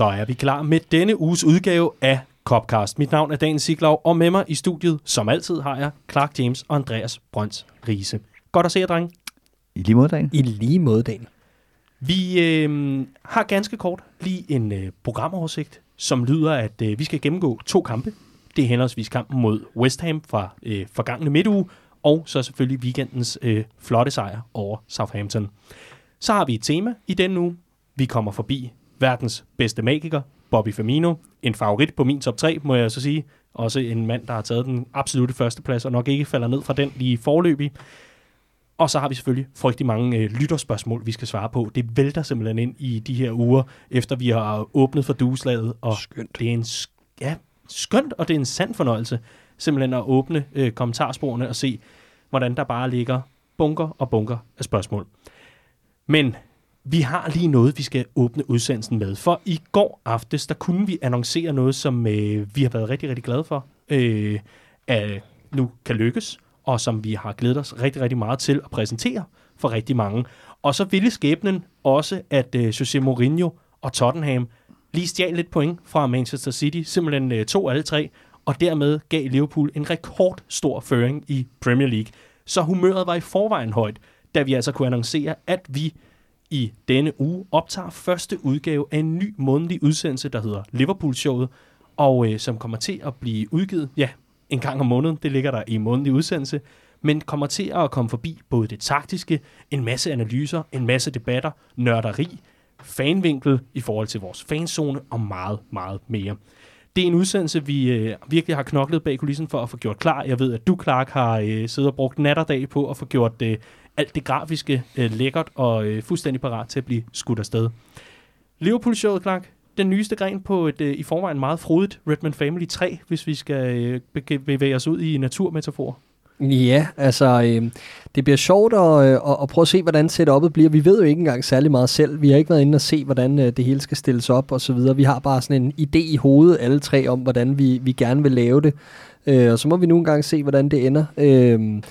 Så er vi klar med denne uges udgave af Copcast. Mit navn er Daniel Siglov, og med mig i studiet, som altid, har jeg Clark James og Andreas Brøns Riese. Godt at se jer, drenge. I lige måde, Daniel. I lige måde, Daniel. Vi øh, har ganske kort lige en øh, programoversigt, som lyder, at øh, vi skal gennemgå to kampe. Det er henholdsvis kampen mod West Ham fra øh, forgangne midtuge, og så selvfølgelig weekendens øh, flotte sejr over Southampton. Så har vi et tema i denne uge. Vi kommer forbi verdens bedste magiker, Bobby Firmino. En favorit på min top 3, må jeg så sige. Også en mand, der har taget den absolute førsteplads, og nok ikke falder ned fra den lige forløbig. Og så har vi selvfølgelig frygtelig mange øh, lytterspørgsmål, vi skal svare på. Det vælter simpelthen ind i de her uger, efter vi har åbnet for dueslaget. Og Skønt. Det er en ja, skønt, og det er en sand fornøjelse simpelthen at åbne øh, kommentarsporene og se, hvordan der bare ligger bunker og bunker af spørgsmål. Men vi har lige noget, vi skal åbne udsendelsen med. For i går aftes, der kunne vi annoncere noget, som øh, vi har været rigtig, rigtig glade for, øh, at nu kan lykkes, og som vi har glædet os rigtig, rigtig meget til at præsentere for rigtig mange. Og så ville skæbnen også, at øh, Jose Mourinho og Tottenham lige stjal lidt point fra Manchester City, simpelthen øh, to alle tre, og dermed gav Liverpool en rekordstor føring i Premier League. Så humøret var i forvejen højt, da vi altså kunne annoncere, at vi i denne uge optager første udgave af en ny månedlig udsendelse, der hedder Liverpool-showet, og øh, som kommer til at blive udgivet, ja, en gang om måneden, det ligger der i månedlig udsendelse, men kommer til at komme forbi både det taktiske, en masse analyser, en masse debatter, nørderi, fanvinkel i forhold til vores fanzone og meget, meget mere. Det er en udsendelse, vi øh, virkelig har knoklet bag kulissen for at få gjort klar. Jeg ved, at du, Clark, har øh, siddet og brugt nat og dag på at få gjort øh, alt det grafiske øh, lækkert og øh, fuldstændig parat til at blive skudt afsted. Liverpool-showet, Clark, den nyeste gren på et øh, i forvejen meget frodigt Redman Family 3, hvis vi skal øh, bevæge os ud i naturmetafor. Ja, altså, øh, det bliver sjovt at, øh, at, at prøve at se, hvordan setupet bliver. Vi ved jo ikke engang særlig meget selv. Vi har ikke været inde og se, hvordan øh, det hele skal stilles op og så videre. Vi har bare sådan en idé i hovedet, alle tre, om hvordan vi, vi gerne vil lave det. Øh, og så må vi nu engang se, hvordan det ender. Øh,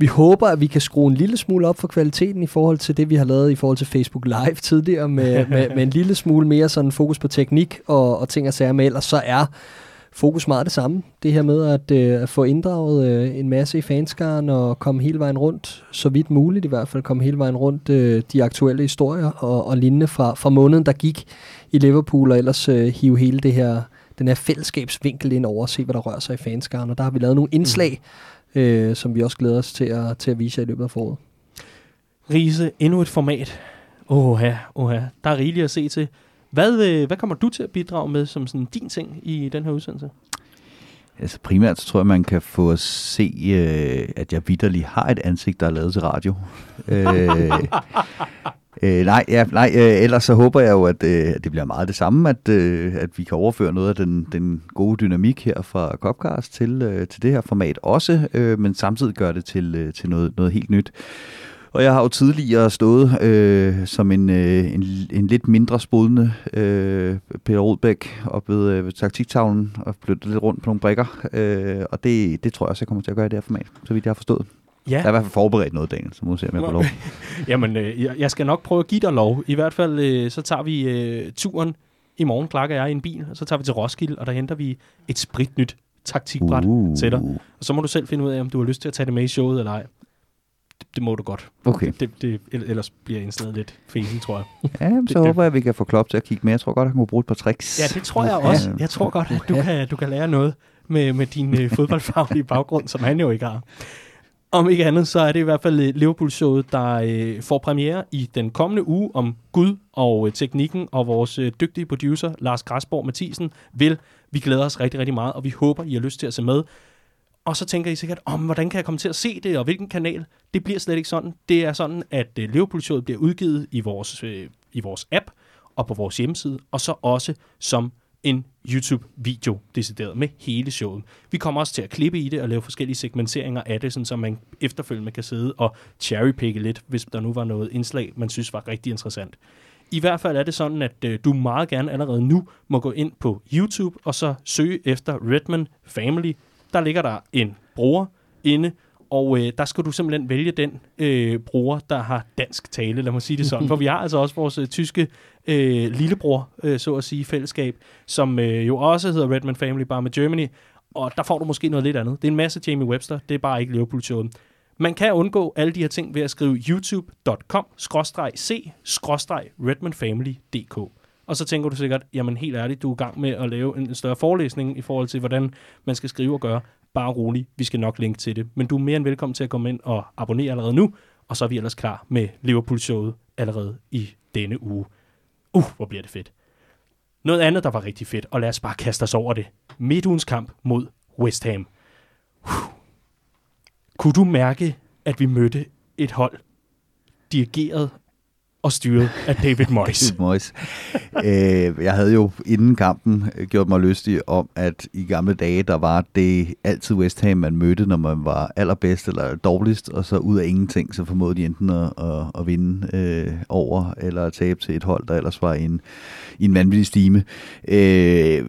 vi håber, at vi kan skrue en lille smule op for kvaliteten i forhold til det, vi har lavet i forhold til Facebook Live tidligere, med, med, med en lille smule mere sådan fokus på teknik og, og ting og sager. Men ellers så er fokus meget det samme. Det her med at, øh, at få inddraget øh, en masse i fanskaren og komme hele vejen rundt, så vidt muligt i hvert fald, komme hele vejen rundt øh, de aktuelle historier og, og lignende fra, fra måneden, der gik i Liverpool, og ellers øh, hive hele det her, den her fællesskabsvinkel ind over og se, hvad der rører sig i fanskaren. Og der har vi lavet nogle indslag, mm. Øh, som vi også glæder os til at, til at vise jer i løbet af foråret. Riese, endnu et format. Åh ja, åh ja. Der er rigeligt at se til. Hvad, øh, hvad kommer du til at bidrage med som sådan din ting i den her udsendelse? Altså primært så tror jeg, man kan få at se, øh, at jeg vidderlig har et ansigt, der er lavet til radio. øh, øh, nej, ja, nej øh, ellers så håber jeg jo, at øh, det bliver meget det samme, at, øh, at vi kan overføre noget af den, den gode dynamik her fra Copcast til, øh, til det her format også, øh, men samtidig gøre det til, øh, til noget, noget helt nyt. Og jeg har jo tidligere stået øh, som en, øh, en, en lidt mindre spodende øh, Peter Rodbæk op ved, øh, ved taktiktavlen og flyttet lidt rundt på nogle brikker. Øh, og det, det tror jeg også, jeg kommer til at gøre i det her format, så vidt jeg har forstået. Ja. Jeg har i hvert fald forberedt noget, Daniel, så må vi se, om jeg får lov. Jamen, øh, jeg- skal nok prøve at give dig lov. I hvert fald, øh, så tager vi øh, turen i morgen, og jeg, i en bil, og så tager vi til Roskilde, og der henter vi et spritnyt taktikbræt uh. til dig. Og så må du selv finde ud af, om du har lyst til at tage det med i showet eller ej. Det, det må du godt. Okay. Det, det, ellers bliver indslaget lidt fesen, tror jeg. Ja, så det- håber jeg, at vi kan få Klopp til at kigge med. Jeg tror godt, at han kunne bruge et par tricks. Ja, det tror jeg også. Jeg tror godt, at du kan, du kan lære noget med, med din øh, fodboldfaglige baggrund, som han jo ikke har. Om ikke andet, så er det i hvert fald øh, Liverpool-showet, der øh, får premiere i den kommende uge om Gud og øh, teknikken, og vores øh, dygtige producer, Lars Græsborg Mathisen, vil. Vi glæder os rigtig, rigtig meget, og vi håber, I har lyst til at se med. Og så tænker I sikkert, om hvordan kan jeg komme til at se det, og hvilken kanal? Det bliver slet ikke sådan. Det er sådan, at øh, Liverpool-showet bliver udgivet i vores, øh, i vores app og på vores hjemmeside, og så også som en YouTube-video decideret med hele showet. Vi kommer også til at klippe i det og lave forskellige segmenteringer af det, sådan så man efterfølgende kan sidde og cherrypicke lidt, hvis der nu var noget indslag, man synes var rigtig interessant. I hvert fald er det sådan, at øh, du meget gerne allerede nu må gå ind på YouTube og så søge efter Redman Family. Der ligger der en bruger inde, og øh, der skal du simpelthen vælge den øh, bruger, der har dansk tale, lad mig sige det sådan. For vi har altså også vores øh, tyske øh, lillebror, øh, så at sige, fællesskab, som øh, jo også hedder Redman Family, bare med Germany, og der får du måske noget lidt andet. Det er en masse Jamie Webster, det er bare ikke Liverpool-showet. Man kan undgå alle de her ting ved at skrive youtube.com-c-redmanfamily.dk. Og så tænker du sikkert, jamen helt ærligt, du er i gang med at lave en større forelæsning i forhold til, hvordan man skal skrive og gøre. Bare rolig, vi skal nok linke til det. Men du er mere end velkommen til at komme ind og abonnere allerede nu, og så er vi ellers klar med Liverpool-showet allerede i denne uge. Uh, hvor bliver det fedt. Noget andet, der var rigtig fedt, og lad os bare kaste os over det. Midtugens kamp mod West Ham. Uh. Kunne du mærke, at vi mødte et hold, dirigeret og styret af David Moyes? David Moyes. øh, jeg havde jo inden kampen gjort mig lystig om, at i gamle dage, der var det altid West Ham, man mødte, når man var allerbedst eller dårligst, og så ud af ingenting, så formåede de enten at, at, at vinde øh, over, eller at tabe til et hold, der ellers var i en, i en vanvittig stime. Øh,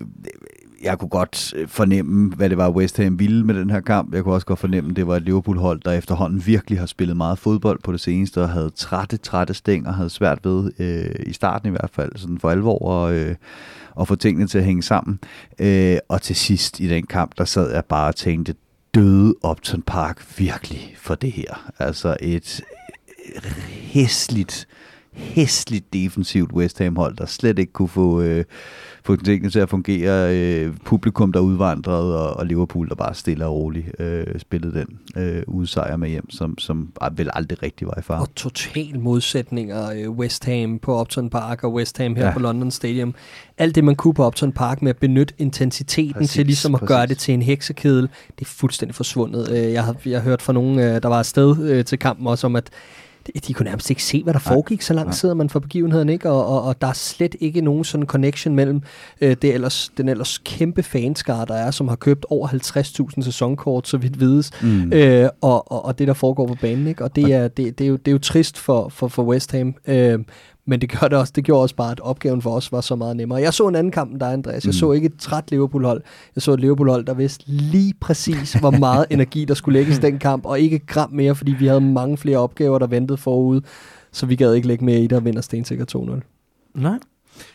jeg kunne godt øh, fornemme, hvad det var, West Ham ville med den her kamp. Jeg kunne også godt fornemme, at det var et Liverpool-hold, der efterhånden virkelig har spillet meget fodbold på det seneste, og havde trætte, trætte stænger, havde svært ved, øh, i starten i hvert fald, sådan for alvor, at, øh, at få tingene til at hænge sammen. Øh, og til sidst i den kamp, der sad jeg bare og tænkte, døde Upton Park virkelig for det her? Altså et øh, hæsligt, hæsligt defensivt West Ham-hold, der slet ikke kunne få... Øh, få tingene til at fungere. Øh, publikum, der udvandrede, og, og Liverpool, der bare stille og roligt øh, spillede den øh, udsejr med hjem, som, som vel aldrig rigtig var i far. Og total modsætninger. Øh, West Ham på Upton Park og West Ham her ja. på London Stadium. Alt det, man kunne på Upton Park med at benytte intensiteten præcis, til ligesom at præcis. gøre det til en heksekedel, det er fuldstændig forsvundet. Øh, jeg har, jeg har hørt fra nogen, øh, der var afsted til kampen også om, at de kunne nærmest ikke se, hvad der foregik, så langt sidder man for begivenheden, ikke? Og, og, og der er slet ikke nogen sådan connection mellem øh, det ellers, den ellers kæmpe fanskare, der er, som har købt over 50.000 sæsonkort, så vidt vides, mm. øh, og, og, og det, der foregår på banen, ikke? Og det er, det, det er, jo, det er jo trist for, for, for West Ham. Øh, men det, gør det, også, det gjorde også bare, at opgaven for os var så meget nemmere. Jeg så en anden kamp end dig, Andreas. Jeg mm. så ikke et træt Liverpool-hold. Jeg så et Liverpool-hold, der vidste lige præcis, hvor meget energi, der skulle lægges i den kamp, og ikke gram mere, fordi vi havde mange flere opgaver, der ventede forud. Så vi gad ikke lægge mere i det og vinder stensikker 2-0. Nej.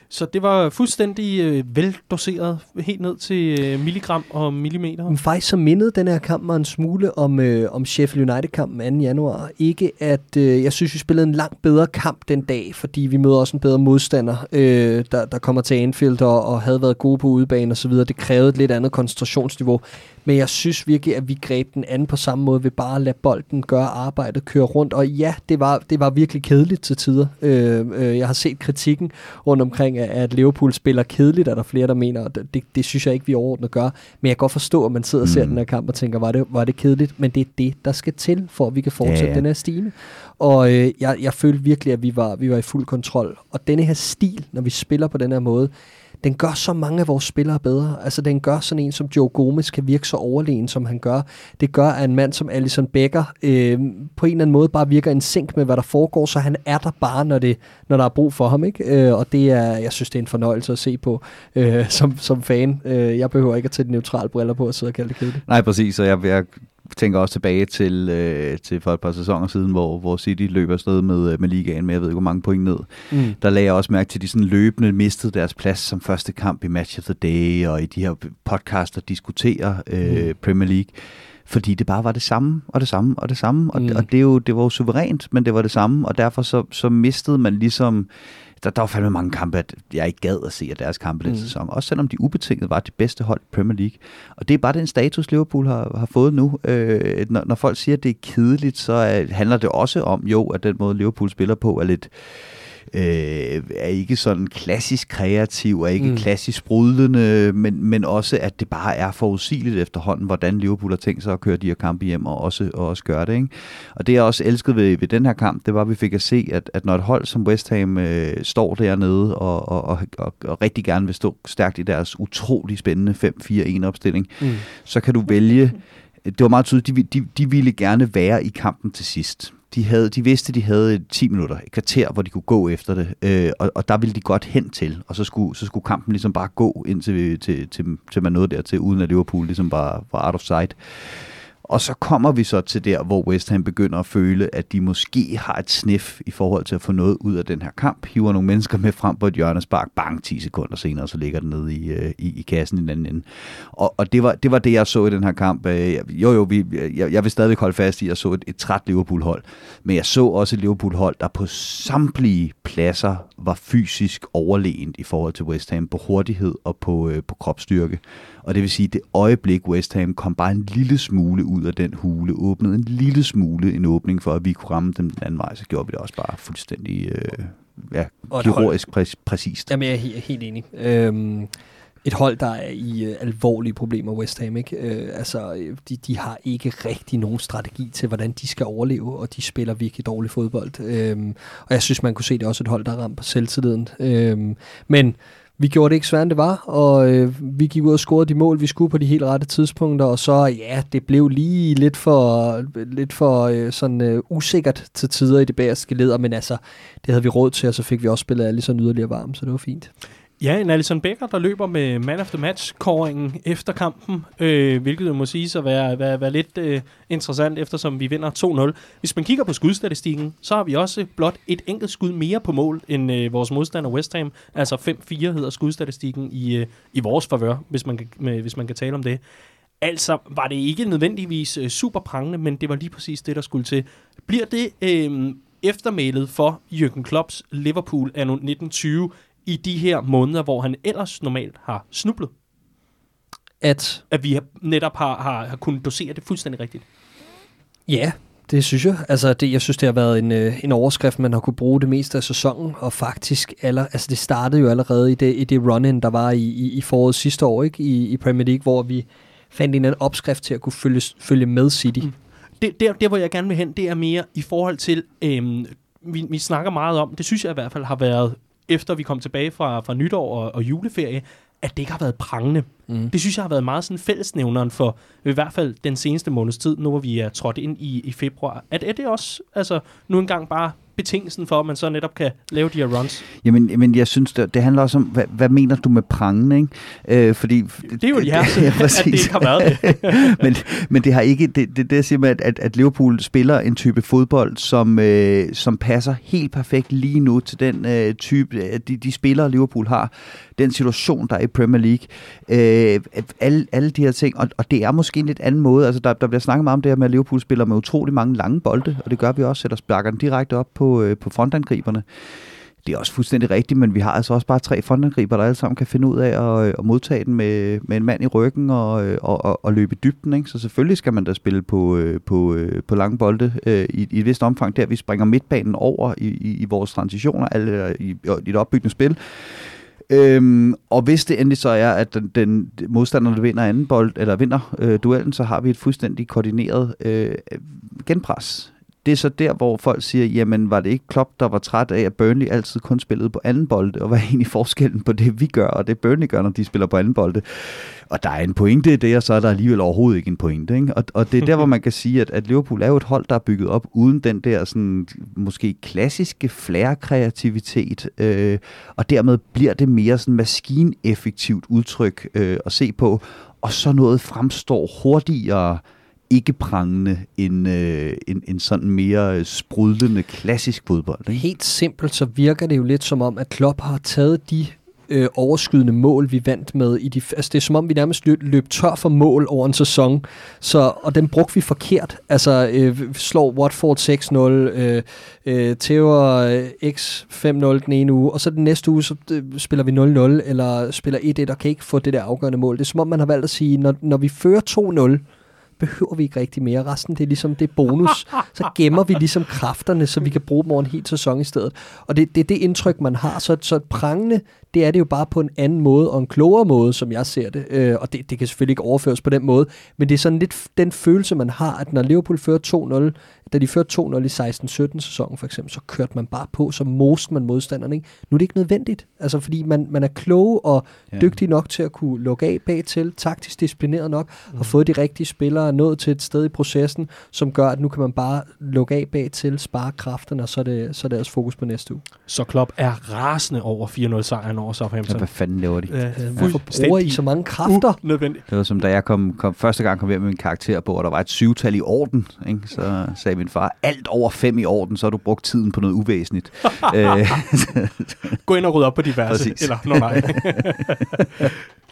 Så det var fuldstændig øh, veldoseret, helt ned til øh, milligram og millimeter. Men faktisk så mindede den her kamp mig en smule om, øh, om Sheffield United-kampen 2. januar. Ikke at, øh, jeg synes, vi spillede en langt bedre kamp den dag, fordi vi møder også en bedre modstander, øh, der, der kommer til Anfield og, og havde været gode på udebane osv. Det krævede et lidt andet koncentrationsniveau. Men jeg synes virkelig, at vi greb den anden på samme måde ved bare at lade bolden gøre arbejdet, køre rundt. Og ja, det var, det var virkelig kedeligt til tider. Øh, øh, jeg har set kritikken rundt omkring, at Liverpool spiller kedeligt, er der flere, der mener, og det, det synes jeg ikke, vi overordnet gør. Men jeg kan godt forstå, at man sidder og ser mm. den her kamp og tænker, var det, var det kedeligt? Men det er det, der skal til, for at vi kan fortsætte ja, ja. den her stime. Og øh, jeg, jeg følte virkelig, at vi var, vi var i fuld kontrol. Og denne her stil, når vi spiller på den her måde, den gør så mange af vores spillere bedre. Altså, den gør sådan en, som Joe Gomez kan virke så overlegen, som han gør. Det gør, at en mand som Allison Becker øh, på en eller anden måde bare virker en sink med, hvad der foregår, så han er der bare, når, det, når der er brug for ham. Ikke? Øh, og det er, jeg synes, det er en fornøjelse at se på øh, som, som fan. Øh, jeg behøver ikke at tage de neutrale briller på og sidde og kalde det kedeligt. Nej, præcis. Og jeg, jeg tænker også tilbage til, øh, til for et par sæsoner siden, hvor, hvor City løb afsted med, øh, med ligaen med, jeg ved ikke, hvor mange point ned. Mm. Der lagde jeg også mærke til, at de sådan løbende mistede deres plads som første kamp i Match of the Day, og i de her podcaster diskuterer øh, mm. Premier League fordi det bare var det samme, og det samme, og det samme, og, mm. og det, jo, det var jo suverænt, men det var det samme, og derfor så, så mistede man ligesom der, der var fandme mange kampe, at jeg ikke gad at se af deres kampe mm. den sæson. Også selvom de ubetinget var de bedste hold i Premier League. Og det er bare den status, Liverpool har, har fået nu. Øh, når, når folk siger, at det er kedeligt, så er, handler det også om, jo, at den måde Liverpool spiller på er lidt øh, er ikke sådan klassisk kreativ, er ikke mm. klassisk sprudlende, men, men også, at det bare er forudsigeligt efterhånden, hvordan Liverpool har tænkt sig at køre de her kampe hjem, og også, og også gøre det. Ikke? Og det jeg også elsket ved, ved den her kamp, det var, at vi fik at se, at, at når et hold som West Ham øh, står dernede, og, og, og, og, og rigtig gerne vil stå stærkt i deres utrolig spændende 5-4-1 opstilling, mm. så kan du vælge det var meget tydeligt, de, de, de ville gerne være i kampen til sidst de, havde, de vidste, de havde 10 minutter, et kvarter, hvor de kunne gå efter det, øh, og, og der ville de godt hen til, og så skulle, så skulle kampen ligesom bare gå, indtil til, til, til man nåede dertil, uden at Liverpool ligesom bare var out of sight. Og så kommer vi så til der, hvor West Ham begynder at føle, at de måske har et snif i forhold til at få noget ud af den her kamp. Hiver nogle mennesker med frem på et hjørnespark, bang, 10 sekunder senere, så ligger den nede i, øh, i, i kassen i den anden ende. Og, og det, var, det var det, jeg så i den her kamp. Øh, jo, jo, vi, jeg, jeg vil stadig holde fast i, at jeg så et, et træt Liverpool-hold. Men jeg så også et Liverpool-hold, der på samtlige pladser var fysisk overlegent i forhold til West Ham på hurtighed og på, øh, på kropsstyrke. Og det vil sige, at det øjeblik West Ham kom bare en lille smule ud af den hule, åbnede en lille smule en åbning for, at vi kunne ramme dem den anden vej, så gjorde vi det også bare fuldstændig øh, ja, kirurgisk præ- præcist. Jamen, jeg er helt, helt enig. Øhm, et hold, der er i øh, alvorlige problemer, West Ham. Ikke? Øh, altså, øh, de, de har ikke rigtig nogen strategi til, hvordan de skal overleve, og de spiller virkelig dårlig fodbold. Øhm, og jeg synes, man kunne se, det også et hold, der er ramt på selvtilliden. Øhm, men vi gjorde det ikke sværere, end det var, og øh, vi gik ud og scorede de mål, vi skulle på de helt rette tidspunkter, og så, ja, det blev lige lidt for, lidt for øh, sådan øh, usikkert til tider i det bagerste leder, men altså, det havde vi råd til, og så fik vi også spillet alle sådan yderligere varme, så det var fint. Ja, en Alison Becker, der løber med man of the match-kåringen efter kampen, øh, hvilket jo må sige at være, være, være lidt øh, interessant, eftersom vi vinder 2-0. Hvis man kigger på skudstatistikken, så har vi også blot et enkelt skud mere på mål end øh, vores modstander West Ham. Altså 5-4 hedder skudstatistikken i, øh, i vores favør, hvis man, kan, med, hvis man kan tale om det. Altså var det ikke nødvendigvis øh, super prangende, men det var lige præcis det, der skulle til. Bliver det øh, eftermælet for Jürgen Klopps Liverpool anno 1920 i de her måneder, hvor han ellers normalt har snublet. At? At vi netop har, har, har kunnet dosere det fuldstændig rigtigt. Ja, det synes jeg. Altså, det, jeg synes, det har været en, øh, en overskrift, man har kunne bruge det meste af sæsonen, og faktisk, aller, altså det startede jo allerede i det, i det run-in, der var i, i, i foråret sidste år, ikke? I, i Premier League, hvor vi fandt en anden opskrift til at kunne følge, følge med City. Mm. Det, der, der, hvor jeg gerne vil hen, det er mere i forhold til, øhm, vi, vi snakker meget om, det synes jeg i hvert fald har været efter vi kom tilbage fra, fra nytår og, og juleferie, at det ikke har været prangende. Mm. Det synes jeg har været meget sådan fællesnævneren for i hvert fald den seneste måneds tid, nu hvor vi er trådt ind i, i februar. At er det også altså, nu engang bare betingelsen for, at man så netop kan lave de her runs? Jamen, men jeg synes, det, det handler også om, hvad, hvad mener du med prangen, ikke? Øh, fordi, det er jo det hjerte, ja, at det ikke har været det. men, men det har ikke, det, det, det siger med, at, at Liverpool spiller en type fodbold, som, øh, som passer helt perfekt lige nu til den øh, type, de, de spillere, Liverpool har, den situation, der er i Premier League, øh, alle, alle de her ting, og, og det er måske en lidt anden måde, altså der, der bliver snakket meget om det her med, at Liverpool spiller med utrolig mange lange bolde, og det gør vi også, sætter sparkerne direkte op på, øh, på frontangriberne. Det er også fuldstændig rigtigt, men vi har altså også bare tre frontangriber, der alle sammen kan finde ud af at, øh, at modtage den med, med en mand i ryggen og, øh, og, og, og løbe i dybden. Ikke? Så selvfølgelig skal man da spille på, øh, på, på lange bolde i, i et vist omfang, der vi springer midtbanen over i, i, i vores transitioner, eller i, i et opbyggende spil. Øhm, og hvis det endelig så er, at den, den modstander, der vinder anden bold, eller vinder øh, duellen, så har vi et fuldstændig koordineret øh, genpres det er så der, hvor folk siger, jamen var det ikke Klopp, der var træt af, at Burnley altid kun spillede på anden bolde, og hvad er egentlig forskellen på det, vi gør, og det Burnley gør, når de spiller på anden bolde? Og der er en pointe i det, og så er der alligevel overhovedet ikke en pointe. Ikke? Og, og det er der, hvor man kan sige, at, at Liverpool er jo et hold, der er bygget op uden den der sådan, måske klassiske flair-kreativitet, øh, og dermed bliver det mere sådan maskineffektivt udtryk øh, at se på, og så noget fremstår hurtigere, ikke prangende end, øh, en, en sådan mere sprudlende klassisk fodbold. Ikke? Helt simpelt så virker det jo lidt som om, at Klopp har taget de øh, overskydende mål, vi vandt med. I de, altså det er som om, vi nærmest løb, løb tør for mål over en sæson, så, og den brugte vi forkert. Altså øh, slår Watford 6-0, øh, øh, øh, X 5-0 den ene uge, og så den næste uge, så øh, spiller vi 0-0, eller spiller 1-1, og kan ikke få det der afgørende mål. Det er som om, man har valgt at sige, når, når vi fører 2-0, behøver vi ikke rigtig mere. Resten det er ligesom det bonus. Så gemmer vi ligesom kræfterne, så vi kan bruge dem over en hel sæson i stedet. Og det, det er det indtryk, man har. Så, så prangende, det er det jo bare på en anden måde, og en klogere måde, som jeg ser det. Øh, og det, det kan selvfølgelig ikke overføres på den måde, men det er sådan lidt den følelse, man har, at når Liverpool fører 2-0, da de førte 2-0 i 16-17 sæsonen for eksempel, så kørte man bare på, så most man modstanderen. Ikke? Nu er det ikke nødvendigt, altså fordi man, man er klog og ja. dygtig nok til at kunne lukke af bag til, taktisk disciplineret nok, mm. og fået de rigtige spillere nået til et sted i processen, som gør, at nu kan man bare lukke af bag til, spare kræfterne, og så er det, så er det også fokus på næste uge. Så Klopp er rasende over 4-0-sejren Brighton over Ja, Southampton. hvad fanden laver de? Øh, Hvorfor bruger I så mange kræfter? Unødvendigt. Det var som da jeg kom, kom første gang kom hjem med min karakter på, og der var et syvtal i orden. Ikke? Så sagde min far, alt over fem i orden, så har du brugt tiden på noget uvæsentligt. øh, Gå ind og rydde op på diverse. Præcis. Eller, no, nej.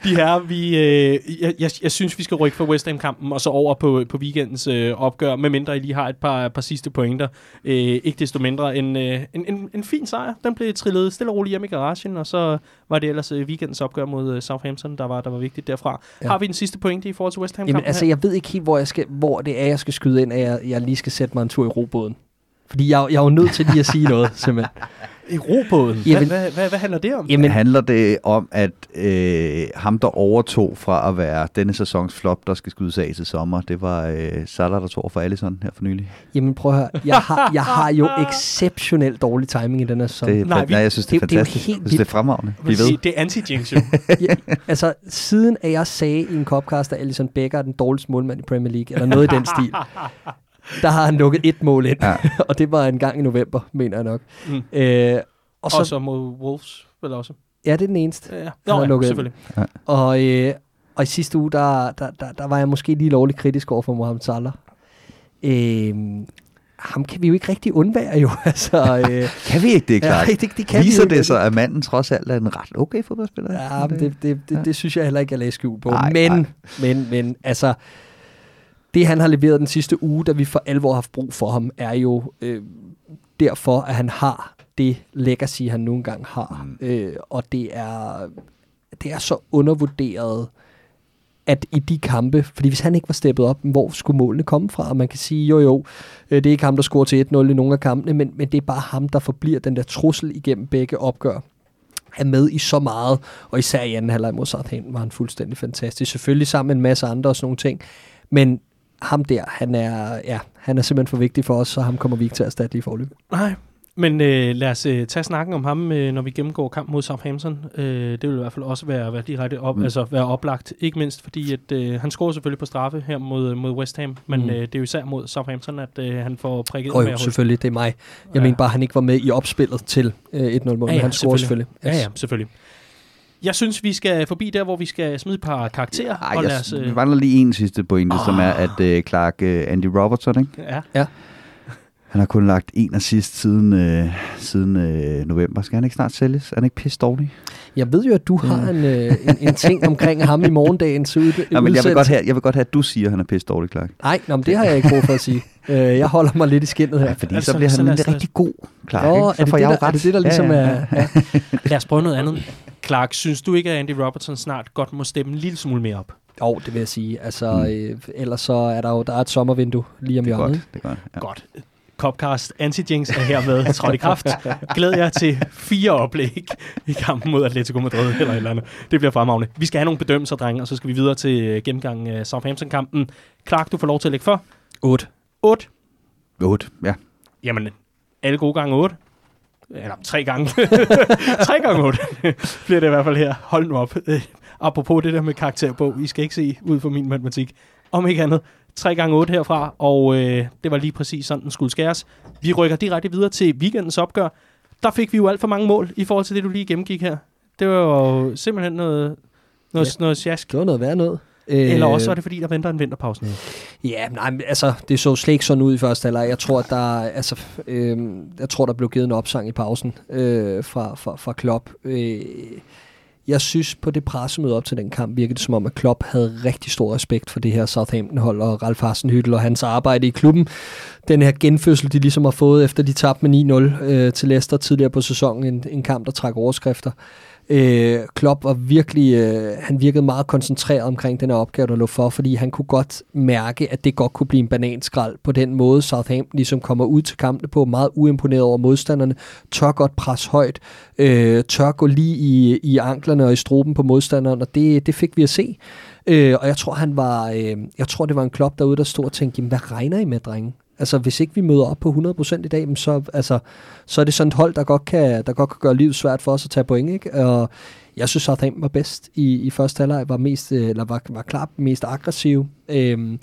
De her, vi, øh, jeg, jeg, jeg synes, vi skal rykke fra West Ham-kampen og så over på, på weekendens øh, opgør, medmindre I lige har et par, par sidste pointer. Øh, ikke desto mindre en, øh, en, en, en fin sejr. Den blev trillet stille og roligt hjem i garagen, og så var det ellers øh, weekendens opgør mod øh, Southampton, der var, der var vigtigt derfra. Ja. Har vi den sidste pointe i forhold til West Ham-kampen Jamen altså, jeg ved ikke helt, hvor, jeg skal, hvor det er, jeg skal skyde ind, at jeg, jeg lige skal sætte mig en tur i robåden. Fordi jeg, jeg er jo nødt til lige at sige noget, simpelthen. I robåden? Jamen- hvad, hvad, hvad, hvad handler det om? Jamen, handler det om, at øh, ham, der overtog fra at være denne sæsons flop, der skal skydes af til sommer, det var øh, Salah, der tog for Allison her for nylig. jamen prøv at høre. Jeg har, jeg har jo exceptionelt dårlig timing i den her sæson. Det, Nej, vi- nej, jeg synes, det er det- det er jo fantastisk. helt jeg synes, det er fremragende. Vil ved. det er anti-jinx jo. ja, altså, siden at jeg sagde i en copcast, at Alison Becker er den dårligste målmand i Premier League, eller noget i den stil, der har han lukket et mål ind. Ja. og det var en gang i november, mener jeg nok. Mm. Øh, og så, så mod Wolves, vel også. ja, det er den eneste. Ja, ja. har Nå, ja lukket ind. selvfølgelig. Og, øh, og i sidste uge, der, der, der, der var jeg måske lige lovligt kritisk over for Mohamed Salah. Øh, ham kan vi jo ikke rigtig undvære jo. altså, øh, Kan vi ikke det, klart? Ja, det, det kan vi Viser ikke. det sig, at manden trods alt er en ret okay fodboldspiller? Ja, men det, det, det, det synes jeg heller ikke, jeg lagde skjul på. Nej, men, nej. men, men, altså, det han har leveret den sidste uge, da vi for alvor har haft brug for ham, er jo øh, derfor, at han har det legacy, han nogle gange har. Mm. Øh, og det er, det er så undervurderet, at i de kampe, fordi hvis han ikke var steppet op, hvor skulle målene komme fra? Og man kan sige, jo jo, øh, det er ikke ham, der scorer til 1-0 i nogle af kampene, men, men det er bare ham, der forbliver den der trussel igennem begge opgør er med i så meget, og især i anden halvleg mod Southampton var han fuldstændig fantastisk. Selvfølgelig sammen med en masse andre og sådan nogle ting, men ham der, han er, ja, han er simpelthen for vigtig for os, så ham kommer vi ikke til at erstatte lige i forløb. Nej, men øh, lad os øh, tage snakken om ham, øh, når vi gennemgår kamp mod Southampton. Øh, det vil i hvert fald også være, være direkte op, Mm. altså være oplagt. Ikke mindst fordi, at øh, han scorer selvfølgelig på straffe her mod, mod West Ham, men Mm. øh, det er jo især mod Southampton, at øh, han får prikket med jo, at selvfølgelig, det er mig. Jeg Ja. ja. mener bare, at han ikke var med i opspillet til øh, 1-0 mål, Ja, men ja, han scorer selvfølgelig. Ja, ja, selvfølgelig. Jeg synes, vi skal forbi der, hvor vi skal smide et par karakterer. Ej, og jeg, lad os, vi øh, mangler lige en sidste pointe, som er, at øh, Clark øh, Andy Robertson, ikke? ja. han har kun lagt en assist siden, øh, siden øh, november. Skal han ikke snart sælges? Er han ikke pisse dårlig? Jeg ved jo, at du har en, øh, en, en ting omkring ham i morgendagens ud, Ja, men jeg vil, godt have, jeg vil godt have, at du siger, at han er pisse dårlig, Clark. Nej, nå, men det har jeg ikke brug for at sige. Øh, jeg holder mig lidt i skinnet her. Fordi Altså, så bliver så han os- nemlig rigtig god, Clark. Nå, ikke? er Så det får det, jeg der, er det det, der ligesom ja, ja, er... Ja. Lad os prøve noget andet. Clark, synes du ikke, at Andy Robertson snart godt må steppe en lille smule mere op? Jo, det vil jeg sige. Altså, Mm. øh, ellers så er der jo der er et sommervindue lige om Det er hjørnet. godt. Det er godt. Ja. Godt. Copcast Anti-Jinx er hermed trådt i kraft. Glæd jer til fire oplæg i kampen mod Atletico Madrid eller et eller andet. Det bliver fremragende. Vi skal have nogle bedømmelser, drenge, og så skal vi videre til øh, gennemgangen af Southampton-kampen. Clark, du får lov til at lægge for. 8. 8. 8, ja. Jamen, alle gode gange 8. Eller tre gange. tre gange 8 bliver det i hvert fald her. Hold nu op. Øh, apropos det der med karakterbog. I skal ikke se ud for min matematik. Om ikke andet. 3 gange 8 herfra, og øh, det var lige præcis sådan, den skulle skæres. Vi rykker direkte videre til weekendens opgør. Der fik vi jo alt for mange mål i forhold til det, du lige gennemgik her. Det var jo simpelthen noget, noget, Ja. noget sjask. Det var noget værd noget. Øh, Eller også er det, fordi der venter en vinterpause nu. Ja, nej, men altså, det så slet ikke sådan ud i første halvleg. Jeg tror, at der, altså, øh, jeg tror, der blev givet en opsang i pausen øh, fra, fra, fra Klopp. Øh, jeg synes, på det pressemøde op til den kamp, virkede det som om, at Klopp havde rigtig stor respekt for det her Southampton-hold og Ralf Hasenhüttel og hans arbejde i klubben. Den her genfødsel, de ligesom har fået, efter de tabte med 9-0 øh, til Leicester tidligere på sæsonen. En, en kamp, der trækker overskrifter. Øh, Øh, Klopp var virkelig, øh, han virkede meget koncentreret omkring den her opgave, der lå for, fordi han kunne godt mærke, at det godt kunne blive en bananskrald på den måde. Southampton ligesom kommer ud til kampene på, meget uimponeret over modstanderne, tør godt presse højt, øh, tør gå lige i, i anklerne og i struben på modstanderen, og det, det fik vi at se. Øh, og jeg tror, han var, øh, jeg tror, det var en Klopp derude, der stod og tænkte, jamen, hvad regner I med, drenge? Altså, hvis ikke vi møder op på 100% i dag, så, altså, så er det sådan et hold, der godt, kan, der godt kan gøre livet svært for os at tage point, ikke? Og jeg synes, Southampton var bedst i, i første halvleg, var, mest, øh, eller var, var klart mest aggressiv. Øhm,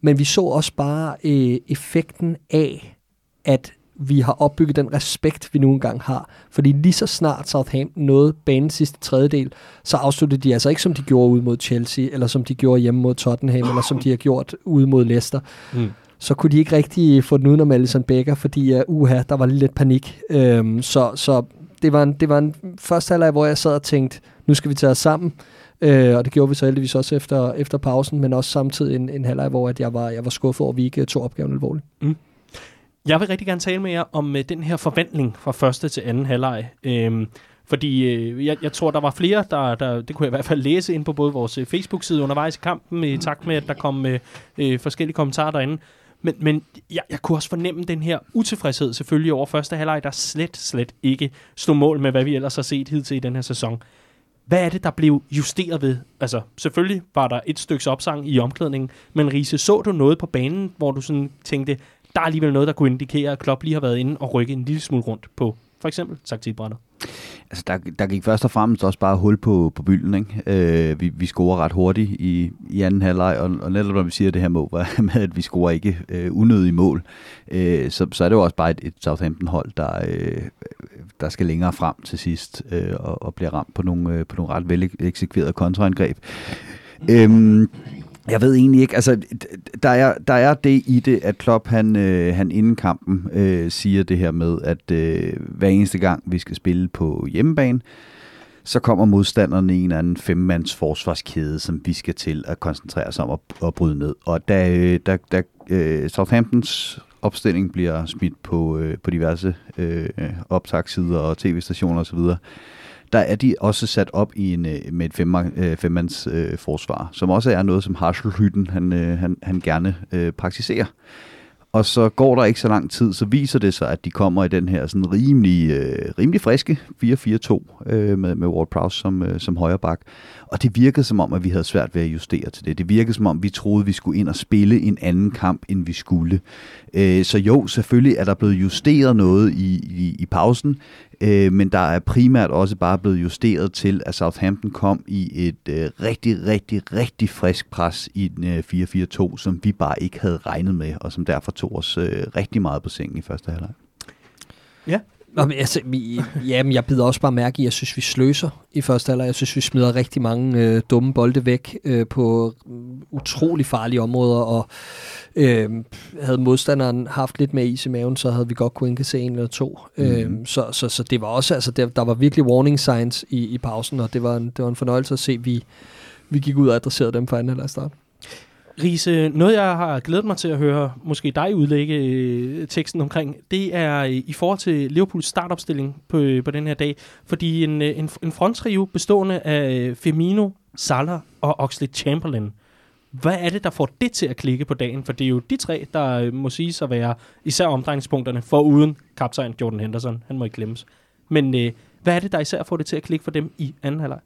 men vi så også bare øh, effekten af, at vi har opbygget den respekt, vi nu engang har. Fordi lige så snart Southampton nåede banen sidste tredjedel, så afsluttede de altså ikke, som de gjorde ude mod Chelsea, eller som de gjorde hjemme mod Tottenham, eller som de har gjort ude mod Leicester. Mm. Så kunne de ikke rigtig få den udenom Alisson Becker, fordi uh, uha, der var lige lidt panik. Øhm, så så det, var en, det var en første halvleg, hvor jeg sad og tænkte, nu skal vi tage os sammen. Øh, og det gjorde vi så heldigvis også efter, efter pausen, men også samtidig en, en halvleg, hvor at jeg, var, jeg var skuffet over, at vi ikke tog opgaven alvorligt. Mm. Jeg vil rigtig gerne tale med jer om øh, den her forventning fra første til anden halvleg. Øhm, fordi øh, jeg, jeg tror, der var flere, der, der, det kunne jeg i hvert fald læse ind på både vores øh, Facebook-side undervejs i kampen, i takt med, at der kom øh, øh, forskellige kommentarer derinde. Men, men jeg, jeg kunne også fornemme den her utilfredshed selvfølgelig over første halvleg, der slet, slet ikke stod mål med, hvad vi ellers har set hidtil i den her sæson. Hvad er det, der blev justeret ved? Altså, selvfølgelig var der et stykke opsang i omklædningen, men Riese, så du noget på banen, hvor du sådan tænkte, der er alligevel noget, der kunne indikere, at Klopp lige har været inde og rykke en lille smule rundt på for eksempel taktikbrættet? Altså, der, der gik først og fremmest også bare hul på, på bylden. Ikke? Øh, vi, vi scorer ret hurtigt i, i anden halvleg, og, og netop når vi siger det her mål, med, at vi scorer ikke øh, unødige mål, øh, så, så er det jo også bare et, et Southampton-hold, der, øh, der skal længere frem til sidst øh, og, og bliver ramt på nogle, øh, på nogle ret vel eksekverede kontraangreb. Øh, jeg ved egentlig ikke, altså der er, der er det i det, at Klopp han, øh, han inden kampen øh, siger det her med, at øh, hver eneste gang vi skal spille på hjemmebane, så kommer modstanderne i en eller anden femmands forsvarskæde, som vi skal til at koncentrere os om at, at bryde ned. Og da, øh, da, da øh, Southamptons opstilling bliver smidt på, øh, på diverse øh, optagssider og tv-stationer osv., der er de også sat op i en, øh, med et femmands øh, femmands øh, forsvar, som også er noget, som Harselhytten han, øh, han, han gerne øh, praktiserer. Og så går der ikke så lang tid, så viser det sig, at de kommer i den her sådan rimelig, øh, rimelig friske 4-4-2 øh, med, med Ward Prowse som, øh, som højre bak. Og det virkede som om, at vi havde svært ved at justere til det. Det virkede som om, vi troede, vi skulle ind og spille en anden kamp, end vi skulle. Øh, så jo, selvfølgelig er der blevet justeret noget i, i, i pausen, øh, men der er primært også bare blevet justeret til, at Southampton kom i et øh, rigtig, rigtig, rigtig frisk pres i den øh, 4-4-2, som vi bare ikke havde regnet med, og som derfor tog os øh, rigtig meget på sengen i første halvleg. Ja, Nå, men altså, vi, jamen, jeg bider også bare mærke i, at jeg synes, vi sløser i første halvleg. Jeg synes, vi smider rigtig mange øh, dumme bolde væk øh, på utrolig farlige områder, og øh, havde modstanderen haft lidt mere is i maven, så havde vi godt kunne indkasse en eller to. Mm. Øh, så, så, så det var også, altså, der, der var virkelig warning signs i, i pausen, og det var, en, det var en fornøjelse at se, at vi, vi gik ud og adresserede dem for anden halvleg start. Riese, noget jeg har glædet mig til at høre, måske dig udlægge øh, teksten omkring, det er øh, i forhold til Liverpools startopstilling på, øh, på den her dag. Fordi en, øh, en, en fronttrio bestående af øh, Firmino, Salah og Oxley Chamberlain. Hvad er det, der får det til at klikke på dagen? For det er jo de tre, der øh, må sige sig være især omdrejningspunkterne, for uden kaptajn Jordan Henderson. Han må ikke glemmes. Men øh, hvad er det, der især får det til at klikke for dem i anden halvleg?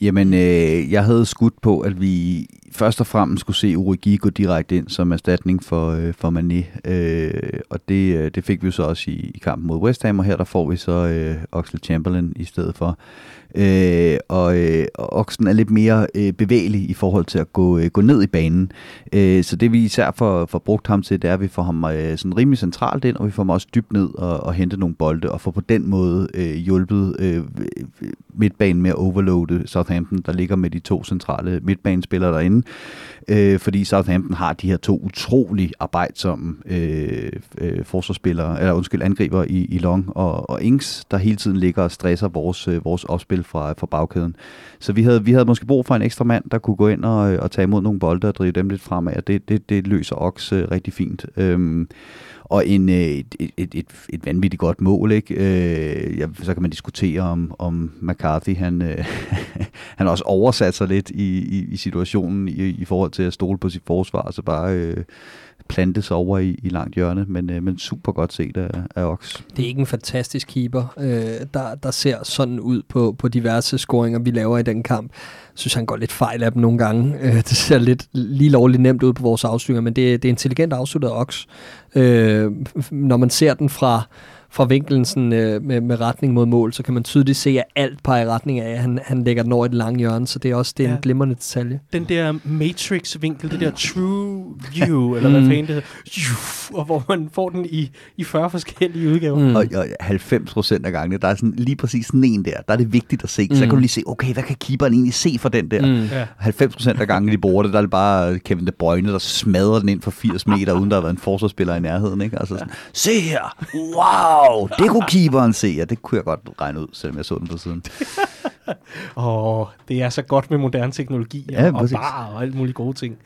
Jamen, øh, jeg havde skudt på, at vi først og fremmest skulle se Origi gå direkte ind som erstatning for, øh, for Mané. Øh, og det, øh, det fik vi så også i, i kampen mod West Ham, og her der får vi så øh, Oxlade Chamberlain i stedet for. Øh, og, øh, og Oxen er lidt mere øh, bevægelig i forhold til at gå, øh, gå ned i banen. Øh, så det vi især får, får brugt ham til, det er, at vi får ham øh, sådan rimelig centralt ind, og vi får ham også dybt ned og, og hente nogle bolde, og får på den måde øh, hjulpet øh, midtbanen med at overloade Southampton, der ligger med de to centrale midtbanespillere derinde øh, fordi Southampton har de her to utrolig arbejdsomme øh, øh, forsvarsspillere, eller undskyld, angriber i, i Long og, og Ings, der hele tiden ligger og stresser vores, øh, vores opspil fra, fra bagkæden. Så vi havde, vi havde måske brug for en ekstra mand, der kunne gå ind og, øh, og tage imod nogle bolde og drive dem lidt fremad, og det, det, det løser Ox øh, rigtig fint. Øhm, og en, øh, et, et, et, et vanvittigt godt mål. Ikke? Øh, ja, så kan man diskutere om, om McCarthy, han, øh, han også oversat sig lidt i, i, i situationen i, i forhold til at stole på sit forsvar, så bare øh, plante sig over i, i langt hjørne, men, øh, men super godt set af, af Ox. Det er ikke en fantastisk keeper, øh, der, der ser sådan ud på, på diverse scoringer, vi laver i den kamp. Jeg synes, han går lidt fejl af dem nogle gange. Øh, det ser lidt lige lovligt nemt ud på vores afslutninger, men det, det er intelligent afsluttet Ox. Øh, når man ser den fra fra vinkelen sådan, øh, med, med retning mod mål, så kan man tydeligt se, at alt peger i retning af, at han, han lægger den over i det lange hjørne, så det er også det er Ja. en glimrende detalje. Den der Matrix-vinkel, det der true view, eller hvad Mm. fanden det hedder, og hvor man får den i, i 40 forskellige udgaver. Mm. Og, og 90 procent af gangene, der er sådan, lige præcis sådan en der, der er det vigtigt at se. Mm. Så kan du lige se, okay, hvad kan keeperen egentlig se for den der? Mm. Ja. 90 procent af gangene, de bruger det, der er det bare Kevin De Bruyne, der smadrer den ind for 80 meter, uden der har været en forsvarsspiller i nærheden. Ikke? Altså sådan, se her, wow, det kunne keeperen se. Ja, det kunne jeg godt regne ud, selvom jeg så den på siden. Åh, det er så godt med moderne teknologi Ja, og, og præcis. bar og alt muligt gode ting.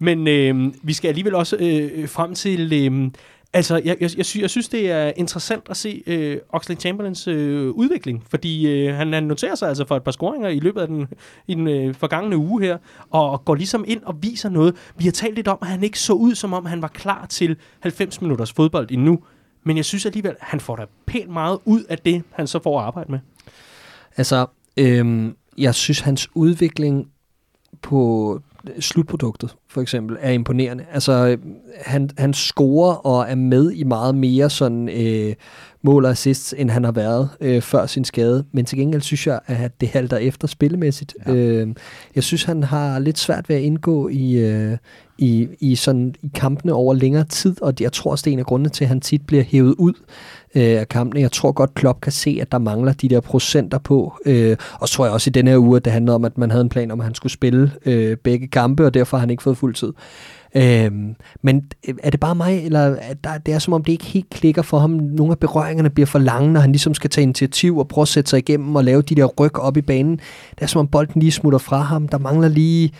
Men øh, vi skal alligevel også øh, frem til... Øh, altså, jeg, jeg, jeg, sy- jeg synes, det er interessant at se øh, Oxley Chamberlains øh, udvikling, fordi øh, han, han noterer sig altså for et par scoringer i løbet af den, i den øh, forgangne uge her, og går ligesom ind og viser noget. Vi har talt lidt om, at han ikke så ud, som om han var klar til 90 minutters fodbold endnu. Men jeg synes alligevel, at han får da pænt meget ud af det, han så får at arbejde med. Altså, øhm, jeg synes, hans udvikling på slutproduktet, for eksempel, er imponerende. Altså, øhm, han, han scorer og er med i meget mere sådan øh, mål og assists, end han har været øh, før sin skade. Men til gengæld synes jeg, at det halter efter spillemæssigt. Ja. Øh, jeg synes, han har lidt svært ved at indgå i, øh, i, i, sådan, i kampene over længere tid, og jeg tror også, det er en af grundene til, at han tit bliver hævet ud øh, af kampene. Jeg tror godt, Klopp kan se, at der mangler de der procenter på. Øh, og så tror jeg også i denne her uge, at det handlede om, at man havde en plan om, at han skulle spille øh, begge kampe, og derfor har han ikke fået fuld tid. Øhm, men er det bare mig, eller er der, det er som om, det ikke helt klikker for ham? Nogle af berøringerne bliver for lange, når han ligesom skal tage initiativ og prøve at sætte sig igennem og lave de der ryg op i banen. Det er som om bolden lige smutter fra ham. Der mangler lige...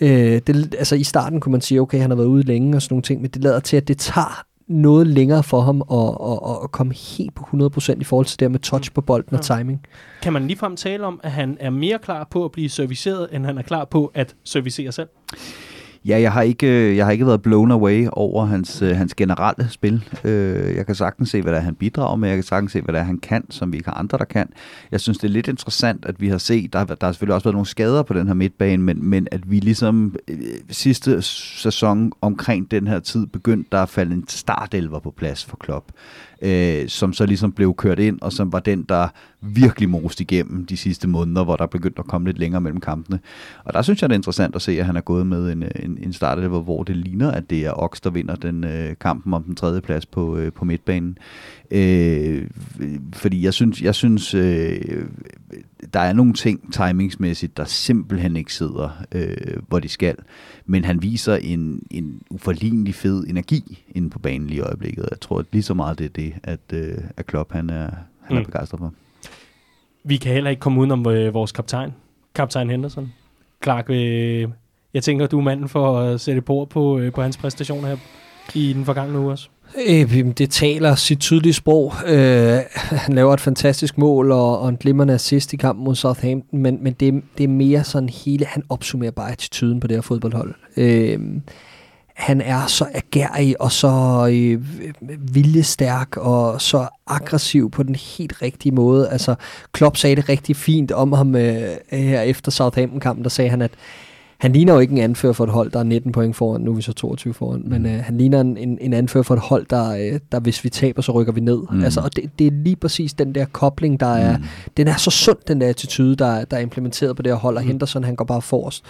Øh, det, altså i starten kunne man sige, okay, han har været ude længe og sådan nogle ting, men det lader til, at det tager noget længere for ham at, at, at komme helt på 100% i forhold til det med touch på bolden og timing. Kan man ligefrem tale om, at han er mere klar på at blive serviceret, end han er klar på at servicere selv? Ja, jeg har ikke, jeg har ikke været blown away over hans, øh, hans generelle spil. Øh, jeg kan sagtens se, hvad der er, han bidrager med. Jeg kan sagtens se, hvad der er, han kan, som vi ikke har andre, der kan. Jeg synes, det er lidt interessant, at vi har set, der, der har selvfølgelig også været nogle skader på den her midtbane, men, men at vi ligesom øh, sidste sæson omkring den her tid begyndte der at falde en startelver på plads for Klopp, øh, som så ligesom blev kørt ind, og som var den, der virkelig most igennem de sidste måneder, hvor der begyndte at komme lidt længere mellem kampene. Og der synes jeg, det er interessant at se, at han er gået med en, øh, en, en startelver, hvor det ligner, at det er Ox, der vinder den øh, kampen om den tredje plads på, øh, på midtbanen. Øh, fordi jeg synes, jeg synes øh, der er nogle ting timingsmæssigt, der simpelthen ikke sidder, øh, hvor de skal. Men han viser en, en uforlignelig fed energi inde på banen lige i øjeblikket. Jeg tror, at lige så meget det er det, at, øh, at Klopp han er, han er Mm. begejstret for. Vi kan heller ikke komme udenom øh, vores kaptajn, kaptajn Henderson. Clark, øh, jeg tænker, du er manden for at sætte på på, øh, på hans præstationer her i den forgangne uge også. Øh, det taler sit tydelige sprog. Øh, han laver et fantastisk mål og, og en glimrende assist i kampen mod Southampton, men, men det, det er mere sådan hele, han opsummerer bare attituden på det her fodboldhold. Øh, han er så agerig og så øh, viljestærk og så aggressiv på den helt rigtige måde. Altså, Klopp sagde det rigtig fint om ham øh, her efter Southampton-kampen, der sagde han, at han ligner jo ikke en anfører for et hold, der er 19 point foran, nu er vi så 22 foran, men øh, han ligner en, en, en anfører for et hold, der, øh, der hvis vi taber, så rykker vi ned. Mm. Mm. Altså, og det, det er lige præcis den der kobling, der er, Mm. den er så sund, den der attitude, der, der er implementeret på det her hold, og Mm. Henderson, han går bare forrest.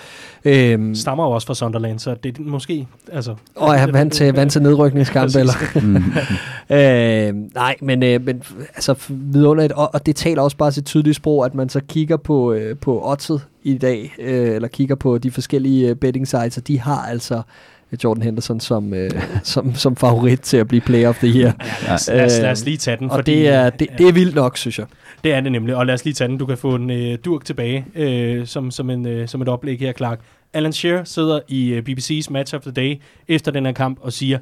Øhm, Stammer jo også fra Sunderland, så det er måske... Altså, og er han vant til, vant til nedrykningskampe, eller? Mm. Øh, nej, men, øh, men altså vidunderligt, og, og det taler også bare sit tydelige sprog, at man så kigger på, øh, på oddset i dag, øh, eller kigger på de forskellige øh, betting sites, og de har altså Jordan Henderson som, øh, som, som favorit til at blive player of the year. lad, os, lad, os, lad os lige tage den. Og det er, det, det er vildt nok, synes jeg. Det er det nemlig, og lad os lige tage den. Du kan få en øh, durk tilbage øh, som, som, en, øh, som et oplæg her, Clark. Alan Shearer sidder i øh, BBC's Match of the Day efter den her kamp og siger,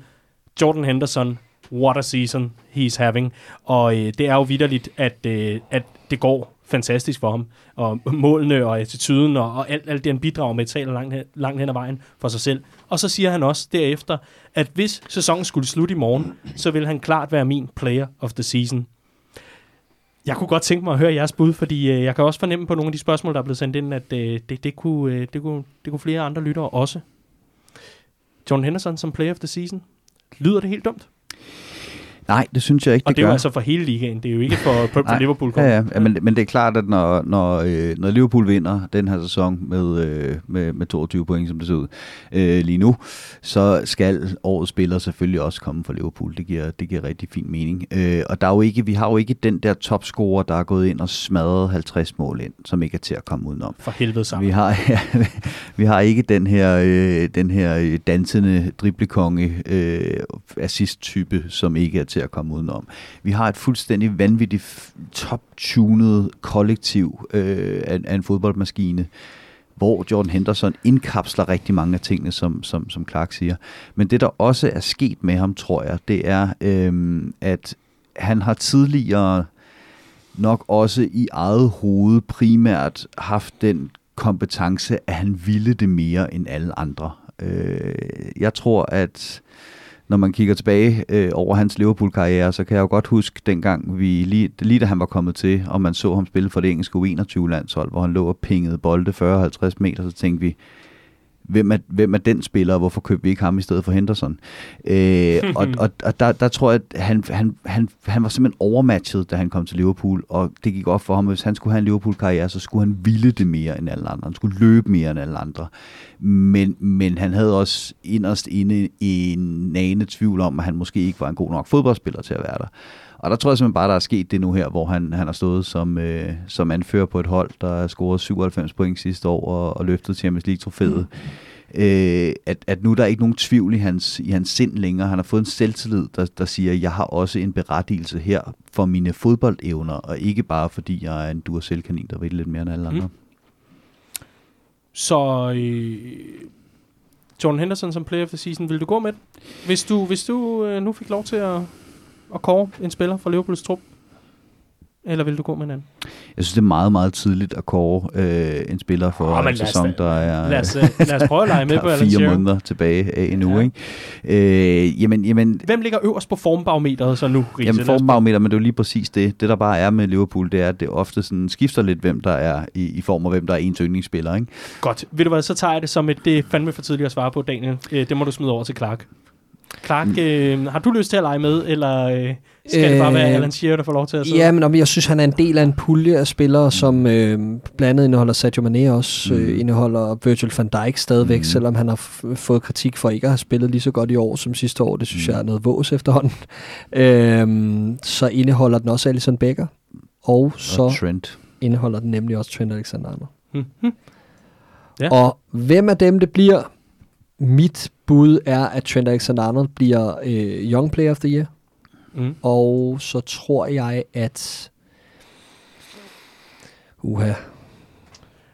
Jordan Henderson, what a season he's having. Og øh, det er jo vidderligt, at, øh, at det går fantastisk for ham. Og målene og attituden og, og alt, alt det, han bidrager med, taler langt hen, langt hen ad vejen for sig selv. Og så siger han også derefter, at hvis sæsonen skulle slutte i morgen, så vil han klart være min player of the season. Jeg kunne godt tænke mig at høre jeres bud, fordi øh, jeg kan også fornemme på nogle af de spørgsmål, der er blevet sendt ind, at øh, det, det, kunne, øh, det, kunne, det kunne flere andre lyttere også. John Henderson som player of the season. Lyder det helt dumt? Nej, det synes jeg ikke, Og det, det er jo gør. altså for hele ligaen. Det er jo ikke for, for, for Liverpool. Ja, ja, ja men, men det er klart, at når, når, øh, når Liverpool vinder den her sæson med, øh, med, med 22 point, som det ser ud øh, lige nu, så skal årets spiller selvfølgelig også komme fra Liverpool. Det giver, det giver rigtig fin mening. Øh, og der er jo ikke, vi har jo ikke den der topscorer, der er gået ind og smadret 50 mål ind, som ikke er til at komme udenom. For helvede sammen. Vi har, ja, vi har ikke den her, øh, den her øh, dansende driblekonge øh, assist-type, som ikke er til at komme udenom. Vi har et fuldstændig vanvittigt top-tunet kollektiv øh, af, af en fodboldmaskine, hvor Jordan Henderson indkapsler rigtig mange af tingene, som, som, som Clark siger. Men det, der også er sket med ham, tror jeg, det er, øh, at han har tidligere nok også i eget hoved primært haft den kompetence, at han ville det mere end alle andre. Øh, jeg tror, at når man kigger tilbage øh, over hans Liverpool-karriere, så kan jeg jo godt huske dengang, vi lige, lige da han var kommet til, og man så ham spille for det engelske U21-landshold, hvor han lå og pingede bolde 40-50 meter, så tænkte vi, hvem er, hvem er den spiller, og hvorfor købte vi ikke ham i stedet for Henderson? Øh, og og, og der, der tror jeg, at han, han, han, han var simpelthen overmatchet, da han kom til Liverpool, og det gik op for ham, at hvis han skulle have en Liverpool-karriere, så skulle han ville det mere end alle andre. Han skulle løbe mere end alle andre. Men, men han havde også inderst inde en nane tvivl om, at han måske ikke var en god nok fodboldspiller til at være der. Og der tror jeg simpelthen bare, der er sket det nu her, hvor han, han har stået som, øh, som anfører på et hold, der har scoret 97 point sidste år og, og løftet Champions League-trofæet. Mm. Øh, at, at nu er der ikke nogen tvivl i hans, i hans sind længere. Han har fået en selvtillid, der, der siger, jeg har også en berettigelse her for mine fodboldevner, og ikke bare fordi jeg er en Duracell-kanin, der ved lidt mere end alle andre. Mm. Så øh, Jordan Henderson som player the season, vil du gå med det? Hvis du, hvis du øh, nu fik lov til at, at kåre en spiller fra Liverpools trup, eller vil du gå med en anden? Jeg synes, det er meget, meget tidligt at kåre øh, en spiller for oh, en os sæson, da- der er, Lad os, øh, lad os prøve at lege med på fire Shearer. måneder tilbage af endnu. Ja. Ikke? Øh, jamen, jamen, Hvem ligger øverst på formbarometeret så nu, Riese? Jamen os formbarometer, men det er jo lige præcis det. Det der bare er med Liverpool, det er, at det ofte sådan skifter lidt, hvem der er i, i form af, hvem der er ens yndlingsspiller. Ikke? Godt. Ved du hvad, så tager jeg det som et, det er fandme for tidligt at svare på, Daniel. Øh, det må du smide over til Clark. Clark, Mm. øh, har du lyst til at lege med, eller øh, skal øh, det bare være Øh, Alan Shearer, der får lov til at sidde? Ja, men om- jeg synes, han er en del af en pulje af spillere, som øh, blandt andet indeholder Sadio Mane også, øh, Mm. indeholder Virgil van Dijk stadigvæk, Mm. selvom han har f- fået kritik for ikke at have spillet lige så godt i år som sidste år. Det synes Mm. jeg er noget vås efterhånden. Øh, så indeholder den også Alisson Becker, og så Og Trent. indeholder den nemlig også Trent Alexander-Arnold. Mhm. Ja. Og hvem af dem det bliver, mit bud er, at Trent Alexander-Arnold bliver øh, Young Player of the Year. Mm. Og så tror jeg, at... Uha.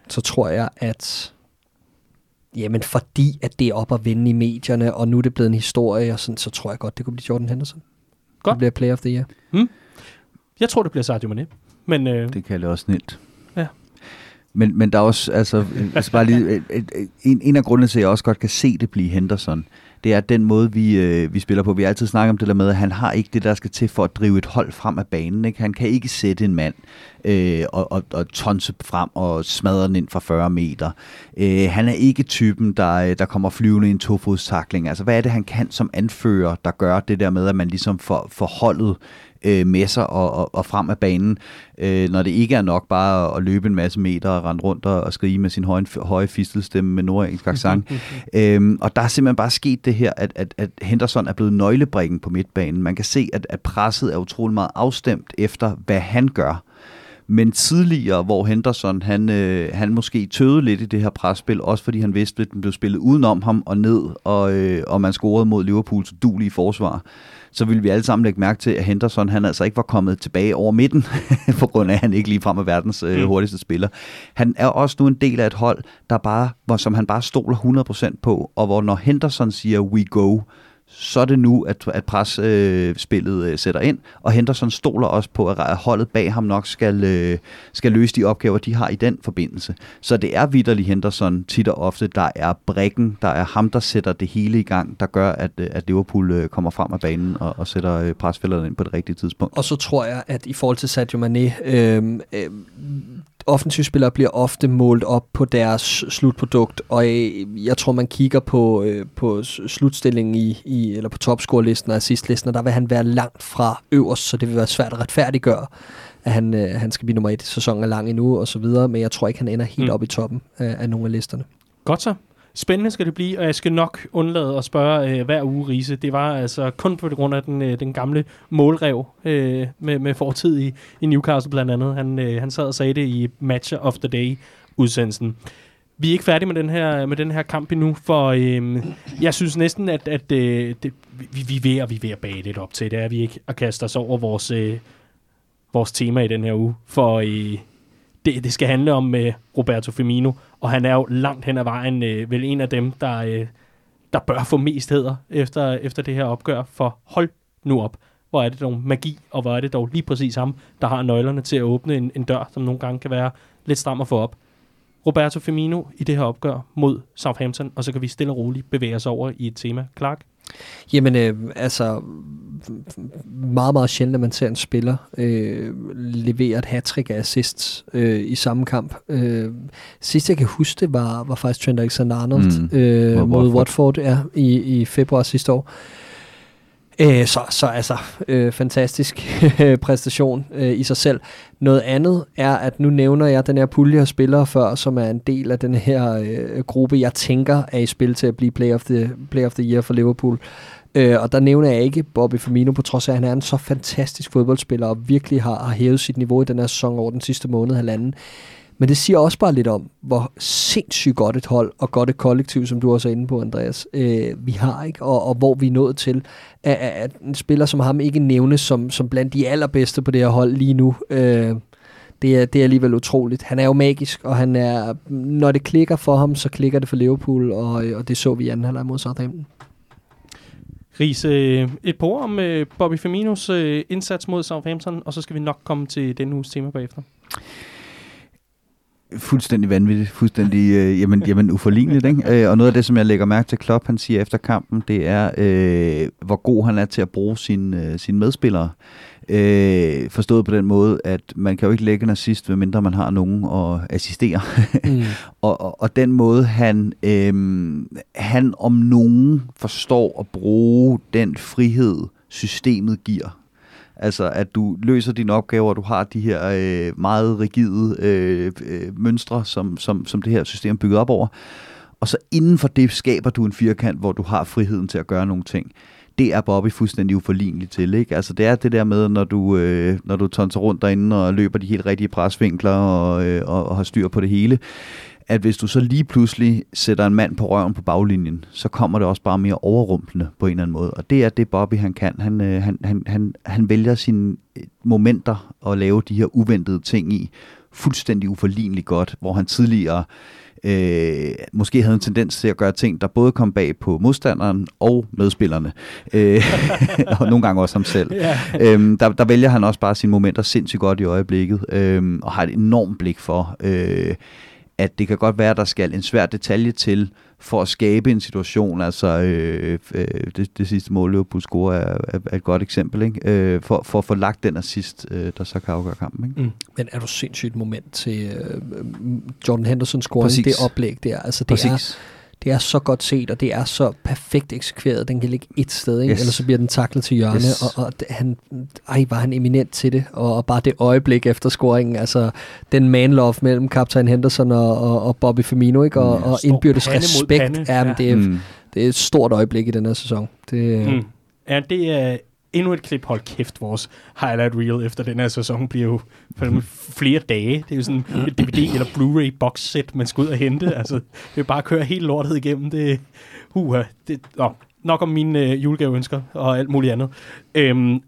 Så tror jeg, at... Jamen, fordi at det er op at vende i medierne, og nu er det blevet en historie, og sådan, så tror jeg godt, det kunne blive Jordan Henderson. Godt. Det bliver Player of the Year. Jeg tror, det bliver Sadio Mane. Men øh, Det kan jeg også snilt. Ja. Men, men der er også, altså, altså bare lige, en, en af grundene til, at jeg også godt kan se det blive Henderson, det er den måde, vi, øh, vi spiller på. Vi har altid snakket om det der med, at han har ikke det, der skal til for at drive et hold frem af banen. Ikke? Han kan ikke sætte en mand øh, og, og, og tonse frem og smadre den ind fra 40 meter. Øh, han er ikke typen, der, øh, der kommer flyvende i en tofodstakling. Altså, hvad er det, han kan som anfører, der gør det der med, at man ligesom får, får holdet øh, med sig og, og, og frem af banen, øh, når det ikke er nok bare at løbe en masse meter og rende rundt og, og skrige med sin høje, høje fistelstemme med nordengelsk accent. øhm, og der er simpelthen bare sket det her, at, at, at Henderson er blevet nøglebrikken på midtbanen. Man kan se, at, at presset er utrolig meget afstemt efter, hvad han gør. Men tidligere, hvor Henderson, han, øh, han måske tøvede lidt i det her presspil, også fordi han vidste, at den blev spillet udenom ham og ned, og, øh, og man scorede mod Liverpools duelige forsvar, så ville vi alle sammen lægge mærke til, at Henderson han altså ikke var kommet tilbage over midten, på grund af, at han ikke ligefrem er verdens øh, Mm. hurtigste spiller. Han er også nu en del af et hold, der bare, hvor, som han bare stoler 100% på, og hvor når Henderson siger, we go, så er det nu, at, at presspillet øh, spillet, øh, sætter ind, og Henderson stoler også på, at holdet bag ham nok skal, øh, skal løse de opgaver, de har i den forbindelse. Så det er vidderlig Henderson tit og ofte, der er brækken, der er ham, der sætter det hele i gang, der gør, at, øh, at Liverpool øh, kommer frem af banen og, og sætter øh, presfælderne ind på det rigtige tidspunkt. Og så tror jeg, at i forhold til Sadio Mane, øh, øh, offensivspillere bliver ofte målt op på deres slutprodukt, og øh, jeg tror, man kigger på, øh, på slutstillingen i, i, eller på topscore-listen og assistlisten, og der vil han være langt fra øverst, så det vil være svært at retfærdiggøre, at han, øh, han skal blive nummer et. Sæsonen er lang endnu, og så videre, men jeg tror ikke, han ender helt mm. op i toppen af, af nogle af listerne. Godt så. Spændende skal det blive, og jeg skal nok undlade at spørge øh, hver uge, Riese. Det var altså kun på grund af den, øh, den gamle målrev øh, med, med fortid i, i Newcastle blandt andet. Han, øh, han sad og sagde det i Match of the Day udsendelsen. Vi er ikke færdige med den her, med den her kamp endnu, for øh, jeg synes næsten, at, at øh, det, vi, vi, er ved, at, vi er ved at bage lidt op til. Det er vi ikke at kaste os over vores, øh, vores tema i den her uge. For øh, det, det skal handle om øh, Roberto Firmino, og han er jo langt hen ad vejen øh, vel en af dem, der, øh, der bør få mest heder efter, efter det her opgør, for hold nu op. Hvor er det dog magi, og hvor er det dog lige præcis ham, der har nøglerne til at åbne en, en dør, som nogle gange kan være lidt stram at få op. Roberto Firmino i det her opgør mod Southampton, og så kan vi stille og roligt bevæge os over i et tema. Clark? Jamen, øh, altså, meget, meget sjældent, at man ser en spiller øh, levere et hat-trick af assists øh, i samme kamp. Øh, sidst jeg kan huske det, var, var faktisk Trent Alexander-Arnold mm. øh, mod Watford, Watford ja, i, i februar sidste år. Øh, Øh, så, så altså, øh, fantastisk præstation øh, i sig selv. Noget andet er, at nu nævner jeg den her pulje af spillere før, som er en del af den her øh, gruppe, jeg tænker er i spil til at blive Play of the, play of the Year for Liverpool. Øh, og der nævner jeg ikke Bobby Firmino, på trods af, at han er en så fantastisk fodboldspiller, og virkelig har, har hævet sit niveau i den her sæson over den sidste måned, halvanden. Men det siger også bare lidt om, hvor sindssygt godt et hold og godt et kollektiv, som du også er inde på, Andreas, øh, vi har, ikke? Og, og hvor vi er nået til, at, at en spiller som ham ikke nævnes som, som blandt de allerbedste på det her hold lige nu. Øh, det er, det er alligevel utroligt. Han er jo magisk, og han er, når det klikker for ham, så klikker det for Liverpool, og, øh, og det så vi i anden halvleg mod Southampton. Ries, øh, et par ord om øh, Bobby Firminos øh, indsats mod Southampton, og så skal vi nok komme til denne uges tema bagefter. Fuldstændig vanvittigt, fuldstændig øh, jamen, jamen uforligneligt. Ikke? Øh, og noget af det, som jeg lægger mærke til Klopp, han siger efter kampen, det er, øh, hvor god han er til at bruge sine, øh, sine medspillere. Øh, forstået på den måde, at man kan jo ikke lægge en assist, medmindre man har nogen at assistere. Mm. og, og, og den måde, han, øh, han om nogen forstår at bruge den frihed, systemet giver Altså, at du løser dine opgaver, og du har de her øh, meget rigide øh, øh, mønstre, som, som, som det her system er bygget op over. Og så inden for det skaber du en firkant, hvor du har friheden til at gøre nogle ting. Det er Bobby fuldstændig uforlignelig til. Ikke? Altså, det er det der med, når du, øh, når du tonser rundt derinde og løber de helt rigtige presvinkler og, øh, og, og har styr på det hele at hvis du så lige pludselig sætter en mand på røven på baglinjen, så kommer det også bare mere overrumplende på en eller anden måde. Og det er det, Bobby han kan. Han, øh, han, han, han, han vælger sine øh, momenter at lave de her uventede ting i fuldstændig uforligneligt godt, hvor han tidligere øh, måske havde en tendens til at gøre ting, der både kom bag på modstanderen og medspillerne. Øh, og nogle gange også ham selv. Yeah. Øhm, der, der vælger han også bare sine momenter sindssygt godt i øjeblikket, øh, og har et enormt blik for... Øh, at det kan godt være, at der skal en svær detalje til for at skabe en situation. Altså øh, øh, det, det sidste mål, Liverpool score, er, er, er et godt eksempel. Ikke? Øh, for, for at få lagt den assist, øh, der så kan afgøre kampen. Ikke? Mm. Men er du sindssygt moment til øh, Jordan Henderson scoring, det oplæg der? Altså, det Præcis. er det er så godt set, og det er så perfekt eksekveret. Den kan ligge et sted, ikke? Yes. eller så bliver den taklet til hjørne, yes. og, og han, ej, var han eminent til det, og, og bare det øjeblik efter scoringen, altså den man-love mellem kaptajn Henderson og, og, og Bobby Firmino, ikke? og, ja, og indbyrdes respekt, ja. Ja, det, er, mm. det er et stort øjeblik i den her sæson. Det, mm. Ja, det er endnu et klip, hold kæft, vores highlight reel efter den her sæson bliver jo flere dage. Det er jo sådan et DVD eller Blu-ray box set, man skal ud og hente. Altså, det er bare at køre helt lortet igennem. Det, uh, det, nå, nok om mine øh, julegaveønsker og alt muligt andet. Øhm,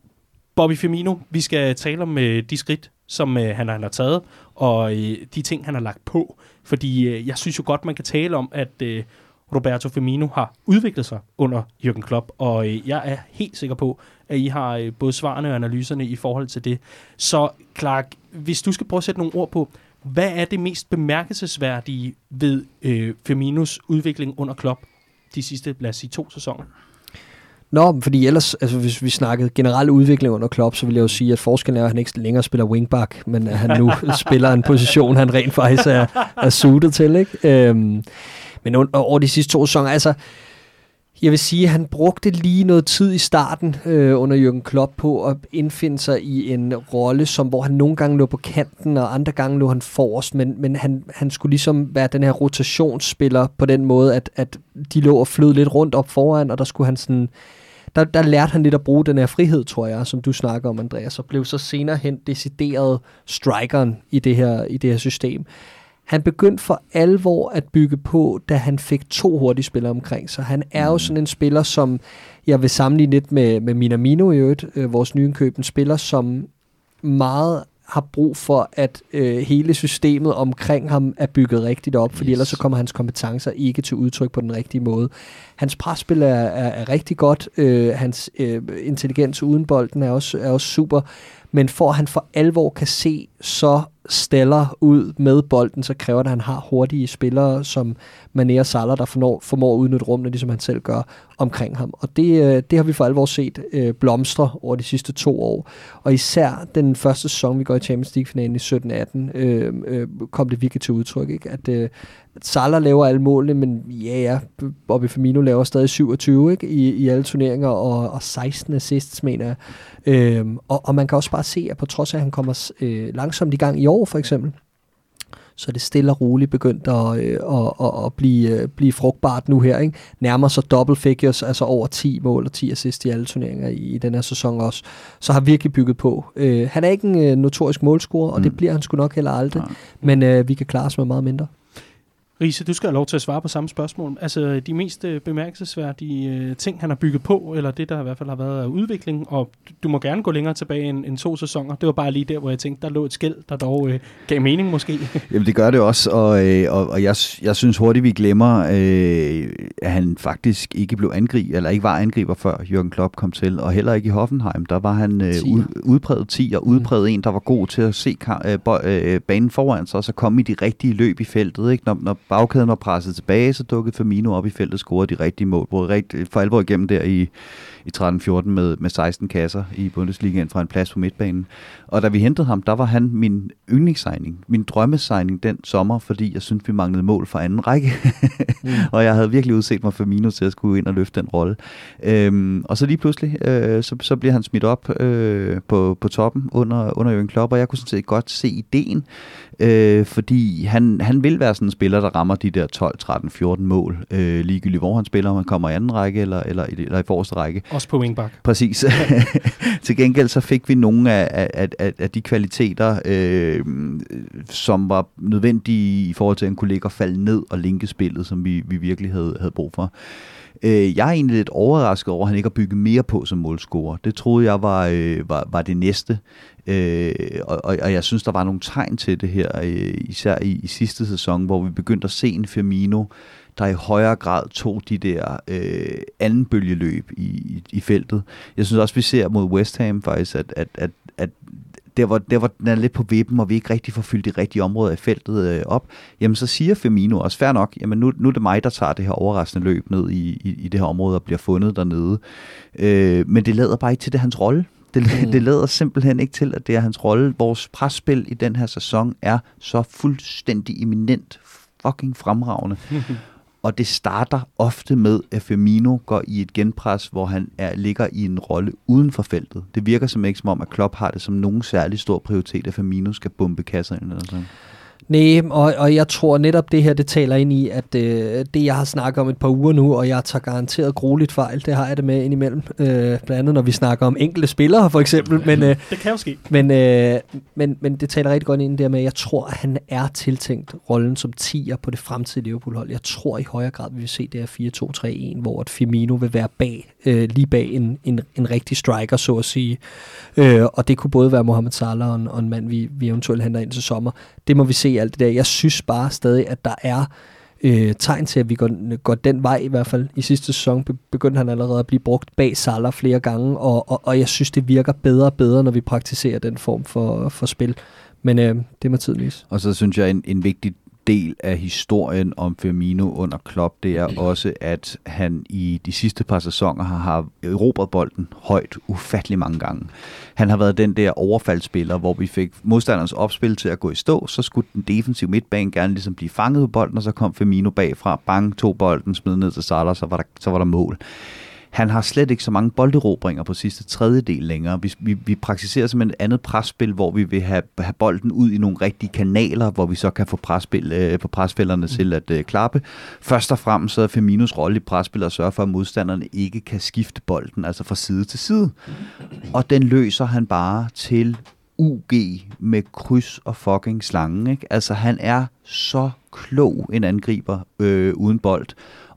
Bobby Firmino, vi skal tale om øh, de skridt, som øh, han, han har taget, og øh, de ting, han har lagt på. Fordi øh, jeg synes jo godt, man kan tale om, at øh, Roberto Firmino har udviklet sig under Jürgen Klopp, og øh, jeg er helt sikker på, at I har øh, både svarene og analyserne i forhold til det. Så Clark, hvis du skal prøve at sætte nogle ord på, hvad er det mest bemærkelsesværdige ved øh, Firminos udvikling under Klopp de sidste, lad os sige, to sæsoner? Nå, fordi ellers, altså hvis vi snakkede generel udvikling under Klopp, så vil jeg jo sige, at forskellen er, at han ikke længere spiller wingback, men at han nu spiller en position, han rent faktisk er, er suited til, ikke? Øhm, men over de sidste to sæsoner, altså, jeg vil sige, at han brugte lige noget tid i starten øh, under Jürgen Klopp på at indfinde sig i en rolle, som hvor han nogle gange lå på kanten, og andre gange lå han forrest, men, men han, han skulle ligesom være den her rotationsspiller på den måde, at, at de lå og flød lidt rundt op foran, og der skulle han sådan... Der, der lærte han lidt at bruge den her frihed, tror jeg, som du snakker om, Andreas, og blev så senere hen decideret strikeren i det her, i det her system. Han begyndte for alvor at bygge på, da han fik to hurtige spillere omkring sig. Han er jo mm. sådan en spiller, som jeg vil sammenligne lidt med, med Minamino i øvrigt, øh, vores nye køb, en spiller, som meget har brug for, at øh, hele systemet omkring ham er bygget rigtigt op, fordi yes. ellers så kommer hans kompetencer ikke til udtryk på den rigtige måde. Hans presspil er, er, er rigtig godt, øh, hans øh, intelligens uden bolden er også, er også super, men for at han for alvor kan se så steller ud med bolden, så kræver det, at han har hurtige spillere, som Mané og Salah, der formår, formår at udnytte rummene, ligesom han selv gør, omkring ham. Og det, øh, det har vi for alvor set øh, blomstre over de sidste to år. Og især den første sæson, vi går i Champions League-finalen i 17-18, øh, øh, kom det virkelig til udtryk, ikke? At, øh, at Salah laver alle målene, men ja, ja, Bobby Firmino laver stadig 27 ikke? I, i alle turneringer, og, og 16 assists, mener jeg. Øh, og, og man kan også bare se, at på trods af, at han kommer øh, langsomt i gang i år, for eksempel, så er det stille og roligt begyndt at, øh, at, at, at blive, øh, blive frugtbart nu her. Ikke? Nærmer sig double figures, altså over 10 mål og 10 assist i alle turneringer i, i den her sæson også. Så har virkelig bygget på. Øh, han er ikke en øh, notorisk målscorer, og mm. det bliver han sgu nok heller aldrig. Ja. Men øh, vi kan klare os med meget mindre. Riese, du skal have lov til at svare på samme spørgsmål. Altså de mest øh, bemærkelsesværdige øh, ting, han har bygget på, eller det, der i hvert fald har været af udvikling, og du må gerne gå længere tilbage end, end to sæsoner. Det var bare lige der, hvor jeg tænkte, der lå et skæld, der dog øh, gav mening måske. Jamen det gør det også, og, øh, og, og jeg, jeg synes hurtigt, vi glemmer, øh, at han faktisk ikke blev angriber, eller ikke var angriber før Jürgen Klopp kom til, og heller ikke i Hoffenheim. Der var han øh, ud, udpræget 10 og udpræget mm. en, der var god til at se øh, øh, banen foran sig, og så komme i de rigtige løb i feltet. Ikke? Når, når bagkæden var presset tilbage, så dukkede Firmino op i feltet og scorede de rigtige mål. hvor rigtig for alvor igennem der i, i 13-14 med, med 16 kasser i Bundesligaen fra en plads på midtbanen. Og da vi hentede ham, der var han min yndlingssigning, min drømmesigning den sommer, fordi jeg syntes, vi manglede mål for anden række. mm. og jeg havde virkelig udset mig Firmino til at skulle ind og løfte den rolle. Øhm, og så lige pludselig, øh, så, så bliver han smidt op øh, på, på toppen under, under Jürgen Klopp, og jeg kunne sådan set godt se ideen, øh, fordi han, han vil være sådan en spiller, der rammer de der 12, 13, 14 mål, øh, ligegyldigt hvor han spiller, om han kommer i anden række eller, eller, eller i forreste række. Også på wingback. Præcis. Til gengæld så fik vi nogle af, af, af, af de kvaliteter, øh, som var nødvendige i forhold til, at ligge og falde ned og linke spillet, som vi, vi virkelig havde, havde brug for. Øh, jeg er egentlig lidt overrasket over, at han ikke har bygget mere på som målscorer. Det troede jeg var, øh, var, var det næste. Øh, og, og, og jeg synes, der var nogle tegn til det her, øh, især i, i sidste sæson, hvor vi begyndte at se en Firmino, der i højere grad tog de der øh, anden bølgeløb i, i, i feltet. Jeg synes også, vi ser mod West Ham faktisk, at, at, at, at der hvor, der hvor den er lidt på vippen, og vi ikke rigtig får fyldt de rigtige områder i feltet øh, op, jamen så siger Firmino også, fair nok, jamen nu, nu er det mig, der tager det her overraskende løb ned i, i, i det her område og bliver fundet dernede. Øh, men det lader bare ikke til det hans rolle. Det, mm. det lader simpelthen ikke til, at det er hans rolle. Vores presspil i den her sæson er så fuldstændig eminent fucking fremragende. og det starter ofte med, at Firmino går i et genpres, hvor han er, ligger i en rolle uden for feltet. Det virker som ikke som om, at Klopp har det som nogen særlig stor prioritet, at Firmino skal bombe kasser ind eller sådan. Nej, og, og jeg tror netop det her, det taler ind i, at øh, det jeg har snakket om et par uger nu, og jeg tager garanteret grueligt fejl, det har jeg det med indimellem, øh, blandt andet når vi snakker om enkelte spillere for eksempel. Men, øh, det kan jo ske. Men, øh, men, men det taler rigtig godt ind der med, at jeg tror, at han er tiltænkt rollen som tiger på det fremtidige Liverpool-hold. Jeg tror i højere grad, vi vil se det her 4-2-3-1, hvor at Firmino vil være bag, øh, lige bag en, en, en rigtig striker, så at sige. Øh, og det kunne både være Mohamed Salah og en, og en mand, vi, vi eventuelt henter ind til sommer. Det må vi se alt det der. Jeg synes bare stadig, at der er øh, tegn til, at vi går, går den vej i hvert fald. I sidste sæson begyndte han allerede at blive brugt bag Salah flere gange, og, og, og jeg synes, det virker bedre og bedre, når vi praktiserer den form for, for spil. Men øh, det må tiden vise. Og så synes jeg, en, en vigtig del af historien om Firmino under Klopp, det er også, at han i de sidste par sæsoner har, har erobret bolden højt ufattelig mange gange. Han har været den der overfaldsspiller, hvor vi fik modstanderens opspil til at gå i stå, så skulle den defensive midtbane gerne ligesom blive fanget på bolden, og så kom Firmino bagfra, bang, tog bolden, smed ned til Salah, så var der, så var der mål. Han har slet ikke så mange bolderobringer på sidste tredjedel længere. Vi, vi, vi praktiserer simpelthen et andet presspil, hvor vi vil have, have bolden ud i nogle rigtige kanaler, hvor vi så kan få, presspil, øh, få presspillerne til at øh, klappe. Først og fremmest så er Firminos rolle i presspil at sørge for, at modstanderne ikke kan skifte bolden, altså fra side til side. Og den løser han bare til UG med kryds og fucking slange. Ikke? Altså han er så klog en angriber øh, uden bold.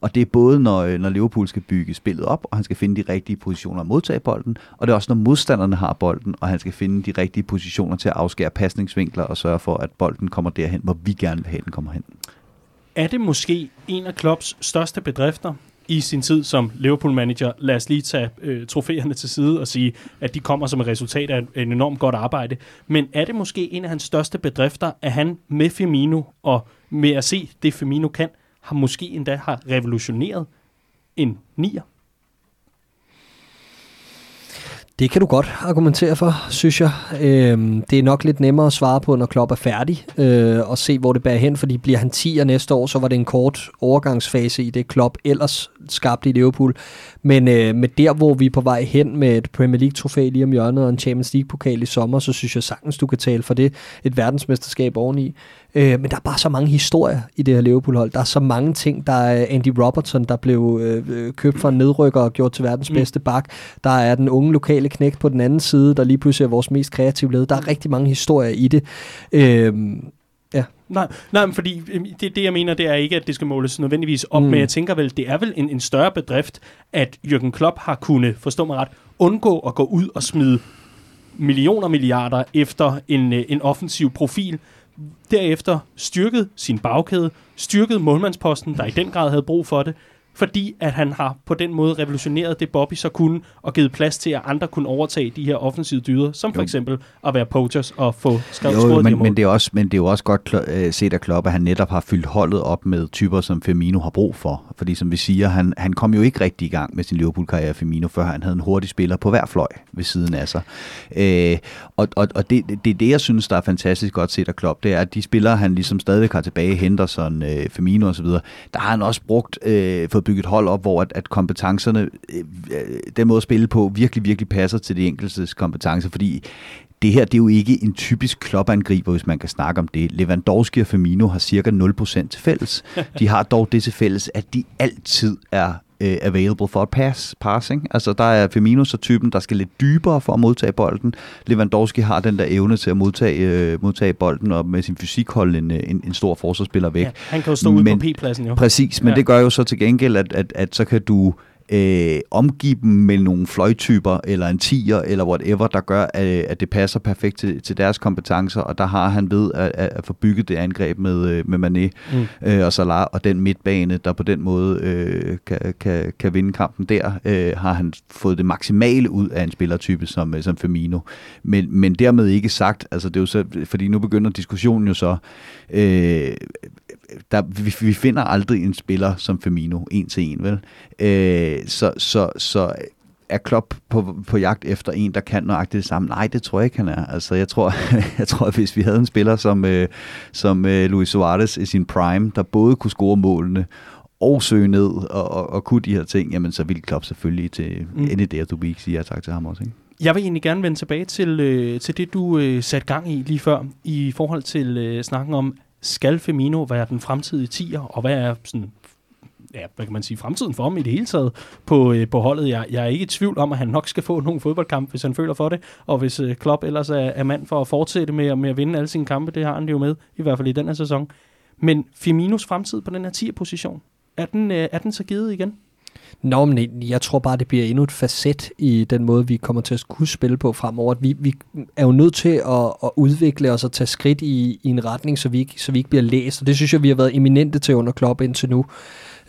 Og det er både, når, øh, når Liverpool skal bygge spillet op, og han skal finde de rigtige positioner at modtage bolden, og det er også, når modstanderne har bolden, og han skal finde de rigtige positioner til at afskære pasningsvinkler og sørge for, at bolden kommer derhen, hvor vi gerne vil have, den kommer hen. Er det måske en af Klopps største bedrifter i sin tid som Liverpool-manager? Lad os lige tage øh, trofæerne til side og sige, at de kommer som et resultat af en enormt godt arbejde. Men er det måske en af hans største bedrifter, at han med Firmino og med at se det Firmino kan, har måske endda har revolutioneret en nier? Det kan du godt argumentere for, synes jeg. Øhm, det er nok lidt nemmere at svare på, når Klopp er færdig, øh, og se, hvor det bærer hen, fordi bliver han 10'er næste år, så var det en kort overgangsfase i det Klopp ellers skabte i Liverpool. Men øh, med der, hvor vi er på vej hen med et Premier League-trofæ lige om hjørnet og en Champions League-pokal i sommer, så synes jeg sagtens, du kan tale for det. Et verdensmesterskab oveni. Øh, men der er bare så mange historier i det her Liverpool-hold. Der er så mange ting. Der er Andy Robertson, der blev øh, købt for en nedrykker og gjort til verdens mm. bedste bak. Der er den unge lokale knægt på den anden side, der lige pludselig er vores mest kreative led. Der er rigtig mange historier i det. Øh, Ja. Nej, nej, fordi øhm, det, det, jeg mener, det er ikke, at det skal måles nødvendigvis op, mm. men jeg tænker vel, det er vel en, en større bedrift, at Jürgen Klopp har kunnet, forstå mig ret, undgå at gå ud og smide millioner milliarder efter en, øh, en offensiv profil, derefter styrket sin bagkæde, styrket målmandsposten, der i den grad havde brug for det, fordi at han har på den måde revolutioneret det, Bobby så kunne, og givet plads til, at andre kunne overtage de her offensive dyder, som for jo. eksempel at være poachers og få skrevet jo, men, men, det er også, men det er jo også godt uh, set af Klopp, at han netop har fyldt holdet op med typer, som Firmino har brug for. Fordi som vi siger, han, han kom jo ikke rigtig i gang med sin Liverpool-karriere Firmino, før han havde en hurtig spiller på hver fløj ved siden af sig. Uh, og og, og det, det, er det, jeg synes, der er fantastisk godt set af Klopp, det er, at de spillere, han ligesom stadig har tilbage, Henderson, uh, Firmino osv., der har han også brugt, uh, fået bygge et hold op, hvor at, at kompetencerne, øh, den måde at spille på, virkelig, virkelig passer til de enkeltes kompetencer, fordi det her det er jo ikke en typisk klopangriber, hvis man kan snakke om det. Lewandowski og Firmino har cirka 0% til fælles. De har dog det til fælles, at de altid er uh, available for at pass, passing. Altså der er Firmino så typen, der skal lidt dybere for at modtage bolden. Lewandowski har den der evne til at modtage, uh, modtage bolden og med sin fysik holde en, en, en stor forsvarsspiller væk. Ja, han kan jo stå ude på P-pladsen jo. Præcis, men ja. det gør jo så til gengæld, at, at, at så kan du øh, omgive dem med nogle fløjtyper, eller en tiger, eller whatever, der gør, at, at det passer perfekt til, til deres kompetencer, og der har han ved at, at få bygget det angreb med, øh, med Mané mm. øh, og Salah, og den midtbane, der på den måde øh, kan, kan, kan vinde kampen der, øh, har han fået det maksimale ud af en spillertype som, øh, som Firmino. Men, men dermed ikke sagt, altså det er jo så, fordi nu begynder diskussionen jo så, øh, der, vi, vi finder aldrig en spiller som Firmino, en til en, vel? Øh, så, så, så er Klopp på, på jagt efter en, der kan nøjagtigt det samme? Nej, det tror jeg ikke, han er. Altså, jeg tror, jeg tror at hvis vi havde en spiller som, øh, som øh, Luis Suarez i sin prime, der både kunne score målene og søge ned og, og, og kunne de her ting, jamen så ville Klopp selvfølgelig til mm. day of the week sige ja tak til ham også, ikke? Jeg vil egentlig gerne vende tilbage til, øh, til det, du øh, satte gang i lige før, i forhold til øh, snakken om, skal Femino være den fremtidige tiger, og hvad er sådan ja, hvad kan man sige, fremtiden for ham i det hele taget på, øh, på holdet. Jeg, jeg er ikke i tvivl om, at han nok skal få nogle fodboldkampe, hvis han føler for det, og hvis øh, Klopp ellers er, er mand for at fortsætte med, med at vinde alle sine kampe, det har han jo med, i hvert fald i den her sæson. Men Firminos fremtid på den her 10'er-position, er den, øh, er den så givet igen? Nå, men jeg tror bare, det bliver endnu et facet i den måde, vi kommer til at kunne spille på fremover. Vi, vi er jo nødt til at, at udvikle os og tage skridt i, i en retning, så vi, ikke, så vi ikke bliver læst. Og det synes jeg, vi har været eminente til under Klopp indtil nu.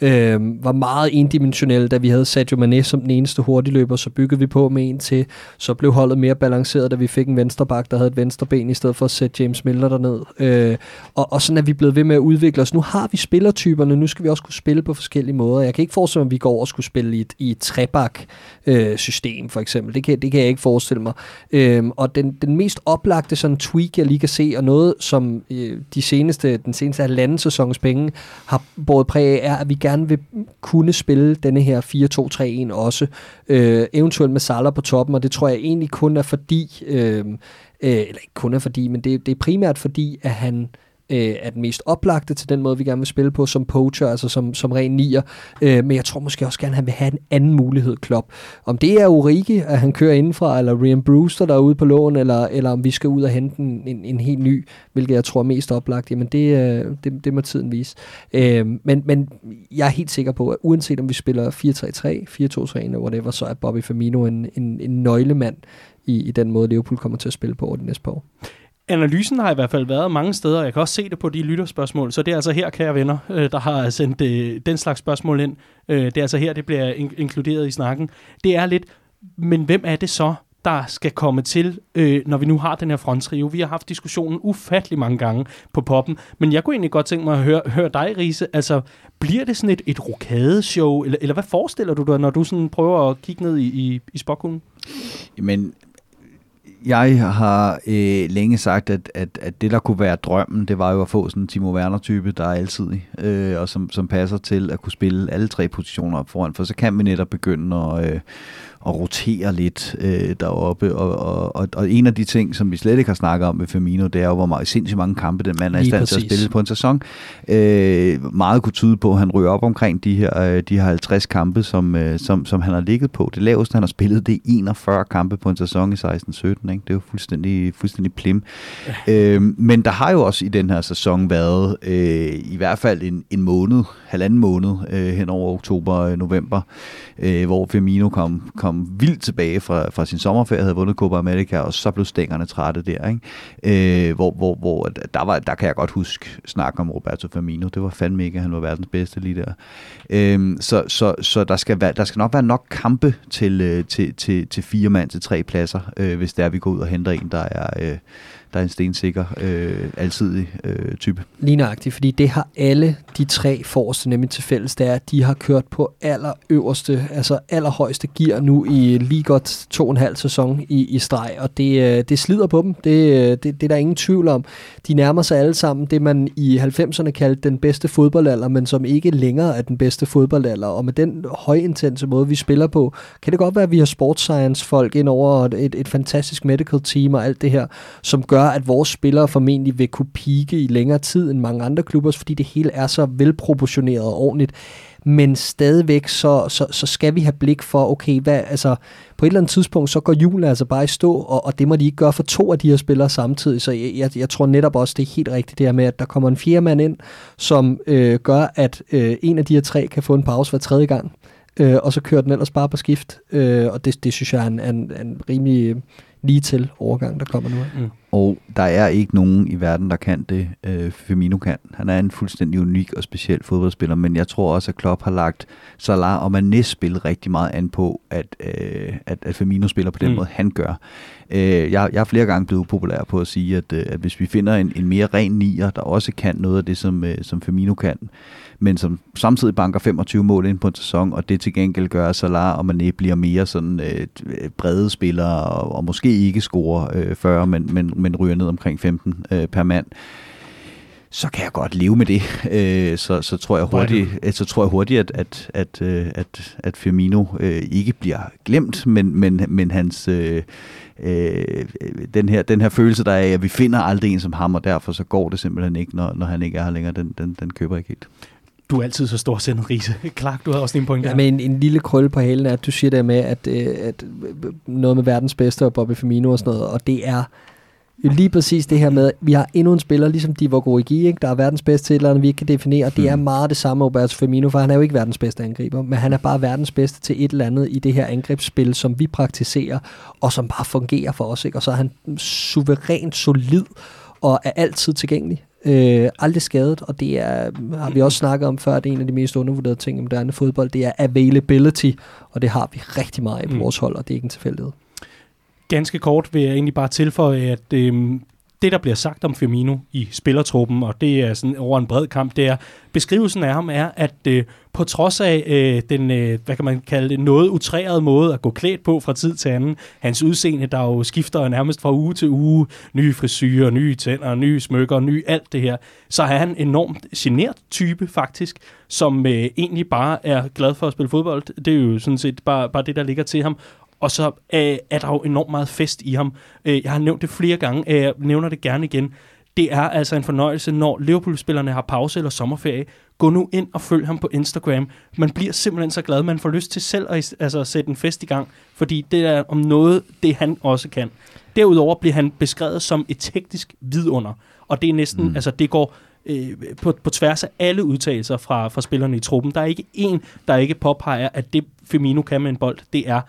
Øh, var meget endimensionelle, da vi havde Sadio Mane som den eneste hurtigløber, så byggede vi på med en til. Så blev holdet mere balanceret, da vi fik en venstreback, der havde et venstreben, i stedet for at sætte James Miller derned. Øh, og, og sådan er vi blevet ved med at udvikle os. Nu har vi spillertyperne, nu skal vi også kunne spille på forskellige måder. Jeg kan ikke forestille mig, at vi går over og skulle spille i et, i et trebak-system, øh, for eksempel. Det kan, det kan jeg ikke forestille mig. Øh, og den, den mest oplagte sådan tweak, jeg lige kan se, og noget, som øh, de seneste, den seneste halvanden sæsons penge har båret præg af, er, at vi gerne vil kunne spille denne her 4-2-3-1 også. Øh, eventuelt med Salah på toppen, og det tror jeg egentlig kun er fordi, øh, øh, eller ikke kun er fordi, men det, det er primært fordi, at han øh, er den mest oplagte til den måde, vi gerne vil spille på som poacher, altså som, som ren nier. Øh, men jeg tror måske også gerne, at han vil have en anden mulighed, Klopp. Om det er Origi, at han kører indenfra, eller Rian Brewster, der er ude på lån, eller, eller om vi skal ud og hente en, en, en helt ny, hvilket jeg tror er mest oplagt, jamen det, øh, det, det må tiden vise. Øh, men, men jeg er helt sikker på, at uanset om vi spiller 4-3-3, 4-2-3 eller whatever, så er Bobby Firmino en, en, en nøglemand i, i den måde, Liverpool kommer til at spille på over de næste par år analysen har i hvert fald været mange steder, jeg kan også se det på de lytterspørgsmål, så det er altså her, kære venner, øh, der har sendt øh, den slags spørgsmål ind. Øh, det er altså her, det bliver inkluderet i snakken. Det er lidt, men hvem er det så, der skal komme til, når vi nu har den her fronttrio? Vi har haft diskussionen ufattelig mange gange på poppen, men jeg kunne egentlig godt tænke mig at høre, høre dig, Riese. Altså, bliver det sådan et, et rokadeshow, eller, eller hvad forestiller du dig, når du sådan prøver at kigge ned i, i, i spokhunden? Jamen, jeg har øh, længe sagt, at, at, at det, der kunne være drømmen, det var jo at få sådan en Timo Werner-type, der er altid, øh, og som, som passer til at kunne spille alle tre positioner op foran, for så kan vi netop begynde at, øh, at rotere lidt øh, deroppe. Og, og, og, og en af de ting, som vi slet ikke har snakket om med Firmino, det er jo, hvor meget, sindssygt mange kampe den mand er i stand præcis. til at spille på en sæson. Øh, meget kunne tyde på, at han ryger op omkring de her, øh, de her 50 kampe, som, øh, som, som han har ligget på. Det laveste, han har spillet, det er 41 kampe på en sæson i 16-17. Ikke? Det er jo fuldstændig, fuldstændig plim. Ja. Øh, men der har jo også i den her sæson været øh, i hvert fald en, en måned, halvanden måned øh, hen over oktober-november, øh, øh, hvor Firmino kom, kom vildt tilbage fra, fra sin sommerferie, havde vundet Copa America, og så blev stængerne trætte der. Ikke? Øh, hvor, hvor, hvor der, var, der kan jeg godt huske snak om Roberto Firmino. Det var fandme ikke, han var verdens bedste lige der. Øh, så så, så der, skal være, der skal nok være nok kampe til, øh, til, til, til fire mand til tre pladser, øh, hvis det er, vi går ud og henter en, der er... Øh, der er en stensikker, øh, alsidig øh, type. Lignagtigt, fordi det har alle de tre forreste nemlig til fælles, det er, at de har kørt på allerøverste, altså allerhøjeste gear nu i lige godt to og en halv sæson i, i streg, og det, øh, det slider på dem, det, øh, det, det er der ingen tvivl om. De nærmer sig alle sammen det, man i 90'erne kaldte den bedste fodboldalder, men som ikke længere er den bedste fodboldalder, og med den højintense måde, vi spiller på, kan det godt være, at vi har sports science folk ind over et, et fantastisk medical team og alt det her, som gør, at vores spillere formentlig vil kunne pike i længere tid end mange andre klubber, fordi det hele er så velproportioneret og ordentligt. Men stadigvæk, så, så, så skal vi have blik for, okay, hvad, altså, på et eller andet tidspunkt, så går julen altså bare i stå, og, og det må de ikke gøre for to af de her spillere samtidig. Så jeg, jeg, jeg tror netop også, det er helt rigtigt det her med, at der kommer en fjerde mand ind, som øh, gør, at øh, en af de her tre kan få en pause hver tredje gang. Øh, og så kører den ellers bare på skift. Øh, og det, det synes jeg er en, en, en rimelig øh, lige til overgang, der kommer nu. Mm. Og der er ikke nogen i verden, der kan det, øh, Firmino kan. Han er en fuldstændig unik og speciel fodboldspiller, men jeg tror også, at Klopp har lagt Salah og Mané spil rigtig meget an på, at, øh, at, at Firmino spiller på den mm. måde, han gør. Øh, jeg, jeg er flere gange blevet populær på at sige, at, øh, at hvis vi finder en, en mere ren nier, der også kan noget af det, som, øh, som Firmino kan, men som samtidig banker 25 mål ind på en sæson, og det til gengæld gør, at Salah og Mané bliver mere sådan øh, brede spillere, og, og måske ikke scorer øh, 40, men, men, men ryger ned omkring 15 øh, per mand så kan jeg godt leve med det. Øh, så, så tror jeg hurtigt, så tror jeg hurtigt at, at, at, øh, at, at Firmino øh, ikke bliver glemt, men, men, men hans, øh, øh, den, her, den her følelse, der er af, at vi finder aldrig en som ham, og derfor så går det simpelthen ikke, når, når han ikke er her længere, den, den, den køber ikke helt. Du er altid så stor sendet, Riese. Clark, du har også en point der. Ja, men en, en lille krølle på halen er, at du siger der med, at, øh, at noget med verdens bedste og Bobby Firmino og sådan noget, og det er lige præcis det her med, at vi har endnu en spiller, ligesom Divock Origi, ikke? der er verdens bedste til et eller andet, vi ikke kan definere. Det er hmm. meget det samme Roberto Firmino, for han er jo ikke verdens bedste angriber, men han er bare verdens bedste til et eller andet i det her angrebsspil, som vi praktiserer, og som bare fungerer for os. Ikke? Og så er han suverænt solid og er altid tilgængelig. Øh, aldrig skadet, og det er, har vi også snakket om før, det er en af de mest undervurderede ting i moderne fodbold, det er availability, og det har vi rigtig meget på Mm. vores hold, og det er ikke en tilfældighed. Ganske kort vil jeg egentlig bare tilføje, at øh, det, der bliver sagt om Firmino i spillertruppen, og det er sådan over en bred kamp, det er, beskrivelsen af ham er, at øh, på trods af øh, den, øh, hvad kan man kalde det, noget utrærede måde at gå klædt på fra tid til anden, hans udseende, der jo skifter nærmest fra uge til uge, nye frisyrer, nye tænder, nye smykker, nye alt det her, så er han en enormt genert type faktisk, som øh, egentlig bare er glad for at spille fodbold. Det er jo sådan set bare, bare det, der ligger til ham. Og så øh, er der jo enormt meget fest i ham. Øh, jeg har nævnt det flere gange, øh, jeg nævner det gerne igen. Det er altså en fornøjelse, når Liverpool-spillerne har pause eller sommerferie. Gå nu ind og følg ham på Instagram. Man bliver simpelthen så glad, man får lyst til selv at altså, sætte en fest i gang, fordi det er om noget, det han også kan. Derudover bliver han beskrevet som et teknisk vidunder, og det er næsten, mm. altså det går øh, på, på tværs af alle udtalelser fra, fra spillerne i truppen. Der er ikke en, der ikke påpeger, at det Firmino kan med en bold, det er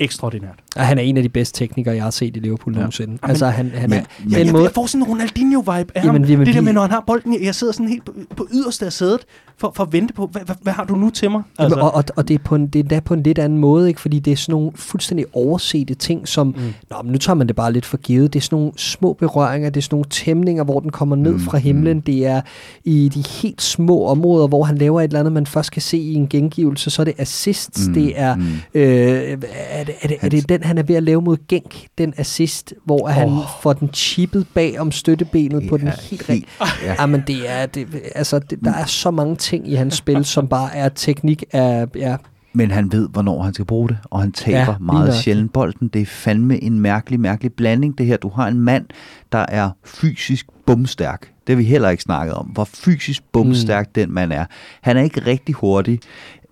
ekstraordinært. Og han er en af de bedste teknikere, jeg har set i Liverpool ja. nogensinde. Altså, han, han Men- er, men- Ja, den jeg, måde, jeg får sådan en Ronaldinho-vibe af Jamen, ham. jamen, det der med, når han har bolden, jeg sidder sådan helt på, på yderste af sædet, for, for at vente på, hvad, hvad, hvad har du nu til mig? Altså. Og, og, og det, er på en, det er da på en lidt anden måde, ikke? fordi det er sådan nogle fuldstændig oversete ting, som, mm. nå, men nu tager man det bare lidt for givet. Det er sådan nogle små berøringer, det er sådan nogle tæmninger, hvor den kommer ned Mm, fra himlen. mm. Det er i de helt små områder, hvor han laver et eller andet, man først kan se i en gengivelse, så er det assists, Mm, det er, mm. øh, er, det, er, det, er det den, han er ved at lave mod Genk, den assist, hvor han Åh. får den chippet bag om støttebenet på den helt helt- ja. Jamen, det er, det, altså, det, der er så mange ting i hans spil, som bare er teknik af, ja, Men han ved, hvornår han skal bruge det, og han taber Ja, meget sjældent bolden. Det er fandme en mærkelig, mærkelig blanding, det her. Du har en mand, der er fysisk bumstærk. Det har vi heller ikke snakket om, hvor fysisk bumstærk mm. den mand er. Han er ikke rigtig hurtig,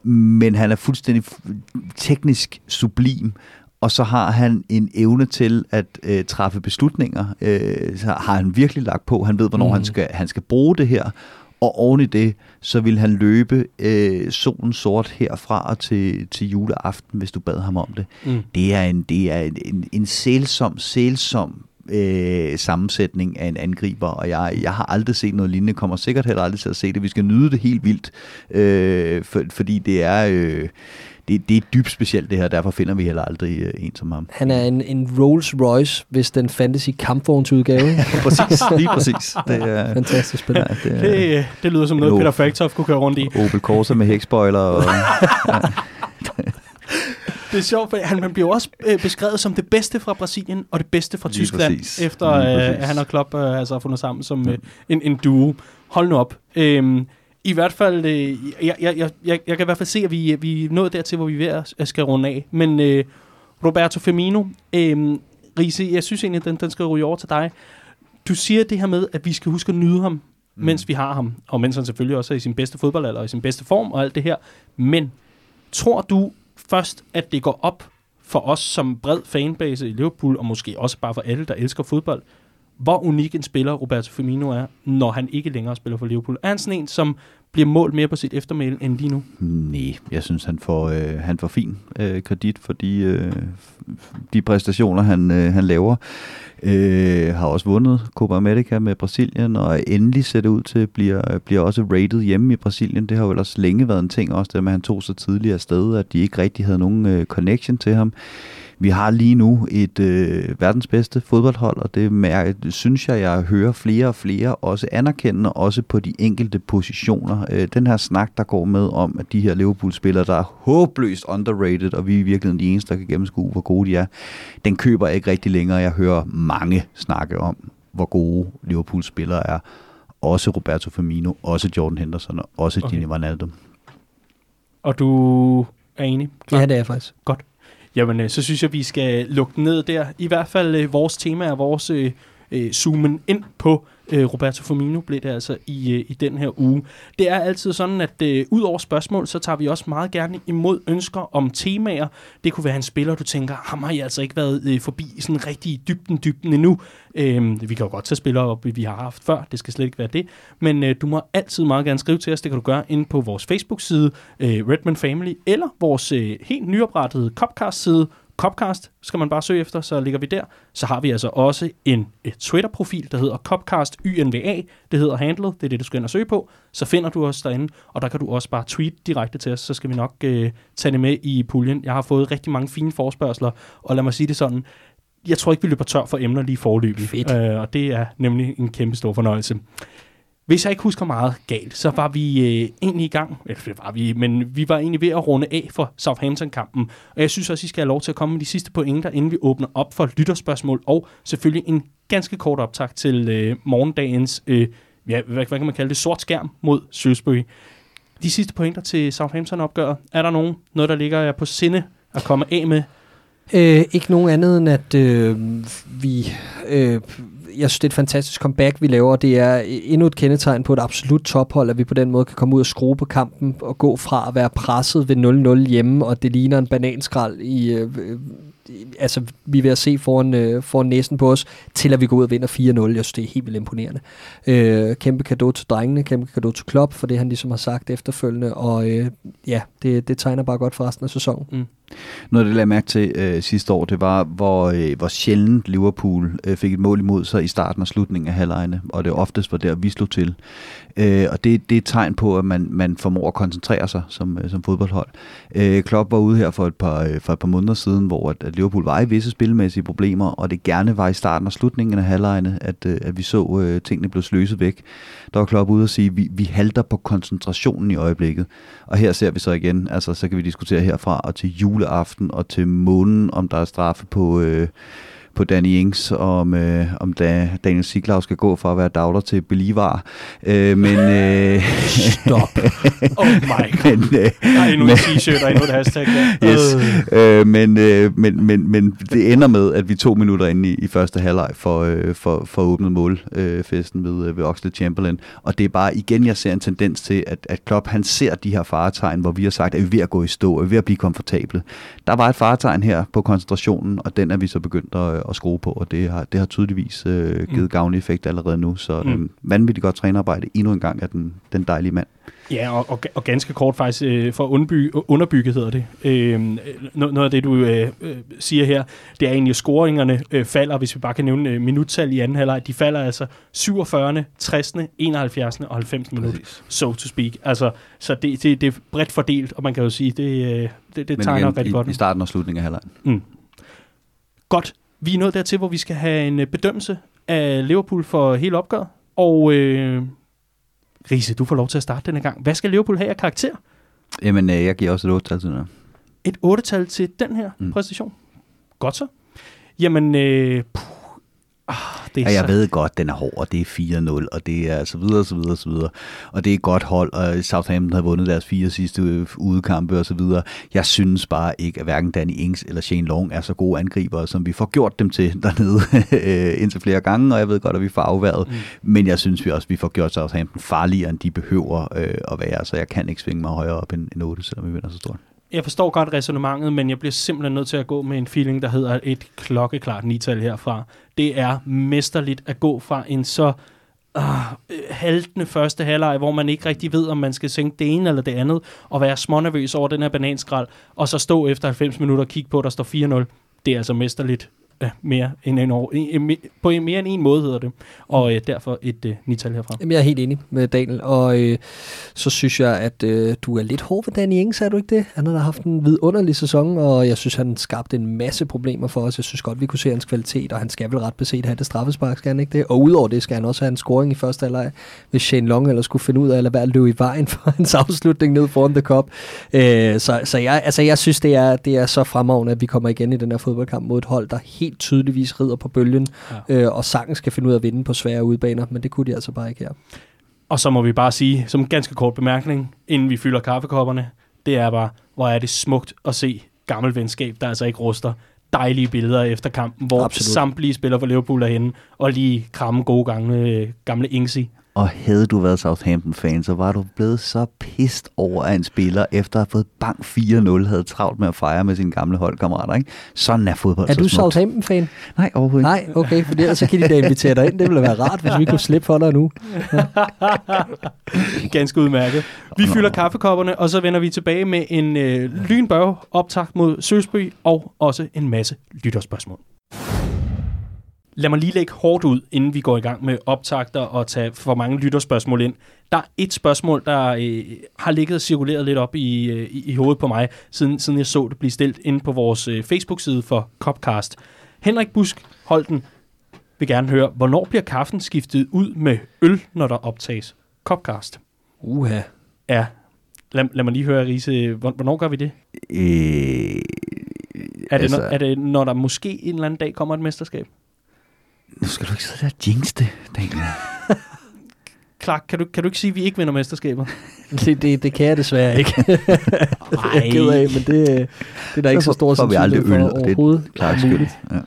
men han er fuldstændig teknisk sublim, og så har han en evne til at øh, træffe beslutninger. Øh, så har han virkelig lagt på. Han ved, hvornår mm. han, skal, han skal bruge det her. Og oven i det, så vil han løbe øh, solen sort herfra og til, til juleaften, hvis du bad ham om det. Mm. Det er en, det er en, en, en sælsom, sælsom øh, sammensætning af en angriber, og jeg, jeg har aldrig set noget lignende, kommer sikkert heller aldrig til at se det. Vi skal nyde det helt vildt, øh, for, fordi det er, øh, det, det er dybt specielt det her, derfor finder vi heller aldrig øh, en som ham. Han er en, en Rolls Royce, hvis den fandtes i kampvognsudgave. ikke? præcis, lige præcis. Det er, Fantastisk spil. ja, det er Det, øh, det lyder som noget. Peter Falktoft kunne køre rundt i. Opel Corsa med hækspoiler. Og, Det er sjovt, for han, han bliver også øh, beskrevet som det bedste fra Brasilien og det bedste fra Lige Tyskland, præcis. efter øh, at han og Klopp øh, altså har fundet sammen som øh, en, en duo. Hold nu op. Øhm, I hvert fald, øh, jeg, jeg, jeg, jeg, jeg kan i hvert fald se, at vi, vi er nået dertil, hvor vi er ved at, at skal runde af. Men øh, Roberto Firmino, øh, Riese, jeg synes egentlig, at den, den skal ryge over til dig. Du siger det her med, at vi skal huske at nyde ham, mm. mens vi har ham, og mens han selvfølgelig også er i sin bedste fodboldalder og i sin bedste form og alt det her. Men tror du først, at det går op for os som bred fanbase i Liverpool, og måske også bare for alle, der elsker fodbold, hvor unik en spiller Roberto Firmino er, når han ikke længere spiller for Liverpool? Er han sådan en, som bliver målt mere på sit eftermæle end lige nu? Nej, jeg synes, han får, øh, han får fin øh, kredit for de, øh, de præstationer, han, øh, han laver. Øh, har også vundet Copa America med Brasilien, og endelig ser det ud til, bliver, bliver også rated hjemme i Brasilien. Det har jo ellers længe været en ting også, det med, at han tog så tidligt afsted, at de ikke rigtig havde nogen øh, connection til ham. Vi har lige nu et øh, verdens bedste fodboldhold, og det mær- synes jeg, jeg hører flere og flere også anerkendende, også på de enkelte positioner. Øh, den her snak, der går med om, at de her Liverpool-spillere, der er håbløst underrated, og vi er i virkeligheden de eneste, der kan gennemskue, hvor gode de er, den køber jeg ikke rigtig længere. Jeg hører mange snakke om, hvor gode Liverpool-spillere er. Også Roberto Firmino, også Jordan Henderson, og også Okay. Gini Wijnaldum. Og du er enig? Klar? Ja, det er jeg faktisk. Jamen, øh, så synes jeg, vi skal lukke ned der. I hvert fald øh, vores tema er vores øh, øh, zoomen ind på øh, Roberto Firmino, blev det altså i, øh, i den her uge. Det er altid sådan, at øh, ud over spørgsmål, så tager vi også meget gerne imod ønsker om temaer. Det kunne være en spiller, du tænker, ham har jeg altså ikke været øh, forbi sådan rigtig i dybden, dybden endnu. Øh, vi kan jo godt tage spillere op, vi har haft før, det skal slet ikke være det. Men øh, du må altid meget gerne skrive til os, det kan du gøre inde på vores Facebook-side, øh, Redman Family, eller vores øh, helt nyoprettede Copcast-side, Copcast skal man bare søge efter, så ligger vi der. Så har vi altså også en Twitter-profil, der hedder Copcast YNVA. Det hedder handlet, det er det, du skal ind og søge på. Så finder du os derinde, og der kan du også bare tweet direkte til os, så skal vi nok øh, tage det med i puljen. Jeg har fået rigtig mange fine forspørgseler, og lad mig sige det sådan, jeg tror ikke, vi løber tør for emner lige forløbig. Fedt. Øh, og det er nemlig en kæmpe stor fornøjelse. Hvis jeg ikke husker meget galt, så var vi øh, egentlig i gang, eller det var vi, men vi var egentlig ved at runde af for Southampton-kampen. Og jeg synes også, I skal have lov til at komme med de sidste pointer, inden vi åbner op for lytterspørgsmål, og selvfølgelig en ganske kort optag til øh, morgendagens, øh, ja, hvad, hvad kan man kalde det, sort skærm mod Shrewsbury. De sidste pointer til Southampton-opgøret, er der nogen, noget der ligger jer på sinde at komme af med? Øh, ikke nogen andet end, at øh, vi... Øh, jeg synes, det er et fantastisk comeback, vi laver. Det er øh, endnu et kendetegn på et absolut tophold, at vi på den måde kan komme ud og skrue på kampen og gå fra at være presset ved 0-0 hjemme, og det ligner en bananskrald i... Øh, øh, altså, vi er ved at se foran, øh, foran næsen på os, til at vi går ud og vinder 4-0. Jeg synes, det er helt vildt imponerende. Øh, kæmpe kado til drengene, kæmpe kado til Klopp, for det han ligesom har sagt efterfølgende, og øh, ja, det, det tegner bare godt for resten af sæsonen. Mm. Noget af det, jeg lagde mærke til øh, sidste år, det var, hvor, øh, hvor sjældent Liverpool øh, fik et mål imod sig i starten og slutningen af halvlejene, og det oftest var der, vi slog til. Øh, og det, det er et tegn på, at man, man formår at koncentrere sig som, øh, som fodboldhold. Øh, Klopp var ude her for et, par, øh, for et par måneder siden, hvor at, at Liverpool var i visse spilmæssige problemer, og det gerne var i starten og slutningen af halvlejene, at, øh, at vi så øh, tingene blev sløset væk. Der var Klopp ude og sige, at vi, vi halter på koncentrationen i øjeblikket. Og her ser vi så igen, altså så kan vi diskutere herfra og til juleaften og til månen, om der er straffe på... Øh, på Danny Ings, om, øh, om da Daniel Siglau skal gå fra at være dagler til believar. Øh, men... Øh, Stop. Oh my god. men, øh, Der er endnu en t-shirt og endnu et hashtag der. Yes. Øh, men, øh, men, men, men det ender med, at vi to minutter inde i, i første halvleg for, øh, for, for åbnet målfesten øh, ved, øh, ved Oxlade Chamberlain. Og det er bare igen, jeg ser en tendens til, at, at Klopp han ser de her faretegn, hvor vi har sagt, at vi er ved at gå i stå, at vi er ved at blive komfortable. Der var et faretegn her på koncentrationen, og den er vi så begyndt at, at skrue på, og det har, det har tydeligvis øh, givet Mm. gavnlig effekt allerede nu. Så Mm. øh, vanvittigt godt trænerarbejde endnu en gang af den, den dejlige mand. Ja, og, og, og ganske kort faktisk, øh, for at undby, underbygge hedder det. Øh, noget, af det, du øh, øh, siger her, det er egentlig, at scoringerne øh, falder, hvis vi bare kan nævne øh, minuttal i anden halvleg. De falder altså 47., 60., 71. og 90. minut, so to speak. Altså, så det, det, det er bredt fordelt, og man kan jo sige, det, øh, det, det Men tegner igen, rigtig i, godt. i starten og slutningen af halvlejen. Mm. Godt. Vi er nået dertil, hvor vi skal have en øh, bedømmelse af Liverpool for hele opgøret. Og øh, Riese, du får lov til at starte denne gang. Hvad skal Liverpool have af karakter? Jamen, øh, jeg giver også et 8 til her. Et 8-tal til den her. Mm. præstation. Godt så. Jamen, øh, puh, ah, det er Ja, jeg så... ved godt, den er hård, og det er 4-0, og det er så videre, så videre, så videre. Og det er et godt hold, og Southampton har vundet deres fire sidste øh, udekampe og så videre. Jeg synes bare ikke, at hverken Danny Ings eller Shane Long er så gode angribere, som vi får gjort dem til dernede øh, indtil flere gange, og jeg ved godt, at vi får afværet. Mm. Men jeg synes vi også, at vi får gjort Southampton farligere, end de behøver øh, at være, så jeg kan ikke svinge mig højere op end, end 8, selvom vi vinder så stort. Jeg forstår godt resonemanget, men jeg bliver simpelthen nødt til at gå med en feeling, der hedder et klokkeklart nital herfra. Det er mesterligt at gå fra en så øh, haltende første halvleg, hvor man ikke rigtig ved, om man skal sænke det ene eller det andet, og være smånervøs over den her bananskrald, og så stå efter 90 minutter og kigge på, at der står 4-0. Det er altså mesterligt uh, mere end en år. En, på en, mere end en måde hedder det. Og øh, derfor et øh, nital herfra. Jamen, jeg er helt enig med Daniel, og øh, så synes jeg, at øh, du er lidt hård ved Danny Ings, er du ikke det? Han har haft en vidunderlig sæson, og jeg synes, han skabte en masse problemer for os. Jeg synes godt, vi kunne se hans kvalitet, og han skal vel ret beset have det straffespark, skal han ikke det? Og udover det skal han også have en scoring i første halvleg, hvis Shane Long eller skulle finde ud af at lade være at løbe i vejen for hans afslutning ned foran The Cup. Øh, så så jeg, altså, jeg synes, det er, det er så fremragende, at vi kommer igen i den her fodboldkamp mod et hold, der helt tydeligvis rider på bølgen, Ja. øh, og sagtens skal finde ud af at vinde på svære udbaner, men det kunne de altså bare ikke her. Og så må vi bare sige, som en ganske kort bemærkning, inden vi fylder kaffekopperne, det er bare, hvor er det smukt at se gammel venskab, der altså ikke ruster. Dejlige billeder efter kampen, hvor Absolut. samtlige spillere for Liverpool er henne, og lige kramme gode gamle, gamle Ingsi. Og havde du været Southampton-fan, så var du blevet så pist over, at en spiller, efter at have fået bang 4-0, havde travlt med at fejre med sine gamle holdkammerater. Ikke? Sådan er fodbold Er så du. Southampton-fan? Nej, overhovedet ikke. Nej, okay, for ellers så kan de da invitere dig ind. Det ville være rart, hvis vi kunne slippe for dig nu. Ganske udmærket. Vi fylder kaffekopperne, og så vender vi tilbage med en øh, lynbørge optakt mod Søsby, og også en masse lytterspørgsmål. Lad mig lige lægge hårdt ud, inden vi går i gang med optagter og tage for mange lytterspørgsmål ind. Der er et spørgsmål, der øh, har ligget og cirkuleret lidt op i, øh, i, hovedet på mig, siden, siden jeg så det blive stillet inde på vores øh, Facebook-side for Copcast. Henrik Busk Holten vil gerne høre, hvornår bliver kaffen skiftet ud med øl, når der optages Copcast? Uha. Ja. Lad, lad mig lige høre, Riese, hvor- hvornår gør vi det? Øh, Er, Altså- det, når, er det, når der måske en eller anden dag kommer et mesterskab? Nu skal du ikke sidde der og jinx det, Daniel. Clark, kan du, kan du ikke sige, at vi ikke vinder mesterskabet? Det, det, det kan jeg desværre ikke. det er jeg ked af, men det, det er der ikke så stor vi aldrig sandsynlighed for øl, og det er overhovedet. Klart skyld. Ja.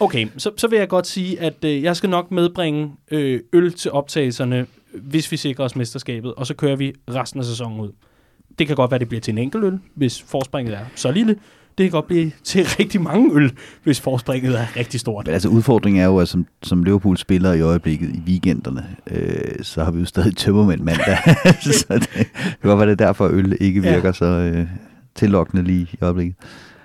Okay, så, så vil jeg godt sige, at øh, jeg skal nok medbringe øh, øl til optagelserne, hvis vi sikrer os mesterskabet, og så kører vi resten af sæsonen ud. Det kan godt være, det bliver til en enkelt øl, hvis forspringet er så lille. Det kan godt blive til rigtig mange øl, hvis forspringet er rigtig stort. Men altså udfordringen er jo, at som, som Liverpool spiller i øjeblikket i weekenderne, øh, så har vi jo stadig tømmermænd mandag. så det, det kan godt være, det er derfor, at øl ikke Ja. virker ja. så øh, tillokkende lige i øjeblikket.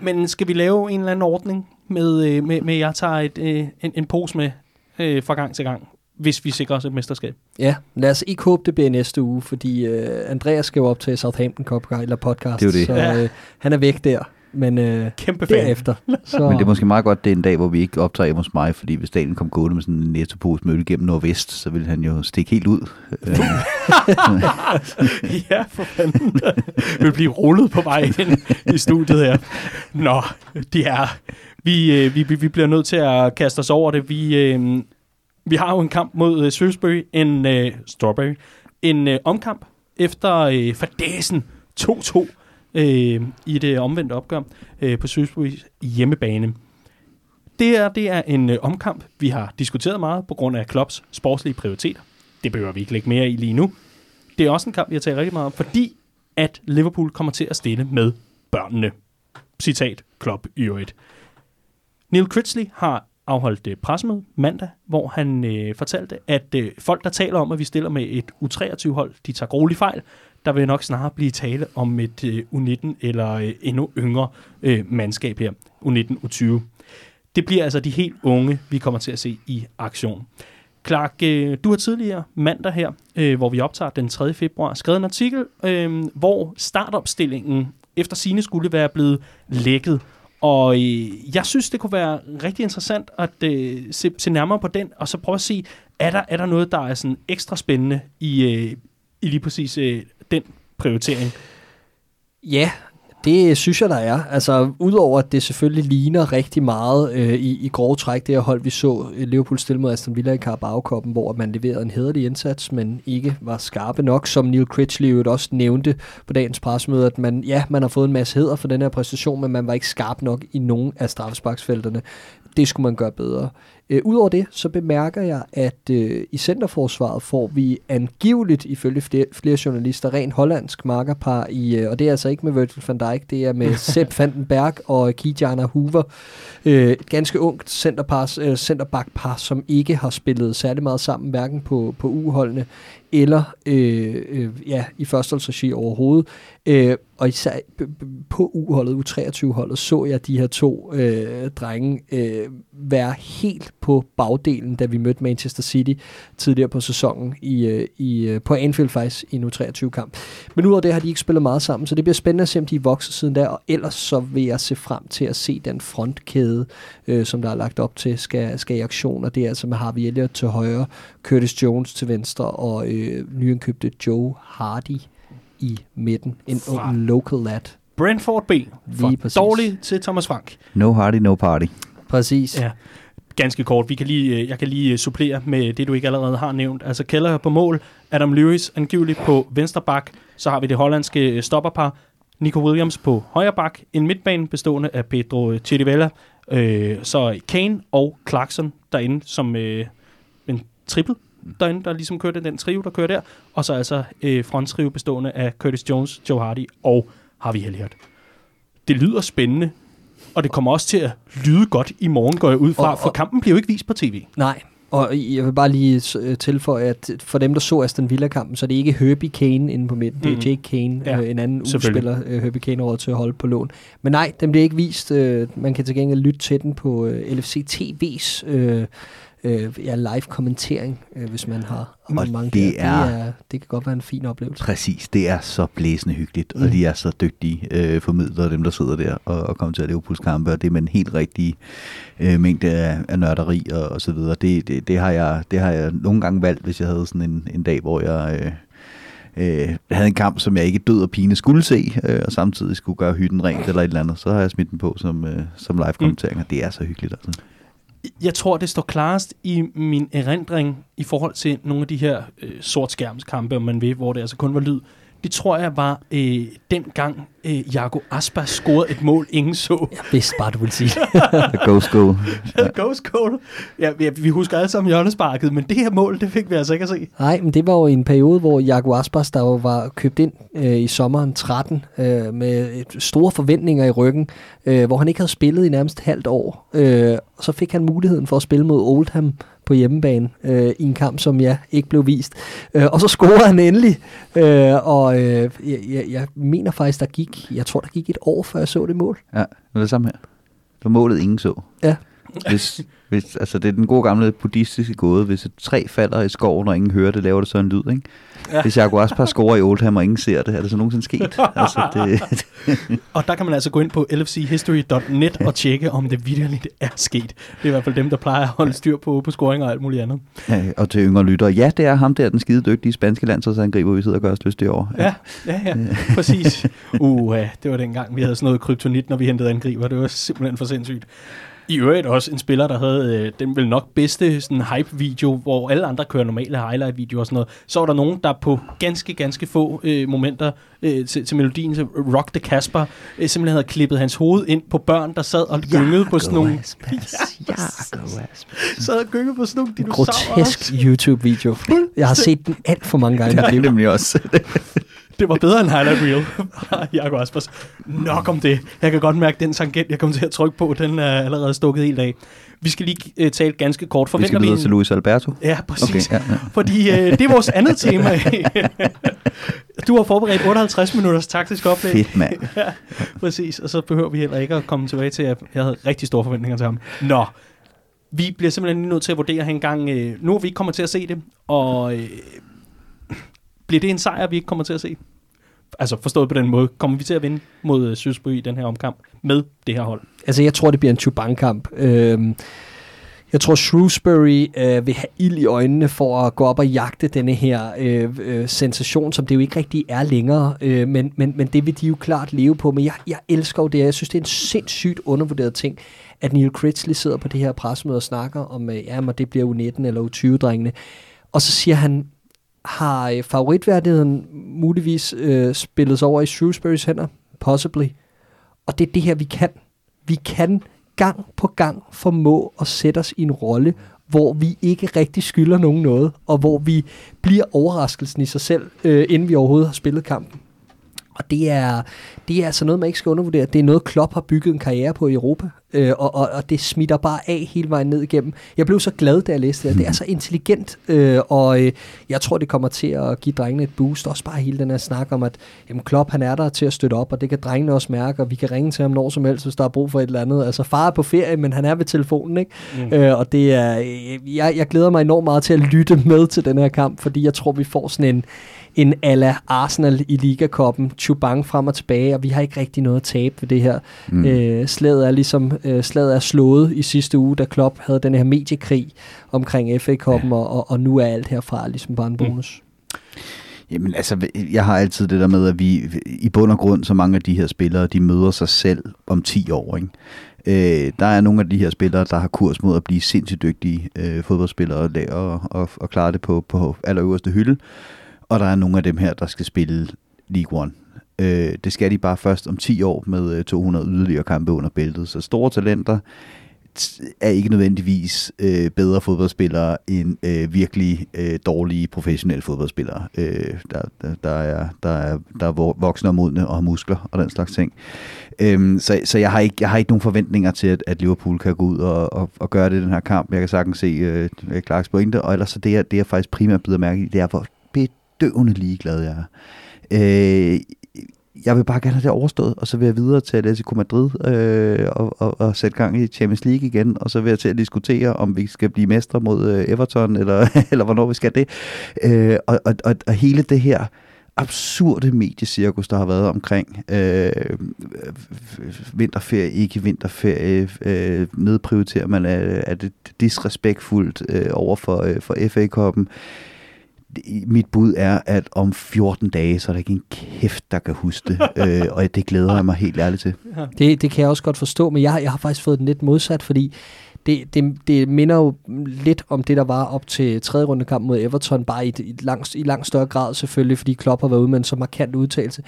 Men skal vi lave en eller anden ordning med, øh, med, med at jeg tager et, øh, en, en pose med øh, fra gang til gang, hvis vi sikrer os et mesterskab? Ja, lad os ikke håbe, det bliver næste uge, fordi øh, Andreas skal jo op til Southampton Cup eller podcast, Det er det. så Ja. øh, han er væk der. Men øh, Kæmpe fan. derefter, så... Men det er måske meget godt, det er en dag, hvor vi ikke optager hjemme hos mig, fordi hvis Daniel kom gående med sådan en nettopose øl gennem Nordvest, så ville han jo stikke helt ud. Ja, for fanden. vil blive rullet på vej ind i studiet her. Nå, det er... Vi, øh, vi, vi vi bliver nødt til at kaste os over det. Vi, øh, vi har jo en kamp mod øh, Shrewsbury, en øh, Strawberry, en øh, omkamp efter øh, fadæsen 2-2 øh, i det omvendte opgør øh, på Shrewsburys hjemmebane. Det er, det er en øh, omkamp, vi har diskuteret meget på grund af Klopps sportslige prioriteter. Det behøver vi ikke lægge mere i lige nu. Det er også en kamp, vi har talt rigtig meget om, fordi at Liverpool kommer til at stille med børnene. Citat Klopp i øvrigt. Neil Critchley har afholdt øh, pressemøde mandag, hvor han øh, fortalte, at øh, folk, der taler om, at vi stiller med et U23-hold, de tager grueligt fejl. Der vil nok snarere blive tale om et øh, U19 eller øh, endnu yngre øh, mandskab her. U19, U20. Det bliver altså de helt unge, vi kommer til at se i aktion. Clark, øh, du har tidligere mandag her, øh, hvor vi optager den 3. februar, skrevet en artikel, øh, hvor startopstillingen efter sine skulle være blevet lækket. Og øh, jeg synes, det kunne være rigtig interessant at øh, se, se nærmere på den, og så prøve at se, er der, er der noget, der er sådan ekstra spændende i, øh, i lige præcis øh, den prioritering? Ja, det synes jeg, der er. Altså, udover at det selvfølgelig ligner rigtig meget øh, i, i grove træk, det her hold, vi så øh, Liverpool stille mod Aston Villa i Carabao-koppen, hvor man leverede en hederlig indsats, men ikke var skarpe nok, som Neil Critchley jo også nævnte på dagens pressemøde, at man, ja, man har fået en masse heder for den her præstation, men man var ikke skarp nok i nogen af straffesparksfelterne. Det skulle man gøre bedre. Øh, Udover det, så bemærker jeg, at øh, i centerforsvaret får vi angiveligt, ifølge flere, flere journalister, rent hollandsk markerpar, i, øh, og det er altså ikke med Virgil van Dijk, det er med Sepp van den Berg og Kijana Hoover. Øh, et ganske ungt centerpar, øh, centerbackpar, som ikke har spillet særlig meget sammen, hverken på, på U-holdene eller øh, øh, ja, i førsteholdsregi overhovedet. Øh, og især på U-holdet, U23-holdet, så jeg de her to øh, drenge øh, være helt på bagdelen, da vi mødte Manchester City tidligere på sæsonen i, øh, i, øh, på Anfield faktisk i en U23-kamp. Men udover det har de ikke spillet meget sammen, så det bliver spændende at se, om de er vokset siden der, og ellers så vil jeg se frem til at se den frontkæde, øh, som der er lagt op til, skal, skal i aktion, og det er altså med Harvey Elliott til højre, Curtis Jones til venstre, og øh, nyindkøbte Joe Hardy i midten. En Fra- ung local lad. Brentford B. For Lige præcis. dårlig til Thomas Frank. no hardy, no party. Præcis. Ja. Ganske kort. Vi kan lige, øh, jeg kan lige øh, supplere med det, du ikke allerede har nævnt. Altså Keller på mål, Adam Lewis angiveligt på venstre bak. Så har vi det hollandske øh, stopperpar, Nico Williams på højre bak. En midtbane bestående af Pedro Chirivella. Øh, så Kane og Clarkson derinde som øh, en triple derinde, der ligesom kørte den trio, der kører der. Og så altså øh, fronttrio bestående af Curtis Jones, Joe Hardy og Harvey Elliott. Det lyder spændende, og det kommer også til at lyde godt i morgen, går jeg ud fra, Og- for og- kampen bliver jo ikke vist på tv. Nej, og jeg vil bare lige øh, tilføje, at for dem, der så Aston Villa-kampen, så er det ikke Herbie Kane inde på midten. Det er Mhm. Jake Kane, Ja, øh, en anden. U-spiller, øh, Herbie Kane råd til at holde på lån. Men nej, den bliver ikke vist. Øh, man kan til gengæld lytte til den på øh, LFC TV's øh, øh, ja, live-kommentering, øh, hvis man har abonnement det der. er- det, er, det kan godt være en fin oplevelse. Præcis, det er så blæsende hyggeligt, mm. Mm. og de er så dygtige øh, formidlere, dem der sidder der og, og kommer til at Liverpools kampe, og det er med en helt rigtig øh, mængde af, af nørderi og, og så videre. Det, det, det, har jeg, det har jeg nogle gange valgt, hvis jeg havde sådan en, en dag, hvor jeg øh, øh, havde en kamp, som jeg ikke død og pine skulle se, øh, og samtidig skulle gøre hytten rent eller et eller andet, så har jeg smidt den på som, øh, som live-kommentering, og det er så hyggeligt. Altså. Jeg tror, det står klarest i min erindring i forhold til nogle af de her øh, sortskærmskampe, om man ved, hvor det altså kun var lyd. Det tror jeg var øh, dengang øh, Jago Aspas scorede et mål, ingen så. Jeg vidste bare, du ville sige det. Ghost goal. Ja. Ghost goal. Ja, vi, vi husker alle sammen hjørnesparket, men det her mål, det fik vi altså ikke at se. Nej, men det var jo i en periode, hvor Jago Aspas, der jo var købt ind øh, i sommeren 13, øh, med store forventninger i ryggen, øh, hvor han ikke havde spillet i nærmest et halvt år. Øh, og så fik han muligheden for at spille mod Oldham på hjemmebane øh, i en kamp, som ja, ikke blev vist. Øh, og så scorede han endelig, øh, og øh, jeg, jeg, jeg mener faktisk, der gik, jeg tror, der gik et år, før jeg så det mål. Ja, det var det samme her. Det var målet, ingen så. Ja. Hvis, hvis, altså det er den gode gamle buddhistiske gåde. Hvis et træ falder i skoven, og ingen hører det, laver det så en lyd, ikke? Ja. Hvis Jaguar Aspas scorer i Oldham, og ingen ser det, er det så nogensinde sket? altså det, Og der kan man altså gå ind på lfchistory.net og tjekke, om det virkelig er sket. Det er i hvert fald dem, der plejer at holde styr på, på scoring og alt muligt andet. ja, og til yngre lyttere, ja, det er ham der, den skide dygtige spanske landsholdsangriber, vi sidder og gør os lyst i år. Ja, ja, ja, præcis. Uh, det var dengang, vi havde sådan noget kryptonit, når vi hentede angriber. Det var simpelthen for sindssygt. I øvrigt også en spiller, der havde øh, den vel nok bedste sådan hype-video, hvor alle andre kører normale highlight-videoer og sådan noget. Så var der nogen, der på ganske, ganske få øh, momenter øh, til, til melodien til Rock the Casper, øh, simpelthen havde klippet hans hoved ind på børn, der sad og gyngede på sådan nogle... sad og gyngede på sådan nogle dinosaurer. Grotesk YouTube-video. Jeg har set den alt for mange gange. Det er liv. nemlig også. Det var bedre end Highlight Reel. Jakob Aspers. Nok om det. Jeg kan godt mærke, at den tangent, jeg kommer til at trykke på, den er allerede stukket helt af. Vi skal lige uh, tale ganske kort. Vi Forventer skal videre til Luis Alberto. Ja, præcis. Okay, ja, ja. Fordi uh, det er vores andet tema. du har forberedt 58 minutters taktisk oplæg. Fedt, mand. ja, præcis. Og så behøver vi heller ikke at komme tilbage til, at jeg havde rigtig store forventninger til ham. Nå, vi bliver simpelthen nødt til at vurdere her en gang. Øh, nu hvor vi ikke kommer til at se det, og øh, bliver det en sejr, vi ikke kommer til at se? Altså forstået på den måde, kommer vi til at vinde mod øh, Sydsby i den her omkamp med det her hold? Altså, jeg tror, det bliver en Chubank-kamp. Øhm, jeg tror, Shrewsbury øh, vil have ild i øjnene for at gå op og jagte denne her øh, øh, sensation, som det jo ikke rigtig er længere. Øh, men, men, men det vil de jo klart leve på. Men jeg, jeg elsker jo det. Jeg synes, det er en sindssygt undervurderet ting, at Neil Critchley sidder på det her pressemøde og snakker om, øh, ja, men det bliver U19 eller U20-drengene. Og så siger han, har øh, favoritværdigheden muligvis øh, spillet sig over i Shrewsburys hænder? Possibly. Og det er det her, vi kan. Vi kan gang på gang formå at sætte os i en rolle, hvor vi ikke rigtig skylder nogen noget, og hvor vi bliver overraskelsen i sig selv, øh, inden vi overhovedet har spillet kampen. Og det er, det er altså noget, man ikke skal undervurdere. Det er noget, Klopp har bygget en karriere på i Europa, øh, og, og, og det smitter bare af hele vejen ned igennem. Jeg blev så glad, da jeg læste det. Det er så intelligent, øh, og øh, jeg tror, det kommer til at give drengene et boost. Også bare hele den her snak om, at jamen, Klopp han er der til at støtte op, og det kan drengene også mærke, og vi kan ringe til ham når som helst, hvis der er brug for et eller andet. Altså far er på ferie, men han er ved telefonen, ikke? Mm. Øh, og det er, øh, jeg, jeg glæder mig enormt meget til at lytte med til den her kamp, fordi jeg tror, vi får sådan en en ala Arsenal i Ligakoppen, Chubang frem og tilbage, og vi har ikke rigtig noget at tabe ved det her. Mm. Øh, slaget er ligesom øh, slaget er slået i sidste uge, da Klopp havde den her mediekrig omkring FA-koppen, ja. og, og, og nu er alt herfra ligesom bare en bonus. Mm. Jamen altså, jeg har altid det der med, at vi i bund og grund, så mange af de her spillere, de møder sig selv om 10 år, ikke? Øh, der er nogle af de her spillere, der har kurs mod at blive sindssygt dygtige øh, fodboldspillere og, og, og, og klare det på, på allerøverste hylde. Og der er nogle af dem her, der skal spille League One. Øh, det skal de bare først om 10 år med øh, 200 yderligere kampe under bæltet. Så store talenter, er ikke nødvendigvis øh, bedre fodboldspillere end øh, virkelig øh, dårlige professionelle fodboldspillere, øh, der, der, der, er, der, er, der er voksne og modne og har muskler og den slags ting. Øhm, så så jeg, har ikke, jeg har ikke nogen forventninger til, at, at Liverpool kan gå ud og, og, og gøre det i den her kamp. Jeg kan sagtens se øh, Clarks pointe, og ellers så det, jeg, det jeg faktisk primært blevet mærke i, det er, hvor bedøvende ligeglad jeg er. Øh, jeg vil bare gerne have det overstået, og så vil jeg videre til Atletico Madrid øh, og, og, og sætte gang i Champions League igen, og så vil jeg til at diskutere, om vi skal blive mestre mod øh, Everton, eller, eller hvornår vi skal det. Øh, og, og, og, og hele det her absurde mediecirkus, der har været omkring øh, vinterferie, ikke vinterferie, øh, nedprioriterer man, er, er det disrespektfuldt øh, over for, øh, for FA-koppen, mit bud er, at om 14 dage, så er der ikke en kæft, der kan huske det. øh, og det glæder jeg mig helt ærligt til. Det, det kan jeg også godt forstå, men jeg, jeg har faktisk fået den lidt modsat, fordi det, det, det minder jo lidt om det, der var op til tredje rundekamp mod Everton, bare i, i, langt, i langt større grad selvfølgelig, fordi Klopp har været ude med en så markant udtalelse.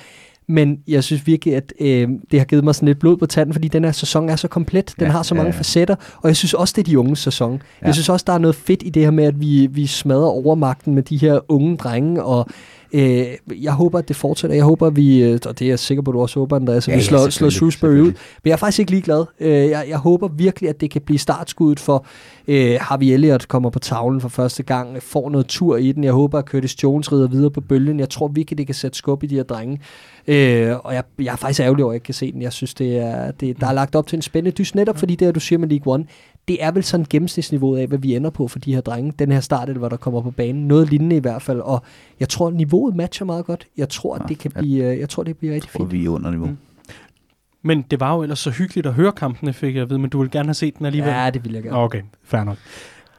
Men jeg synes virkelig, at øh, det har givet mig sådan lidt blod på tanden, fordi den her sæson er så komplet. Den ja, har så mange ja, ja. facetter, og jeg synes også, det er de unge sæson. Ja. Jeg synes også, der er noget fedt i det her med, at vi, vi smadrer overmagten med de her unge drenge, og øh, jeg håber, at det fortsætter. Jeg håber, at vi, øh, og det er jeg sikker på, at du også håber, Andreas, at ja, vi slår, ja, slår Shrewsbury ud. Men jeg er faktisk ikke ligeglad. Øh, jeg, jeg håber virkelig, at det kan blive startskuddet for øh, Harvey Elliott kommer på tavlen for første gang, får noget tur i den. Jeg håber, at Curtis Jones rider videre på bølgen. Jeg tror virkelig, det kan sætte skub i de her drenge. Øh, og jeg, jeg er faktisk ærgerlig over, at jeg ikke kan se den. Jeg synes, det er, det, der er lagt op til en spændende dys, netop fordi det, du siger med League One, det er vel sådan gennemsnitsniveauet af, hvad vi ender på for de her drenge. Den her start, hvor der kommer på banen. Noget lignende i hvert fald. Og jeg tror, niveauet matcher meget godt. Jeg tror, at det kan blive, øh, jeg tror, det bliver rigtig fint. vi er under niveau. Mm. Men det var jo ellers så hyggeligt at høre kampene, fik jeg at vide, men du vil gerne have set den alligevel? Ja, det vil jeg gerne. Okay, fair nok.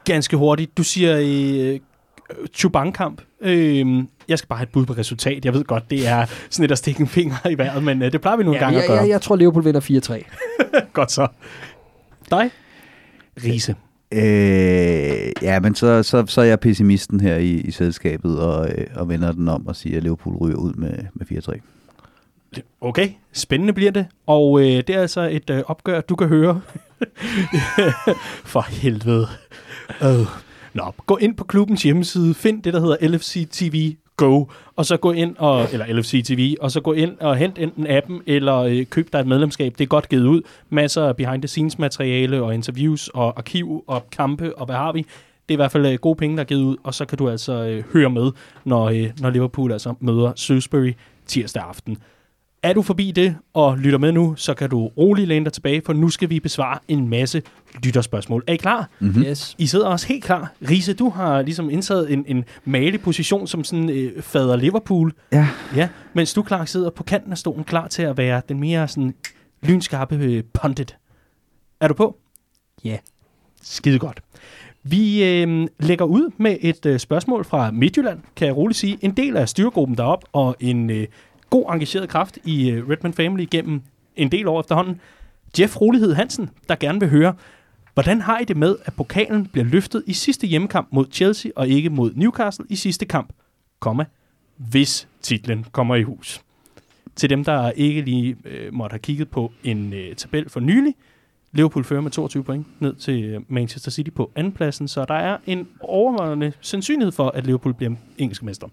Ganske hurtigt. Du siger øh, Chubank-kamp. Øh, jeg skal bare have et bud på resultat. Jeg ved godt, det er sådan et at stikke en finger i vejret, men øh, det plejer vi nogle ja, gange jeg, at gøre. Jeg, jeg tror, Liverpool vinder 4-3. godt så. Dig? Riese. Øh, ja, men så, så, så er jeg pessimisten her i, i selskabet og, øh, og vender den om og siger, at Liverpool ryger ud med, med 4-3. Okay, spændende bliver det. Og øh, det er altså et øh, opgør, du kan høre. For helvede. Øh. Nå, gå ind på klubbens hjemmeside, find det, der hedder LFC TV Go, og så gå ind og, eller LFC TV, og så gå ind og hent enten appen, eller øh, køb dig et medlemskab. Det er godt givet ud. Masser af behind the scenes materiale, og interviews, og arkiv, og kampe, og hvad har vi? Det er i hvert fald øh, gode penge, der er givet ud, og så kan du altså øh, høre med, når, øh, når Liverpool altså møder Shrewsbury tirsdag aften. Er du forbi det og lytter med nu, så kan du roligt læne dig tilbage, for nu skal vi besvare en masse lytterspørgsmål. Er I klar? Mm-hmm. Yes. I sidder også helt klar. Riese, du har ligesom indtaget en, en malig position som sådan øh, fader Liverpool. Ja. ja. Mens du, klar sidder på kanten af stolen, klar til at være den mere sådan lynskarpe øh, pundit. Er du på? Ja. Yeah. Skide godt. Vi øh, lægger ud med et øh, spørgsmål fra Midtjylland, kan jeg roligt sige. En del af styregruppen derop og en øh, god engageret kraft i uh, Redman Family gennem en del år efterhånden. Jeff Rolighed Hansen, der gerne vil høre, hvordan har I det med, at pokalen bliver løftet i sidste hjemmekamp mod Chelsea og ikke mod Newcastle i sidste kamp, komma, hvis titlen kommer i hus? Til dem, der ikke lige øh, måtte have kigget på en øh, tabel for nylig, Liverpool fører med 22 point ned til øh, Manchester City på andenpladsen, så der er en overvejende sandsynlighed for, at Liverpool bliver engelsk mester.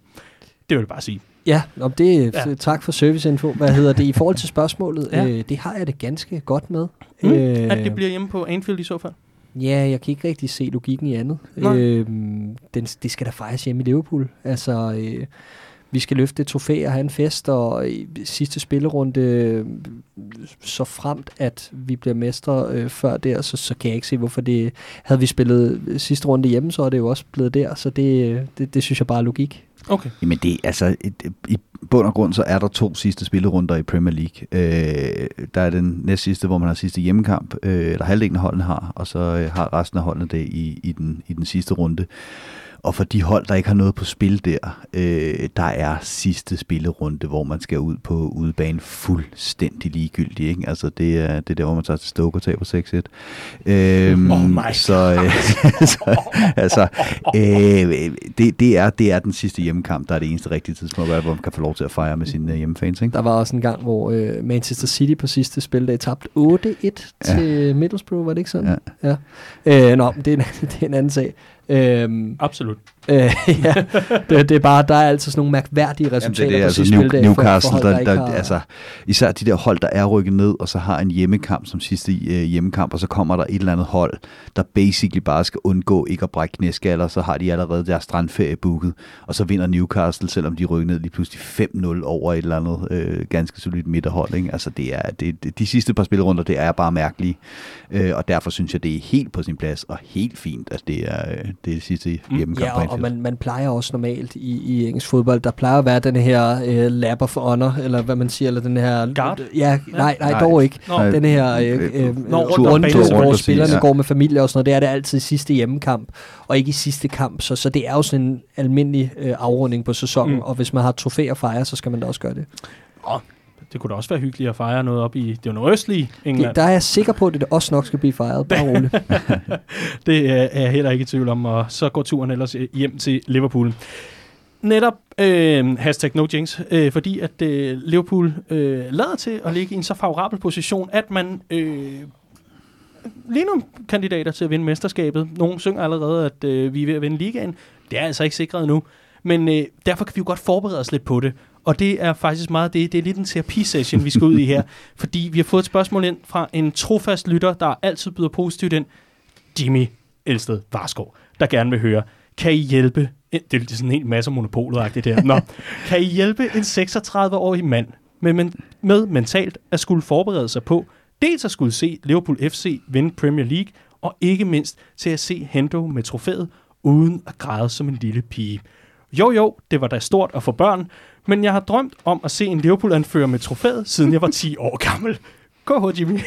Det vil jeg bare sige. Ja, om det, ja. tak for serviceinfo. Hvad hedder det i forhold til spørgsmålet? ja. øh, det har jeg det ganske godt med. Mm, øh, at det bliver hjemme på Anfield i så fald? Ja, jeg kan ikke rigtig se logikken i andet. Øh, den, det skal da fejres hjemme i Liverpool. Altså, øh, vi skal løfte et trofæ og have en fest, og i sidste spillerunde, så fremt at vi bliver mestre øh, før der, så, så kan jeg ikke se, hvorfor det... Havde vi spillet sidste runde hjemme, så er det jo også blevet der, så det, det, det synes jeg bare er logik. Okay. Jamen det, altså, et, i bund og grund, så er der to sidste spillerunder i Premier League. Øh, der er den næst sidste, hvor man har sidste hjemmekamp, øh, eller halvdelen af holdene har, og så øh, har resten af holdene det i, i, den, i den sidste runde. Og for de hold, der ikke har noget på spil der, øh, der er sidste spillerunde, hvor man skal ud på udebane fuldstændig ligegyldig. Ikke? Altså det er, det er der, hvor man tager til Stoke og taber 6-1. Øhm, Oh my så, øh, så altså, øh, det, det, er, det er den sidste hjemmekamp, der er det eneste rigtige tidspunkt, hvor man kan få lov til at fejre med sine hjemmefans. Ikke? Der var også en gang, hvor øh, Manchester City på sidste spildag tabte 8-1 til ja. Middlesbrough, var det ikke sådan? Ja. ja. Øh, nå, det er, en, det er en anden sag. Øhm, Absolut øh, ja, det, det er bare, der er altid sådan nogle mærkværdige resultater Jamen, det er, det på altså New. Newcastle, for, for hold, der, ikke der, har, altså, især de der hold, der er rykket ned, og så har en hjemmekamp som sidste øh, hjemmekamp, og så kommer der et eller andet hold, der basically bare skal undgå ikke at brække knæskaller, så har de allerede deres strandferie booket, og så vinder Newcastle, selvom de rykker ned lige pludselig 5-0 over et eller andet øh, ganske solidt midterhold. Ikke? Altså, det er, det, de sidste par spilrunder, det er bare mærkelige, øh, og derfor synes jeg, det er helt på sin plads, og helt fint, at det er, øh, det er det sidste hjemmekamp. Ja, på og. Og man, man plejer også normalt i, i engelsk fodbold, der plejer at være den her øh, lap of honor, eller hvad man siger, eller den her... Guard? Ja, nej, nej, Nej. dog ikke. Nå. Den her øh, øh, Nå, rundt hvor spillerne ja. går med familie og sådan noget, det er det altid i sidste hjemmekamp, og ikke i sidste kamp, så, så det er jo sådan en almindelig øh, afrunding på sæsonen, Mm. og hvis man har trofæer at fejre, så skal man da også gøre det. Det kunne da også være hyggeligt at fejre noget op i det nordøstlige England. det der er jeg sikker på, at det også nok skal blive fejret, bare roligt. Det er jeg heller ikke i tvivl om, og så går turen ellers øh, hjem til Liverpool. Netop øh, hashtag no jinx, øh, fordi at øh, Liverpool øh, lader til at ligge i en så favorabel position, at man øh, lige nu kandidater til at vinde mesterskabet. Nogle synger allerede, at øh, vi er ved at vinde ligaen. Det er altså ikke sikret nu. Men øh, derfor kan vi jo godt forberede os lidt på det. Og det er faktisk meget det. Det er lidt en terapisession, vi skal ud i her. Fordi vi har fået et spørgsmål ind fra en trofast lytter, der altid byder positivt ind. Jimmy Elsted Varskov, der gerne vil høre, kan I hjælpe, det er sådan en hel masse monopolet der, Nå, kan I hjælpe en 36-årig mand med, men, med mentalt at skulle forberede sig på, dels at skulle se Liverpool FC vinde Premier League, og ikke mindst til at se Hendo med trofæet, uden at græde som en lille pige. Jo jo, det var da stort at få børn, men jeg har drømt om at se en Liverpool-anfører med trofæet, siden jeg var 10 år gammel. KH Jimmy.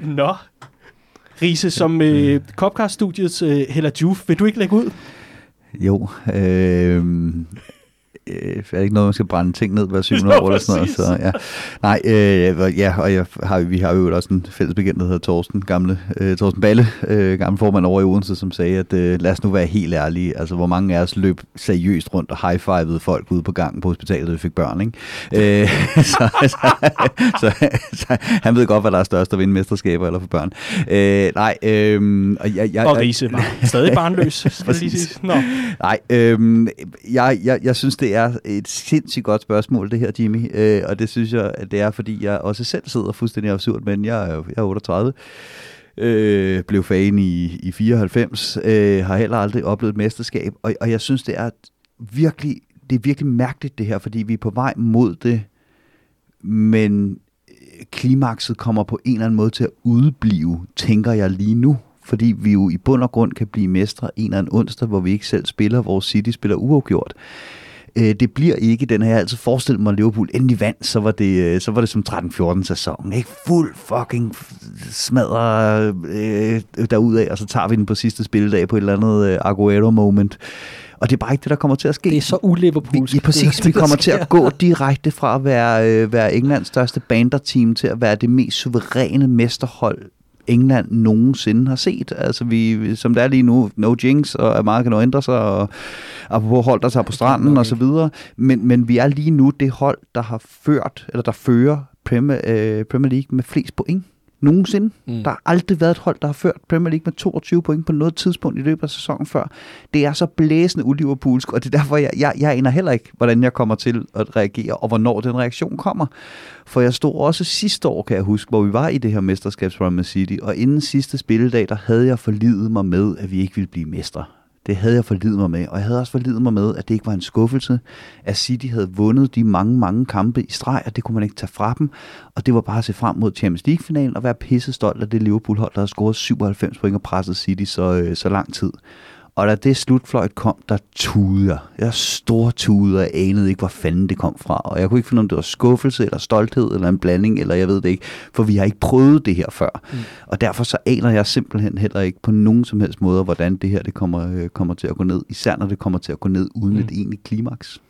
Nå, Riese, som øh, Copcast-studiets øh, Hella Juf, vil du ikke lægge ud? Jo, øh, øh, er ikke noget, man skal brænde ting ned hver syvende Nå, år eller sådan noget? Så, ja. Nej, øh, ja, og jeg har, vi har jo også en fælles bekendt, der hedder Torsten, gamle, øh, Torsten Balle, øh, gammel formand over i Odense, som sagde, at øh, lad os nu være helt ærlige, altså hvor mange af os løb seriøst rundt og high-fivede folk ude på gangen på hospitalet, da vi fik børn, ikke? Øh, så, så, så, så, han ved godt, hvad der er størst at vinde mesterskaber eller for børn. Øh, nej, øh, og jeg, jeg, Og Riese var stadig barnløs, Præcis. Nå. Nej, øhm, jeg, jeg, jeg synes, det er et sindssygt godt spørgsmål, det her, Jimmy. Øh, og det synes jeg, at det er, fordi jeg også selv sidder fuldstændig absurd, men jeg er, jo- jeg er 38. Øh, blev fan i, i 94, øh, har heller aldrig oplevet et mesterskab, og, og jeg synes, det er virkelig, det er virkelig mærkeligt det her, fordi vi er på vej mod det, men klimakset kommer på en eller anden måde til at udblive, tænker jeg lige nu. Fordi vi jo i bund og grund kan blive mestre en eller anden onsdag, hvor vi ikke selv spiller, vores City spiller uafgjort. Øh, det bliver ikke den her, jeg har altid forestillet mig, at Liverpool endelig vandt, så var det, øh, så var det som 13-14 sæson. Ikke fuld fucking smadre øh, derudad, og så tager vi den på sidste spilledag på et eller andet øh, Aguero-moment. Og det er bare ikke det, der kommer til at ske. Det er så uliverpoolsk. ja, præcis. det, Vi kommer til at gå direkte fra at være, øh, være Englands største banderteam til at være det mest suveræne mesterhold, England nogensinde har set. Altså vi, som det er lige nu, no jinx, og at meget kan nå ændre sig, og apropos hold, der tager på stranden og så videre. Men, men vi er lige nu det hold, der har ført, eller der fører Premier, øh, Premier League med flest point nogensinde. Mm. Der har aldrig været et hold, der har ført Premier League med 22 point på noget tidspunkt i løbet af sæsonen før. Det er så blæsende uliverpoolsk, og det er derfor, jeg, jeg, jeg aner heller ikke, hvordan jeg kommer til at reagere, og hvornår den reaktion kommer. For jeg stod også sidste år, kan jeg huske, hvor vi var i det her mesterskabsrun med City, og inden sidste spilledag, der havde jeg forlidet mig med, at vi ikke ville blive mestre. Det havde jeg forlidet mig med, og jeg havde også forlidet mig med, at det ikke var en skuffelse, at City havde vundet de mange, mange kampe i streg, og det kunne man ikke tage fra dem. Og det var bare at se frem mod Champions League-finalen og være pisse stolt af det Liverpool-hold, der havde scoret 97 point og presset City så, øh, så lang tid. Og da det slutfløjt kom, der tudede jeg. Jeg stor tudede, og jeg anede ikke, hvor fanden det kom fra. Og jeg kunne ikke finde, om det var skuffelse, eller stolthed, eller en blanding, eller jeg ved det ikke. For vi har ikke prøvet det her før. Mm. Og derfor så aner jeg simpelthen heller ikke på nogen som helst måde, hvordan det her det kommer, øh, kommer til at gå ned. Især når det kommer til at gå ned uden mm. et egentligt klimaks.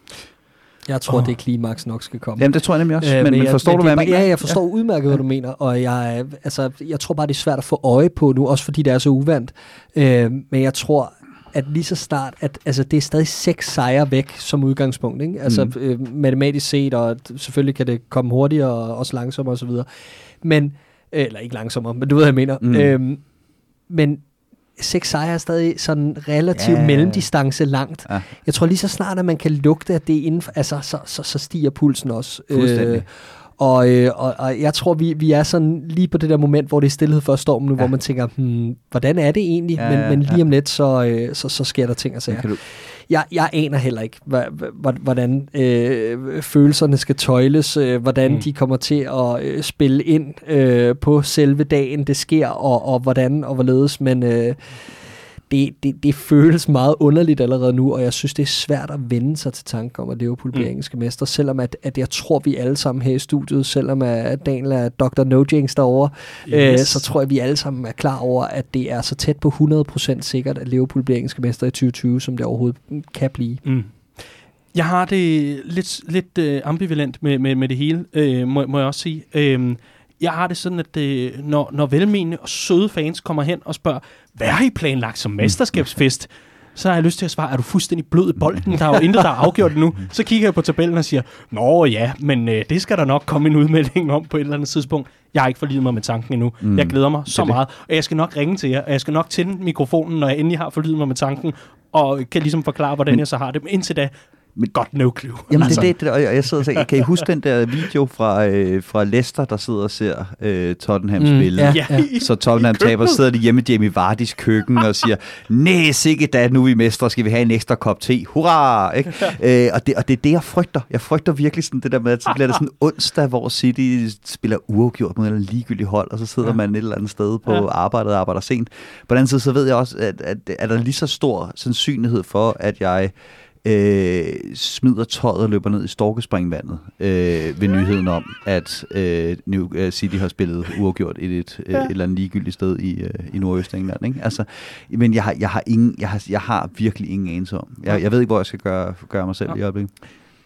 Jeg tror, oh. det klimaks nok skal komme. Jamen, det tror jeg nemlig også. Øh, men, men, jeg, forstår men du, hvad jeg mener? Ja, jeg forstår ja. udmærket, hvad du mener. Og jeg, altså, jeg tror bare, det er svært at få øje på nu, også fordi det er så uvandt. Øh, men jeg tror, at lige så snart, at altså, det er stadig seks sejre væk som udgangspunkt. Ikke? Altså mm. øh, matematisk set, og selvfølgelig kan det komme hurtigere og også langsommere osv. Men, eller ikke langsommere, men du ved, hvad jeg mener. Mm. Øh, men seks sejre er stadig sådan relativt ja. mellemdistance langt. Ja. Jeg tror lige så snart, at man kan lugte, at det er inden for, altså, så, så, så stiger pulsen også. Øh, og, øh, og, og jeg tror, vi, vi er sådan lige på det der moment, hvor det er stillhed for stormen nu, ja. hvor man tænker, hmm, hvordan er det egentlig? Ja, men, men lige ja. om lidt, så, øh, så, så sker der ting og sager. Jeg, jeg aner heller ikke, hvordan øh, følelserne skal tøjles, øh, hvordan mm. de kommer til at øh, spille ind øh, på selve dagen, det sker, og, og hvordan og hvorledes, men... Øh, det, det, det føles meget underligt allerede nu, og jeg synes, det er svært at vende sig til tanken om, at Liverpool bliver mm. engelske mester, selvom at, at jeg tror, vi alle sammen her i studiet, selvom at Daniel er Dr. No Jinx derovre, øh, yes. øh, så tror jeg, at vi alle sammen er klar over, at det er så tæt på 100% sikkert, at Liverpool bliver engelske mester i 2020, som det overhovedet kan blive. Mm. Jeg har det lidt, lidt uh, ambivalent med, med, med det hele, uh, må, må jeg også sige. Uh, jeg har det sådan, at det, når, når velmenende og søde fans kommer hen og spørger, hvad har I planlagt som mesterskabsfest? Så har jeg lyst til at svare, er du fuldstændig blød i bolden? Der er jo intet, der er afgjort nu. Så kigger jeg på tabellen og siger, nå ja, men øh, det skal der nok komme en udmelding om på et eller andet tidspunkt. Jeg har ikke forlidet mig med tanken endnu. Mm. Jeg glæder mig så meget. Og jeg skal nok ringe til jer, og jeg skal nok tænde mikrofonen, når jeg endelig har forlidet mig med tanken, og kan ligesom forklare, hvordan men, jeg så har det. Men indtil da, men godt no clue. Jamen altså. det er det, og jeg sidder og tænker, kan I huske den der video fra, øh, fra Leicester, der sidder og ser øh, Tottenham mm, spille? Ja, ja. Så Tottenham taber, sidder de hjemme i Jamie Vardis køkken og siger, nej, sikke da, nu er vi mestre, skal vi have en ekstra kop te. Hurra! Ikke? øh, og, det, og det er det, jeg frygter. Jeg frygter virkelig sådan det der med, at så bliver det sådan onsdag, hvor City spiller uafgjort mod en ligegyldig hold, og så sidder ja. man et eller andet sted på ja. arbejdet og arbejder sent. På den anden side, så ved jeg også, at, at, at er der lige så stor sandsynlighed for, at jeg øh, smider tøjet og løber ned i storkespringvandet øh, ved nyheden om, at øh, New øh, City har spillet uafgjort i et, øh, ja. et eller andet ligegyldigt sted i, øh, i Nordøstengland. Ikke? Altså, men jeg har, jeg, har ingen, jeg, har, jeg har virkelig ingen anelse om. Jeg, jeg ved ikke, hvor jeg skal gøre, gøre mig selv ja. i øjeblikket.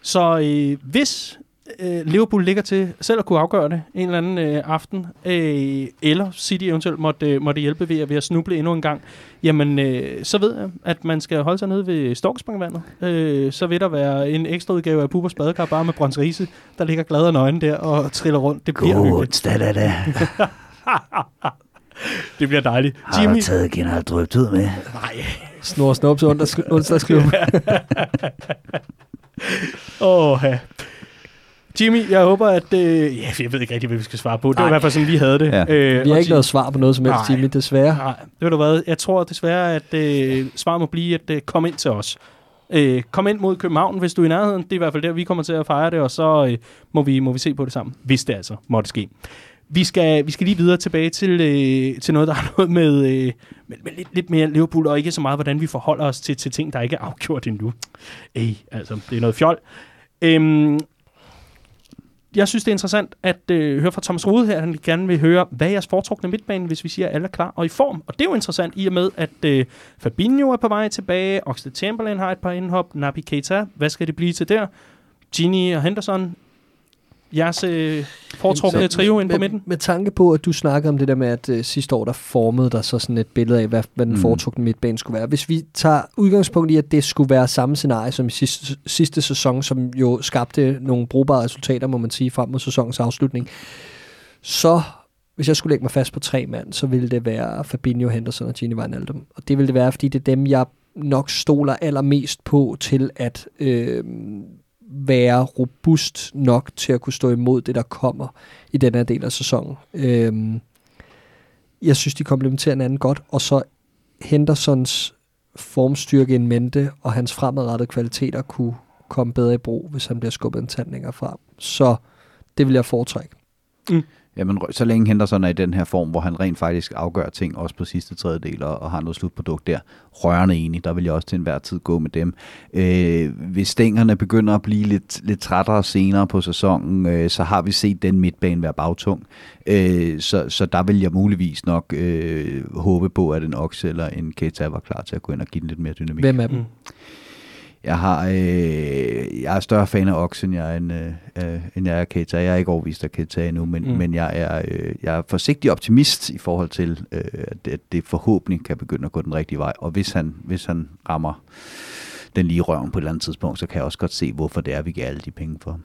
Så øh, hvis øh, Liverpool ligger til selv at kunne afgøre det en eller anden øh, aften, øh, eller City eventuelt måtte, øh, måtte hjælpe ved, ved at snuble endnu en gang, jamen øh, så ved jeg, at man skal holde sig nede ved Storkespringvandet. Øh, så vil der være en ekstra udgave af Pupers badekar, bare med Brøns Riese, der ligger glad og nøgen der og triller rundt. Det bliver Godt, da, da, da. det bliver dejligt. Har Jimmy... du taget generelt drøbt ud med? Nej. Snor snop til onsdagsklub. Åh, oh, ja. Jimmy, jeg håber, at... Øh, ja, jeg ved ikke rigtig, hvad vi skal svare på. Det var i hvert fald sådan, vi havde det. Ja. Øh, vi har ikke noget svar på noget som helst, Jimmy, desværre. Nej, det du hvad. Jeg tror desværre, at øh, svaret må blive, at øh, kom ind til os. Øh, kom ind mod København, hvis du er i nærheden. Det er i hvert fald der, vi kommer til at fejre det, og så øh, må, vi, må vi se på det sammen, hvis det altså måtte ske. Vi skal, vi skal lige videre tilbage til, øh, til noget, der har noget med, øh, med, med lidt, lidt mere Liverpool, og ikke så meget, hvordan vi forholder os til, til ting, der ikke er afgjort endnu. Ej, altså, det er noget fjol. Øhm, jeg synes, det er interessant at øh, høre fra Thomas Rode her. Han gerne vil høre, hvad er jeres foretrukne midtbane, hvis vi siger, at alle er klar og i form. Og det er jo interessant i og med, at øh, Fabinho er på vej tilbage, Oxlade Chamberlain har et par indhop, Nabi Keita, hvad skal det blive til der? Gini og Henderson, jeres øh, foretrukne trio ind på midten? Med, med tanke på, at du snakker om det der med, at øh, sidste år, der formede der så sådan et billede af, hvad, hvad den mm. foretrukne midtbane skulle være. Hvis vi tager udgangspunkt i, at det skulle være samme scenarie som i sidste, sidste sæson, som jo skabte nogle brugbare resultater, må man sige, frem mod sæsonens afslutning, så hvis jeg skulle lægge mig fast på tre mand, så ville det være Fabinho, Henderson og Gini Wijnaldum. Og det ville det være, fordi det er dem, jeg nok stoler allermest på til at øh, være robust nok til at kunne stå imod det, der kommer i den her del af sæsonen. Øhm, jeg synes, de komplementerer hinanden godt, og så Hendersons formstyrke en mente, og hans fremadrettede kvaliteter kunne komme bedre i brug, hvis han bliver skubbet en tand længere frem. Så det vil jeg foretrække. Mm. Jamen, så længe Henderson er i den her form, hvor han rent faktisk afgør ting, også på sidste tredjedel, og, og har noget slutprodukt der, rørende enig, der vil jeg også til enhver tid gå med dem. Øh, hvis stængerne begynder at blive lidt, lidt trættere senere på sæsonen, øh, så har vi set den midtbane være bagtung. Øh, så, så der vil jeg muligvis nok øh, håbe på, at en Ox eller en Keita var klar til at gå ind og give den lidt mere dynamik. Hvem er dem? Jeg, har, øh, jeg er større fan af Ox, end jeg er, en, øh, end jeg er Keita. Jeg er ikke overvist af Keita endnu, men, mm. men jeg, er, øh, jeg er forsigtig optimist i forhold til, øh, at, det, at det forhåbentlig kan begynde at gå den rigtige vej. Og hvis han, hvis han rammer den lige røven på et eller andet tidspunkt, så kan jeg også godt se, hvorfor det er, vi giver alle de penge for.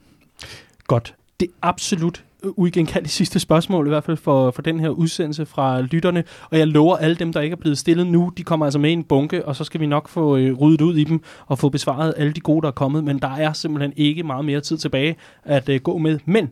Godt. Det absolut øh, uigenkaldt sidste spørgsmål, i hvert fald for, for den her udsendelse fra lytterne. Og jeg lover alle dem, der ikke er blevet stillet nu, de kommer altså med i en bunke, og så skal vi nok få øh, ryddet ud i dem og få besvaret alle de gode, der er kommet. Men der er simpelthen ikke meget mere tid tilbage at øh, gå med. Men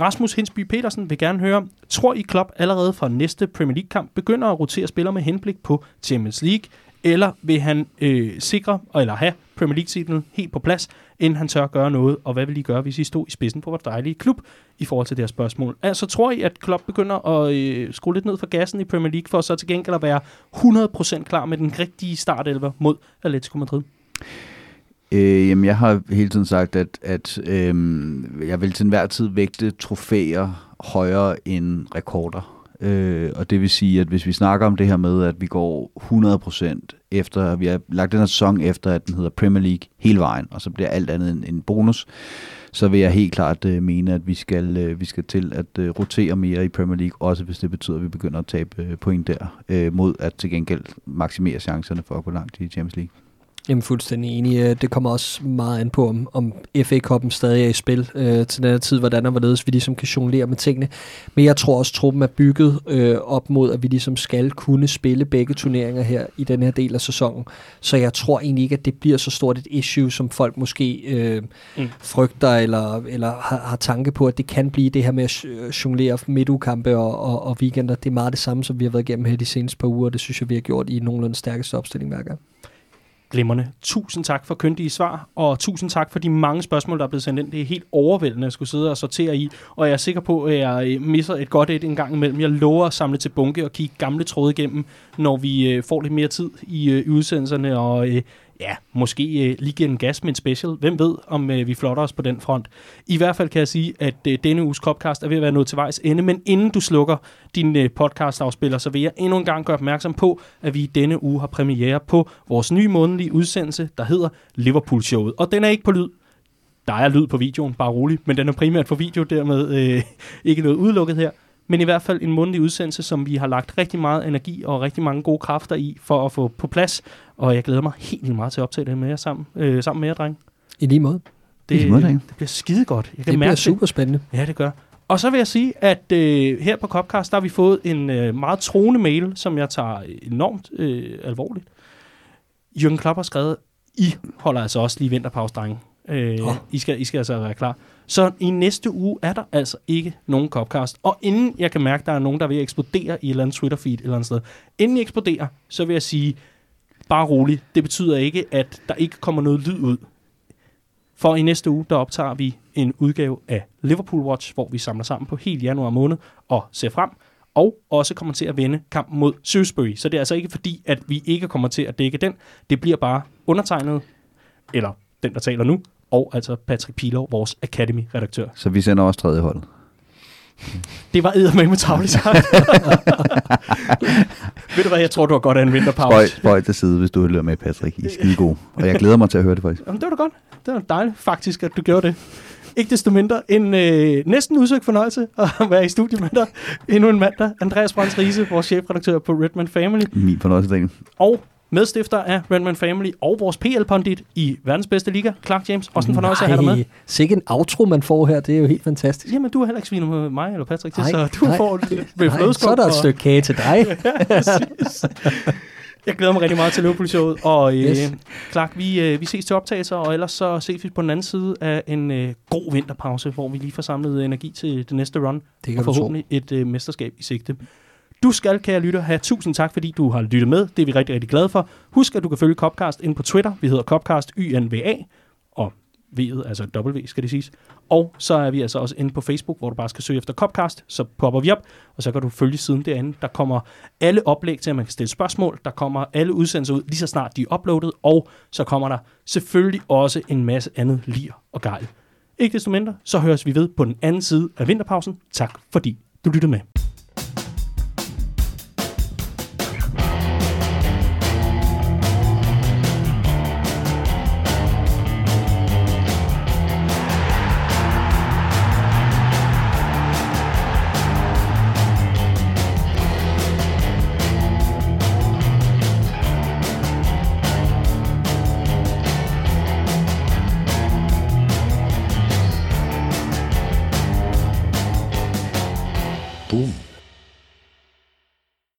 Rasmus Hinsby Petersen vil gerne høre, tror I Klopp allerede fra næste Premier League-kamp begynder at rotere spillere med henblik på Champions League, eller vil han øh, sikre, eller have Premier League-titlen helt på plads, inden han tør gøre noget, og hvad vil I gøre, hvis I stod i spidsen på vores dejlige klub i forhold til det her spørgsmål? Altså, tror I, at Klopp begynder at øh, skrue lidt ned for gassen i Premier League, for så til gengæld at være 100% klar med den rigtige startelver mod Atletico Madrid? Øh, jamen, jeg har hele tiden sagt, at, at øh, jeg vil til enhver tid vægte trofæer højere end rekorder. Øh, og det vil sige, at hvis vi snakker om det her med, at vi går 100% efter, vi har lagt den her sæson efter, at den hedder Premier League hele vejen, og så bliver alt andet en, en bonus, så vil jeg helt klart øh, mene, at vi skal, øh, vi skal til at øh, rotere mere i Premier League, også hvis det betyder, at vi begynder at tabe øh, point der, øh, mod at til gengæld maksimere chancerne for at gå langt i Champions League. Jamen fuldstændig enig. Øh, det kommer også meget an på, om, om FA-koppen stadig er i spil øh, til den her tid, hvordan og hvorledes vi ligesom kan jonglere med tingene. Men jeg tror også, at truppen er bygget øh, op mod, at vi ligesom skal kunne spille begge turneringer her i den her del af sæsonen. Så jeg tror egentlig ikke, at det bliver så stort et issue, som folk måske øh, mm. frygter eller, eller har, har tanke på, at det kan blive det her med at jonglere midtugkampe og, og, og weekender. Det er meget det samme, som vi har været igennem her de seneste par uger, det synes jeg, vi har gjort i nogenlunde stærkeste opstilling hver gang. Glimrende. Tusind tak for køndige svar, og tusind tak for de mange spørgsmål, der er blevet sendt ind. Det er helt overvældende at skulle sidde og sortere i, og jeg er sikker på, at jeg øh, misser et godt et en gang imellem. Jeg lover at samle til bunke og kigge gamle tråde igennem, når vi øh, får lidt mere tid i, øh, udsendelserne, og øh, ja, måske øh, lige give en gas med en special. Hvem ved, om øh, vi flotter os på den front. I hvert fald kan jeg sige, at øh, denne uges Copcast er ved at være nået til vejs ende, men inden du slukker din øh, podcast-afspiller, så vil jeg endnu en gang gøre opmærksom på, at vi denne uge har premiere på vores nye månedlige udsendelse, der hedder Liverpool-showet. Og den er ikke på lyd, der er lyd på videoen, bare rolig, men den er primært på video, dermed øh, ikke noget udelukket her. Men i hvert fald en månedlig udsendelse, som vi har lagt rigtig meget energi og rigtig mange gode kræfter i for at få på plads. Og jeg glæder mig helt vildt meget til at optage det med jer sammen, øh, sammen med jer, dreng. I lige måde. Det, I lige måde, det bliver skide godt. Jeg kan det bliver super spændende. Ja, det gør. Og så vil jeg sige, at øh, her på Copcast, der har vi fået en øh, meget troende mail, som jeg tager enormt øh, alvorligt. Jürgen Klopp har skrevet, I holder altså også lige vinterpause, drenge. Øh, oh. I, skal, I skal altså være klar. Så i næste uge er der altså ikke nogen Copcast. Og inden jeg kan mærke, at der er nogen, der vil eksplodere i et eller andet Twitter-feed eller andet sted, inden I eksploderer, så vil jeg sige, bare roligt. Det betyder ikke, at der ikke kommer noget lyd ud. For i næste uge, der optager vi en udgave af Liverpool Watch, hvor vi samler sammen på helt januar måned og ser frem, og også kommer til at vinde kampen mod Shrewsbury. Så det er altså ikke fordi, at vi ikke kommer til at dække den. Det bliver bare undertegnet, eller den, der taler nu, og altså Patrick Pilov, vores Academy-redaktør. Så vi sender også tredje hold. Det var eddermame med tavligt sagt. Ved du hvad, jeg tror, du har godt af en vinterpause. Spøj, spøj til side, hvis du hører med, Patrick. I er skide god. Og jeg glæder mig til at høre det faktisk. Jamen, det var da godt. Det var dejligt faktisk, at du gjorde det. Ikke desto mindre en øh, næsten udsøgt fornøjelse at være i studiet med dig endnu en mandag. Andreas Brands Riese, vores chefredaktør på Redman Family. Min fornøjelse, Daniel. Og medstifter af Redman Family og vores PL-pondit i verdens bedste liga, Clark James. Også en fornøjelse at have dig med. Sikke en outro, man får her. Det er jo helt fantastisk. Jamen, du har heller ikke svinet med mig eller Patrick til, så du nej, får med nej, Så er der et stykke kage til dig. Jeg glæder mig rigtig meget til Liverpool-showet, og øh, yes. Clark, vi, øh, vi ses til optagelser, og ellers så ses vi på den anden side af en øh, god vinterpause, hvor vi lige får samlet energi til det næste run, det kan og forhåbentlig et øh, mesterskab i sigte. Du skal, kære lytter, have tusind tak, fordi du har lyttet med. Det er vi rigtig, rigtig glade for. Husk, at du kan følge Copcast ind på Twitter. Vi hedder Copcast YNVA. Og V'et, altså W skal det siges. Og så er vi altså også inde på Facebook, hvor du bare skal søge efter Copcast, så popper vi op, og så kan du følge siden derinde. Der kommer alle oplæg til, at man kan stille spørgsmål. Der kommer alle udsendelser ud, lige så snart de er uploadet, og så kommer der selvfølgelig også en masse andet lir og gejl. Ikke desto mindre, så høres vi ved på den anden side af vinterpausen. Tak fordi du lyttede med.